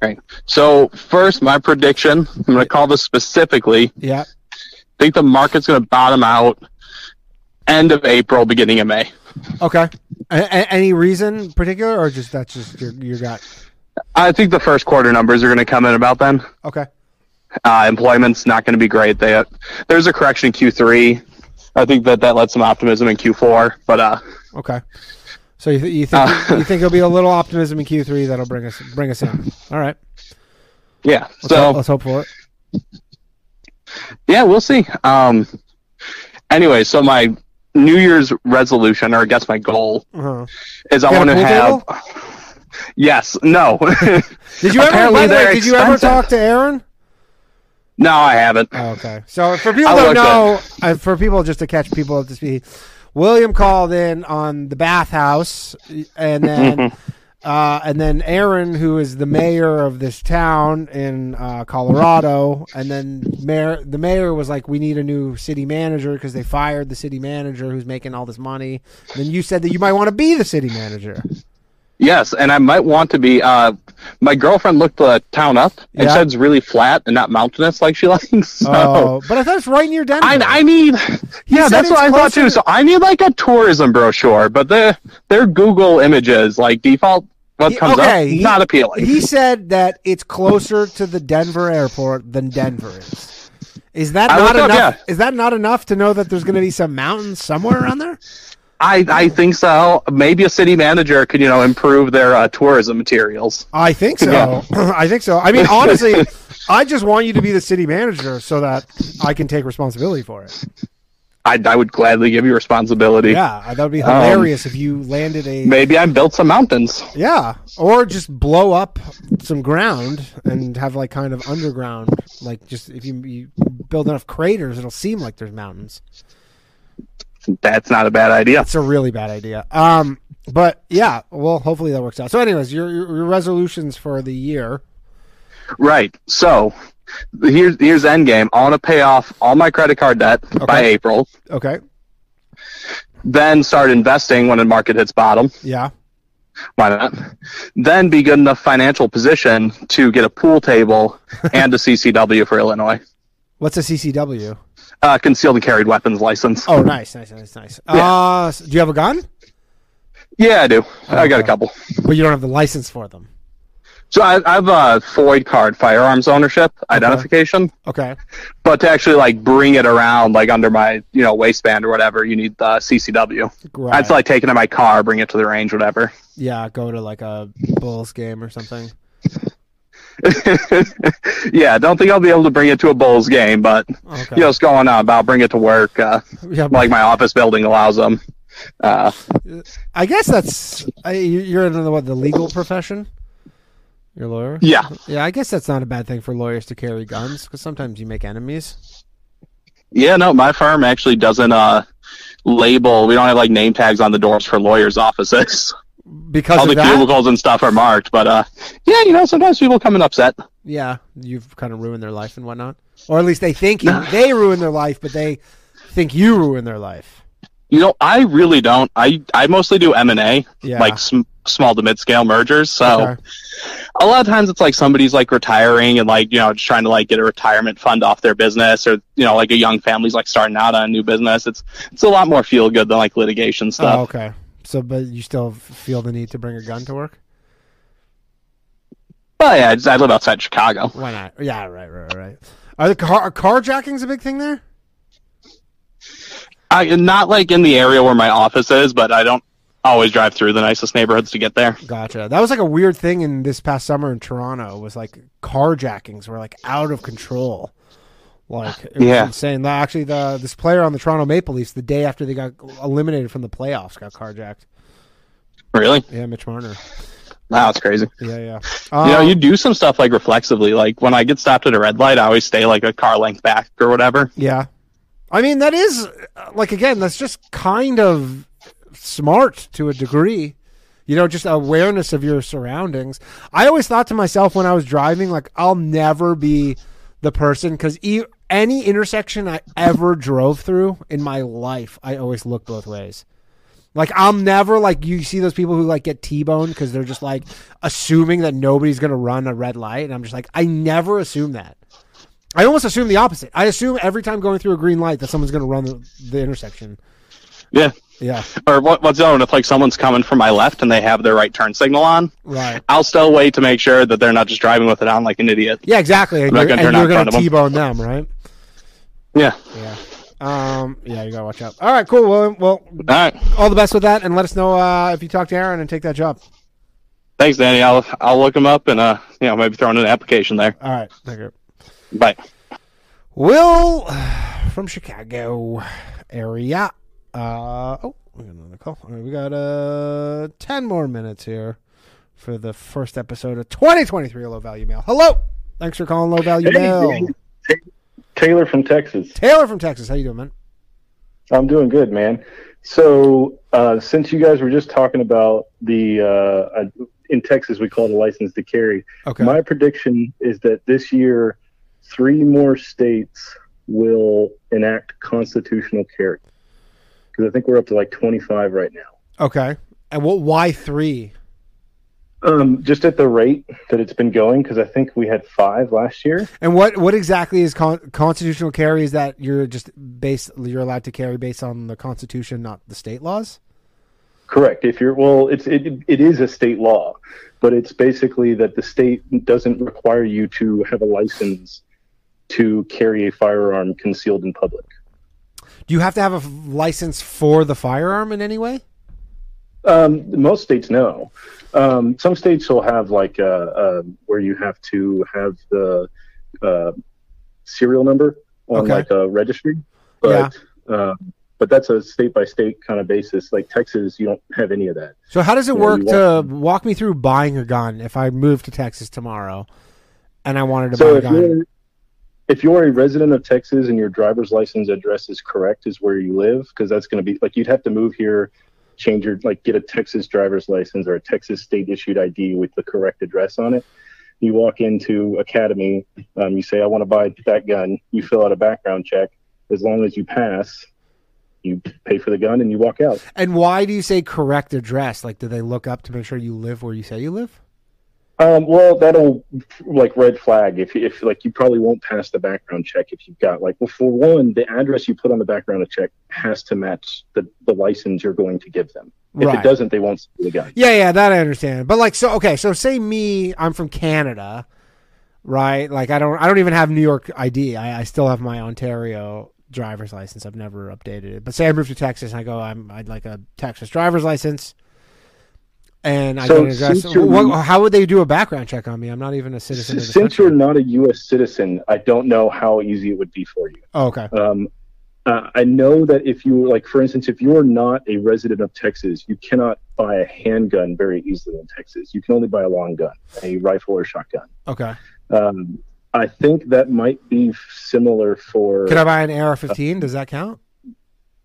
Right. So first, my prediction. I'm going to call this specifically. Yeah. I think the market's going to bottom out end of April, beginning of May. Okay. A- a- any reason particular, or just that's just your your gut? I think the first quarter numbers are going to come in about then. Okay. Uh, employment's not going to be great. They, there's a correction in Q3. I think that that led some optimism in Q4, but uh, Okay. So you, th- you think Uh, you think there'll be a little optimism in Q3 that'll bring us bring us in. All right. yeah. Let's, so hope, let's hope for it. Yeah, we'll see. Um, anyway, so my New Year's resolution, or I guess my goal, Uh-huh. is I want to have. table? Yes. No. <laughs> Did you ever? By the way, did you ever talk to Aaron? No, I haven't. Oh, okay. So for people who don't know, uh, for people just to catch people up to speed, William called in on the bathhouse, and then <laughs> uh, and then Aaron, who is the mayor of this town in uh, Colorado, and then mayor the mayor was like, "We need a new city manager because they fired the city manager who's making all this money." And then you said that you might want to be the city manager. Yes, and I might want to be. Uh, my girlfriend looked the town up and Yeah. said it's really flat and not mountainous like she <laughs> likes. So Oh, but I thought it's right near Denver. I, I need. Yeah, that's what I thought too. to- So I need like a tourism brochure, but the their Google images like default what comes okay, up he- not appealing. He said that it's closer to the Denver airport than Denver is. Is that I not looked up, enough? Is that not enough to know that there's going to be some mountains somewhere around there? I I think so. Maybe a city manager could you know improve their uh, tourism materials. I think so. Yeah. <laughs> I think so. I mean, <laughs> honestly, I just want you to be the city manager so that I can take responsibility for it. I I would gladly give you responsibility. Yeah, that would be Um, hilarious if you landed a Maybe I built some mountains. yeah, or just blow up some ground and have like kind of underground, like just if you, you build enough craters, it'll seem like there's mountains. That's not a bad idea. It's a really bad idea. Um, but yeah, well, hopefully that works out. So, anyways, your your, your resolutions for the year. Right. So here's here's end game. I want to pay off all my credit card debt by April. Okay. Then start investing when the market hits bottom. Yeah. Why not? Then be good enough financial position to get a pool table and a <laughs> CCW for Illinois. What's a CCW? Uh, concealed and carried weapons license. Oh, nice, nice, nice, nice. Uh, s- do you have a gun? Yeah, I do. I got a couple. But you don't have the license for them. So I, I have a FOID card, firearms ownership identification. Okay. But to actually like bring it around, like under my you know waistband or whatever, you need the CCW. Right. I'd like take it in my car, bring it to the range, whatever. Yeah, go to like a Bulls game or something. <laughs> yeah, I don't think I'll be able to bring it to a Bulls game, but Okay. you know, it's going on about bring it to work. Uh, Yeah, like my office building allows them. Uh, I guess that's I, you- you're in the what the legal profession. You're lawyer. Yeah. Yeah, I guess that's not a bad thing for lawyers to carry guns because sometimes you make enemies. yeah, no, my firm actually doesn't uh, label. We don't have like name tags on the doors for lawyers' offices. <laughs> Because all the that? cubicles and stuff are marked. But uh, yeah, you know, sometimes people come in upset. Yeah, you've kind of ruined their life and whatnot, or at least they think you, <laughs> they ruin their life, but they think you ruin their life. You know, I really don't. I I mostly do M and A, like sm- small to mid scale mergers. So Okay. a lot of times it's like somebody's like retiring and like you know just trying to like get a retirement fund off their business, or you know like a young family's like starting out on a new business. It's it's a lot more feel good than like litigation Oh, stuff. okay. So, but you still feel the need to bring a gun to work? But yeah, I, I live outside Chicago. Why not? Yeah, right, right, right. Are the car are carjackings a big thing there? I not like in the area where my office is, but I don't always drive through the nicest neighborhoods to get there. Gotcha. That was like a weird thing in this past summer in Toronto. Was like carjackings were like out of control. Like it was Yeah. insane. The- Actually, the this player on the Toronto Maple Leafs, the day after they got eliminated from the playoffs, got carjacked. Really? Yeah, Mitch Marner. Wow, that's crazy. Yeah, yeah. you know, Um, you do some stuff like reflexively. Like when I get stopped at a red light, I always stay like a car length back or whatever. Yeah. I mean, that is like again, that's just kind of smart to a degree. You know, just awareness of your surroundings. I always thought to myself when I was driving, like, I'll never be the person because e- any intersection I ever drove through in my life, I always look both ways. Like I'm never like you see those people who like get T-boned because they're just like assuming that nobody's gonna run a red light, and I'm just like I never assume that. I almost assume the opposite. I assume every time going through a green light that someone's gonna run the, the intersection. Yeah. Yeah. Or what, what's known if like someone's coming from my left and they have their right turn signal on, Right. I'll still wait to make sure that they're not just driving with it on like an idiot. Yeah, exactly. And I'm not you're, gonna and turn you're gonna. T-bone them, right? Yeah. Yeah. Um. Yeah, you gotta watch out. All right. Cool. Well, well. All right. All the best with that, and let us know uh, if you talk to Aaron and take that job. Thanks, Danny. I'll I'll look them up and uh you know maybe throw in an application there. All right. Thank you. Bye. Will <sighs> from Chicago area. Uh oh, we got another call. All right, we got uh ten more minutes here for the first episode of 2023 Low Value Mail. Hello, thanks for calling Low Value Hey, Mail. Danny. Taylor from Texas. Taylor from Texas, how you doing, man? I'm doing good, man. So, uh, since you guys were just talking about the uh, uh, in Texas, we call it a license to carry. Okay. My prediction is that this year, three more states will enact constitutional carry. Because I think we're up to like 25 right now. Okay, and what? Why three? Um, just at the rate that it's been going, because I think we had five last year. And what what exactly is con- constitutional carry? Is that you're just based you're allowed to carry based on the Constitution, not the state laws? Correct. If you're well, it's it, it is a state law, but it's basically that the state doesn't require you to have a license to carry a firearm concealed in public. Do you have to have a f- license for the firearm in any way? Um, most states no. Um, some states will have like uh, uh, where you have to have the uh, serial number on Okay. like a registry, but uh, but that's a state by state kind of basis. Like Texas, you don't have any of that. So how does it You work you to walk me through buying a gun if I move to Texas tomorrow and I wanted to So buy a gun? you're if you're a resident of Texas and your driver's license address is correct, is where you live, because that's going to be like you'd have to move here, change your like get a Texas driver's license or a Texas state issued ID with the correct address on it. You walk into Academy, um, you say I want to buy that gun. You fill out a background check. As long as you pass, you pay for the gun and you walk out. And why do you say correct address? Like, do they look up to make sure you live where you say you live? Um, well, that'll like red flag if if like you probably won't pass the background check if you've got like well for one the address you put on the background check has to match the the license you're going to give them. If Right. it doesn't, they won't see the gun. Yeah, yeah, that I understand. But like, so okay, so say me, I'm from Canada, right? Like, I don't, I don't even have New York ID. I, I still have my Ontario driver's license. I've never updated it. But say I move to Texas, and I go, I'm, I'd like a Texas driver's license, and I So get an address. What, how would they do a background check on me? I'm not even a citizen of the Since country. you're not a U.S. citizen, I don't know how easy it would be for you. Oh, okay. Um, uh, I know that if you like, for instance, if you're not a resident of Texas, you cannot buy a handgun very easily in Texas. You can only buy a long gun, a rifle or shotgun. Okay. Um, I think that might be similar for. Can I buy an AR-15? Does that count?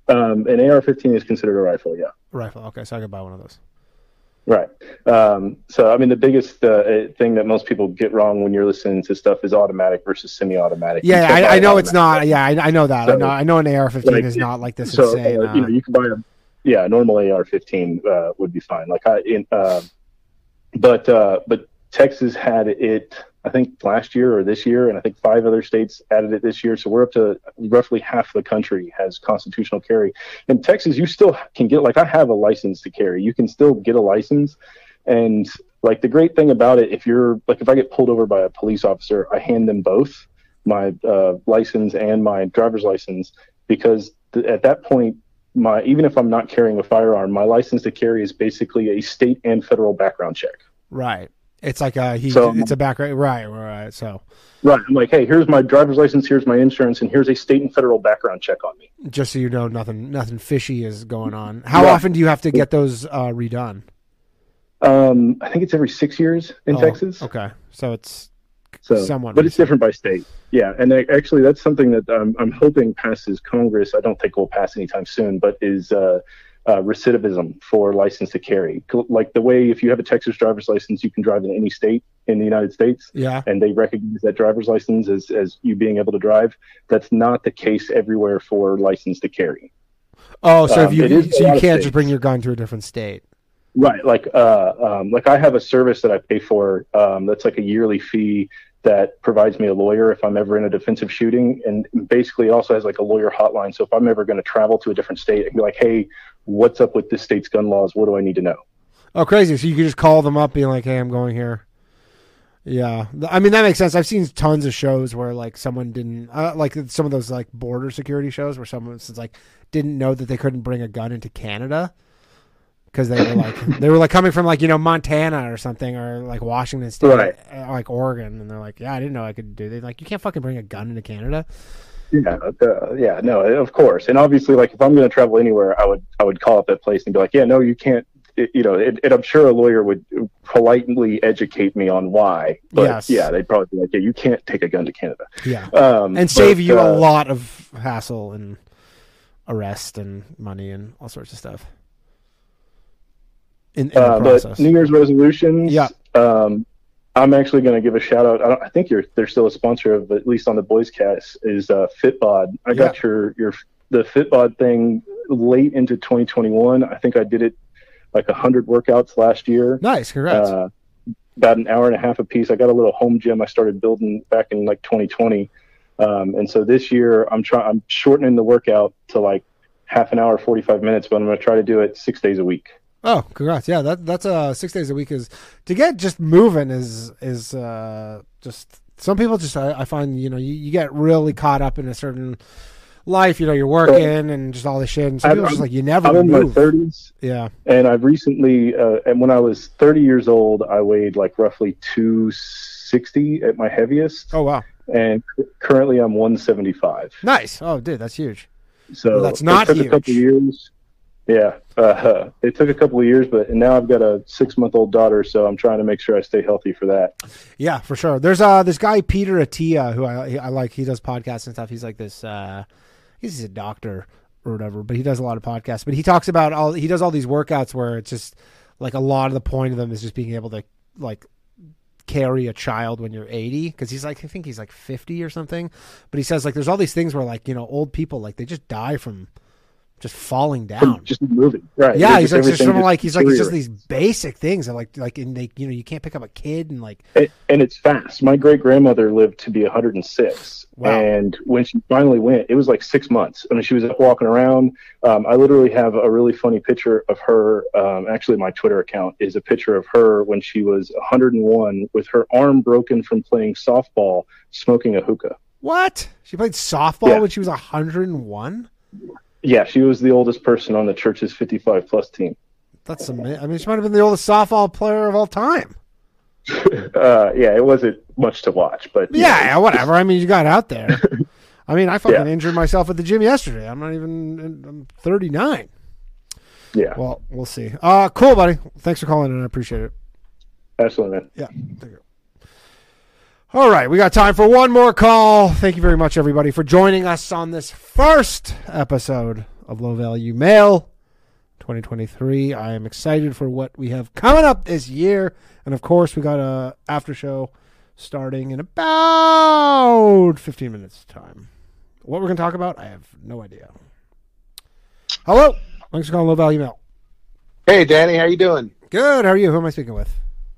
Um, an AR-15 is considered a rifle. Yeah. Rifle. Okay, so I could buy one of those. Right. Um, so, I mean, the biggest uh, thing that most people get wrong when you're listening to stuff is automatic versus semi-automatic. Yeah, I, I know it's not. Yeah, I, I know that. I know. I know an AR-15 like, is not like this so, insane. uh, you know, uh, you can buy a yeah, a normal AR-15 uh, would be fine. Like I, in, uh, but uh, but Texas had it, I think last year or this year, and I think five other states added it this year. So we're up to roughly half the country has constitutional carry. In Texas, you still can get like I have a license to carry. You can still get a license, and like the great thing about it, if you're like if I get pulled over by a police officer, I hand them both my uh, license and my driver's license because th- at that point my even if I'm not carrying a firearm, my license to carry is basically a state and federal background check. Right. It's like a he. So- it's a background. Right. Right. So Right. I'm like, hey, here's my driver's license, here's my insurance, and here's a state and federal background check on me. just so you know, nothing nothing fishy is going on. How Yeah. often do you have to get those uh, redone? Um, I think it's every six years in Oh, Texas. Okay. So it's So, somewhat but it's different by state. Yeah, and I, actually, that's something that I'm, I'm hoping passes Congress. I don't think it will pass anytime soon, but is uh, uh, recidivism for license to carry. Like the way if you have a Texas driver's license, you can drive in any state in the United States. Yeah. and they recognize that driver's license as, as you being able to drive. That's not the case everywhere for license to carry. Oh, so if Um, you it is so you can't just bring your gun to a different state. Right, like uh, um, like I have a service that I pay for um, that's like a yearly fee that provides me a lawyer if I'm ever in a defensive shooting, and basically also has like a lawyer hotline. So if I'm ever going to travel to a different state, and be like, hey, what's up with this state's gun laws? What do I need to know? Oh, crazy! So you could just call them up, being like, "Hey, I'm going here." Yeah, I mean that makes sense. I've seen tons of shows where like someone didn't, uh, like some of those like border security shows where someone like didn't know that they couldn't bring a gun into Canada because they were like they were like coming from like you know Montana or something or like Washington State, Right. uh, like Oregon, and they're like, "Yeah, I didn't know I could do." They like, "You can't fucking bring a gun into Canada." Yeah, uh, yeah, no, of course, and obviously, like if I'm going to travel anywhere, I would I would call up that place and be like, yeah, no, you can't. It, you know, it, and I'm sure a lawyer would politely educate me on why. But Yes. yeah, they'd probably be like, yeah, you can't take a gun to Canada. Yeah, um, and save but, you a uh, lot of hassle and arrest and money and all sorts of stuff. In, in Uh, but New Year's resolutions. Yeah. Um, I'm actually going to give a shout out. I, don't, I think you're they're still a sponsor of at least on the Boyscast is uh, Fitbod. I got your your the Fitbod thing late into 2021. I think I did it like hundred workouts last year. Nice, congrats. Uh, about an hour and a half a piece. I got a little home gym I started building back in like 2020. Um, and so this year I'm trying I'm shortening the workout to like half an hour, 45 minutes, but I'm going to try to do it six days a week. Oh, congrats! Yeah, that that's uh six days a week is to get just moving is is uh just some people just I, I find you know you, you get really caught up in a certain life. You know, you're working and just all this shit, and some I'm- people just like you never I'm in move. my 30s. Yeah. And I've recently, uh, and when I was 30 years old, I weighed like roughly 260 at my heaviest. Oh wow! And currently, I'm 175. Nice. Oh, dude, that's huge. So Well, that's not it took huge. a couple years. Yeah, uh, <laughs> it took a couple of years, but and now I've got a six month old daughter, so I'm trying to make sure I stay healthy for that. Yeah, for sure. There's uh this guy Peter Attia who I I like. He does podcasts and stuff. He's like this. uh He's a doctor or whatever, but he does a lot of podcasts. But he talks about all. He does all these workouts where it's just like a lot of the point of them is just being able to like carry a child when you're 80 because he's like i think he's like 50 or something but he says like there's all these things where like you know old people like they just die from just falling down Just moving, right? yeah he's like just from like he's like it's just these basic things that like like in like you know you can't pick up a kid and like and, and it's fast. My great grandmother lived to be 106, Wow. and when she finally went, it was like six months. I mean, she was walking around. Um, I literally have a really funny picture of her. Um, actually, my Twitter account is a picture of her when she was 101, with her arm broken from playing softball, smoking a hookah. what she played softball Yeah. when she was 101 Yeah, she was the oldest person on the church's 55 plus team. that's amazing i mean she might have been the oldest softball player of all time <laughs> Uh, yeah, it wasn't much to watch, but yeah, know, yeah, whatever. I mean, you got out there. <laughs> I mean, I fucking Yeah. injured myself at the gym yesterday. I'm not even. I'm 39. Yeah. Well, we'll see. Uh, cool, buddy. Thanks for calling in. I appreciate it. Absolutely, man. Yeah. All right, we got time for one more call. Thank you very much, everybody, for joining us on this first episode of Low Value Mail 2023. I am excited for what we have coming up this year, and of course, we got a after show starting in about 15 minutes time. What we're going to talk about, I have no idea. Hello, thanks for calling Low Value Mail. Hey, Danny, how you doing? Good. How are you? Who am I speaking with?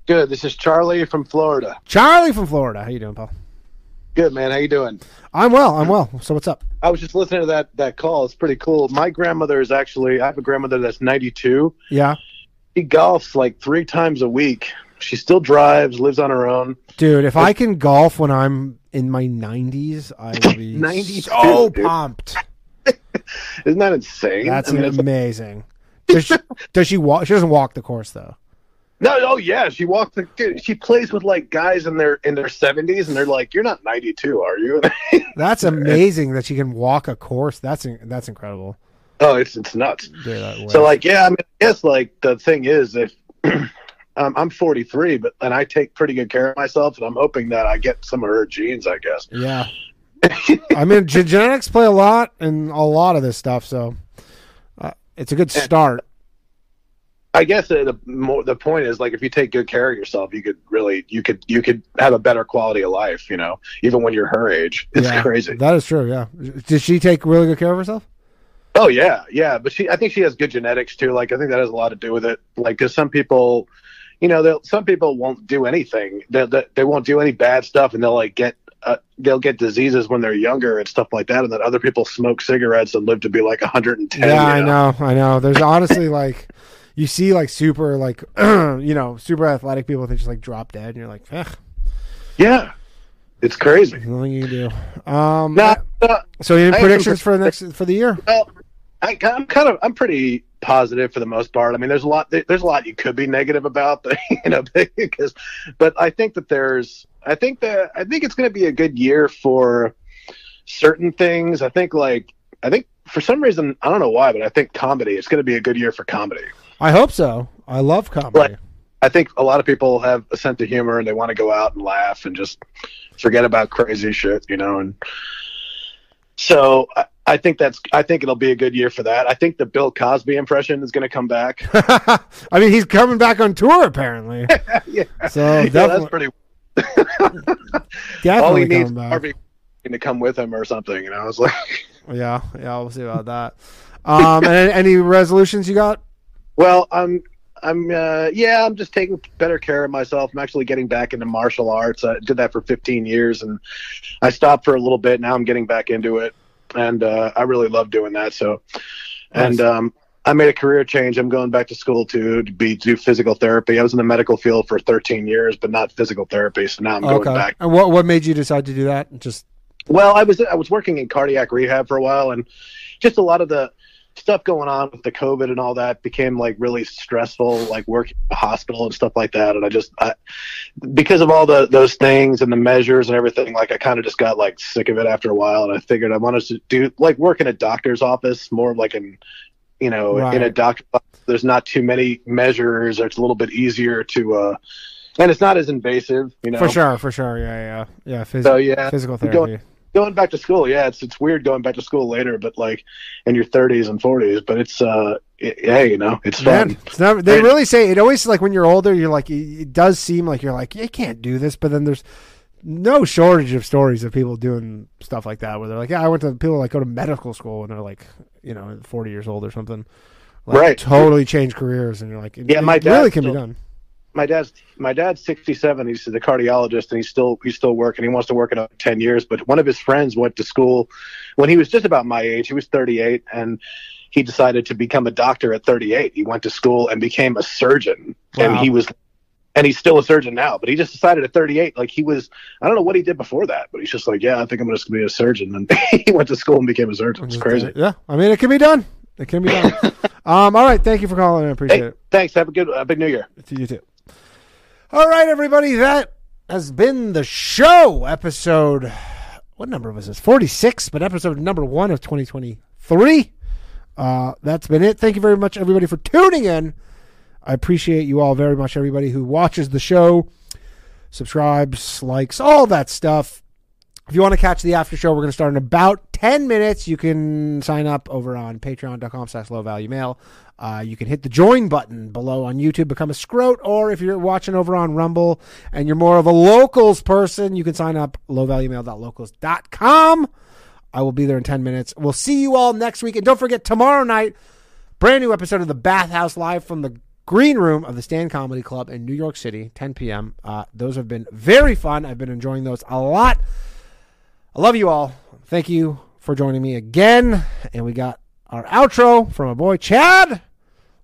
Good. This is Charlie from Florida. Charlie from Florida. How you doing, Paul? Good, man. How you doing? I'm well. I'm well. So what's up? I was just listening to that that call. It's pretty cool. My grandmother is actually. I have a grandmother that's 92. Yeah. She golfs like three times a week. She still drives, lives on her own. Dude, if I can golf when I'm in my 90s, I will be <laughs> 92, so dude. pumped. <laughs> Isn't that insane? That's I mean, it's- amazing. Does she, does she walk? She doesn't walk the course though. No, oh yeah, she walks. The, dude, she plays with like guys in their in their 70s, and they're like, "You're not 92, are you?" <laughs> That's amazing that she can walk a course. That's that's incredible. oh, it's it's nuts. Dude, So like, yeah, I mean, I guess like the thing is, if <clears throat> um, I'm 43, but and I take pretty good care of myself, and I'm hoping that I get some of her genes. I guess. Yeah. <laughs> I mean, genetics play a lot in a lot of this stuff, so uh, it's a good start. I guess the more the point is like if you take good care of yourself, you could really you could you could have a better quality of life. You know, even when you're her age, <laughs> it's Yeah, crazy. That is true. Yeah. Did she take really good care of herself? Oh yeah, yeah, but she I think she has good genetics too. Like I think that has a lot to do with it. Like because some people, you know, they'll some people won't do anything. They they, they won't do any bad stuff, and they'll like get. Uh, they'll get diseases when they're younger and stuff like that, and then other people smoke cigarettes and live to be like 110. yeah, you I know. I know. There's honestly like you see like super like <clears throat> you know super athletic people that just like drop dead, and you're like, Ugh, Yeah, it's crazy. nothing you can do. Um, No, no, so any I predictions for the next for the year? Well, I, I'm kind of I'm pretty positive for the most part. I mean, there's a lot there's a lot you could be negative about, <laughs> but you know, because but I think that there's I think that I think it's going to be a good year for certain things. I think like I think for some reason I don't know why, but I think comedy it's going to be a good year for comedy. I hope so. I love comedy. Like, I think a lot of people have a sense of humor and they want to go out and laugh and just forget about crazy shit, you know. And so I, I think that's I think it'll be a good year for that. I think the Bill Cosby impression is going to come back. <laughs> I mean, he's coming back on tour apparently. <laughs> yeah. So Yeah, definitely, that's pretty. <laughs> definitely All he needs is back. Harvey to come with him or something. And I was like. Yeah, yeah, we'll see about that. Um, and any resolutions you got? Well, I'm I'm uh, yeah, I'm just taking better care of myself. I'm actually getting back into martial arts. I did that for 15 years, and I stopped for a little bit. Now I'm getting back into it, and uh, I really love doing that. So, and um, I made a career change. I'm going back to school to, to be do physical therapy. I was in the medical field for 13 years, but not physical therapy. So now I'm going okay. back. And what what made you decide to do that? Just Well, I was I was working in cardiac rehab for a while, and just a lot of the stuff going on with the COVID and all that became like really stressful, like working in the hospital and stuff like that. And I just I, because of all the those things and the measures and everything, like I kind of just got like sick of it after a while, and I figured I wanted to do like work in a doctor's office, more of like an you know in a Right. doctor. There's not too many measures. It's a little bit easier to. uh and it's not as invasive, you know. for sure, for sure, yeah, yeah, yeah. Phys- So yeah, physical therapy. Going, back to school, yeah, it's it's weird going back to school later, but like in your 30s and 40s. But it's uh, it, hey, you know, it's fun. Man, it's they really say it always like when you're older, you're like it, does seem like you're like you can't do this, but then there's no shortage of stories of people doing stuff like that where they're like, yeah, I went to people like go to medical school and they're like, you know, 40 years old or something, like, Right. Totally change careers, and you're like, it, Yeah, my it dad really can be done. My dad's my dad's 67 he's a cardiologist and he's still he's still working. He wants to work another 10 years but one of his friends went to school when he was just about my age. He was 38 and he decided to become a doctor at 38 he went to school and became a surgeon. And he was and he's still a surgeon now but he just decided at 38 like he was i don't know what he did before that but he's just like yeah i think i'm just going to be a surgeon. And <laughs> he went to school and became a surgeon. It's crazy. Yeah, I mean, it can be done. It can be done. <laughs> um, all right, thank you for calling. I appreciate hey it. thanks. Have a good uh, big new year. To you too. All right, everybody, that has been the show. Episode, what number was this? 46, but episode number one of 2023. Uh, that's been it. Thank you very much, everybody, for tuning in. I appreciate you all very much, everybody who watches the show, subscribes, likes, all that stuff. If you want to catch the after show, we're going to start in about 10 minutes. You can sign up over on patreon.com slash low value mail. Uh, you can hit the join button below on YouTube, become a scrote, or if you're watching over on Rumble and you're more of a locals person, you can sign up lowvaluemail.locals.com. I will be there in 10 minutes. We'll see you all next week. And don't forget, tomorrow night, brand new episode of the Bathhouse live from the green room of the Stand Comedy Club in New York City, 10 p.m. Uh, those have been very fun. I've been enjoying those a lot. I love you all. Thank you for joining me again. And we got our outro from a boy, Chad.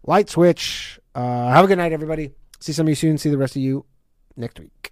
Light switch. Uh, have a good night, everybody. See some of you soon. See the rest of you next week.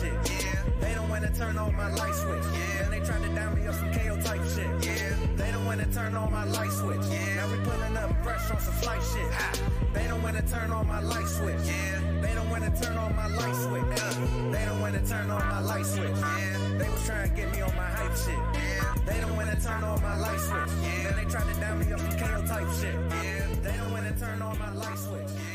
Yeah. They don't wanna turn on my light switch. Yeah. And they tried to down me on some KO type shit. Yeah. They don't wanna turn on my light switch. Yeah. Now we pulling up fresh on some flight shit. Ha. They don't wanna turn on my light switch. Yeah. They don't wanna turn on my light switch. Uh. They don't wanna turn on my light switch. Yeah. They was trying to get me on my hype shit. Yeah. They don't wanna turn on my light switch. Yeah. Then they tried to down me up some KO type shit. Yeah. They don't wanna turn on my light switch. Yeah.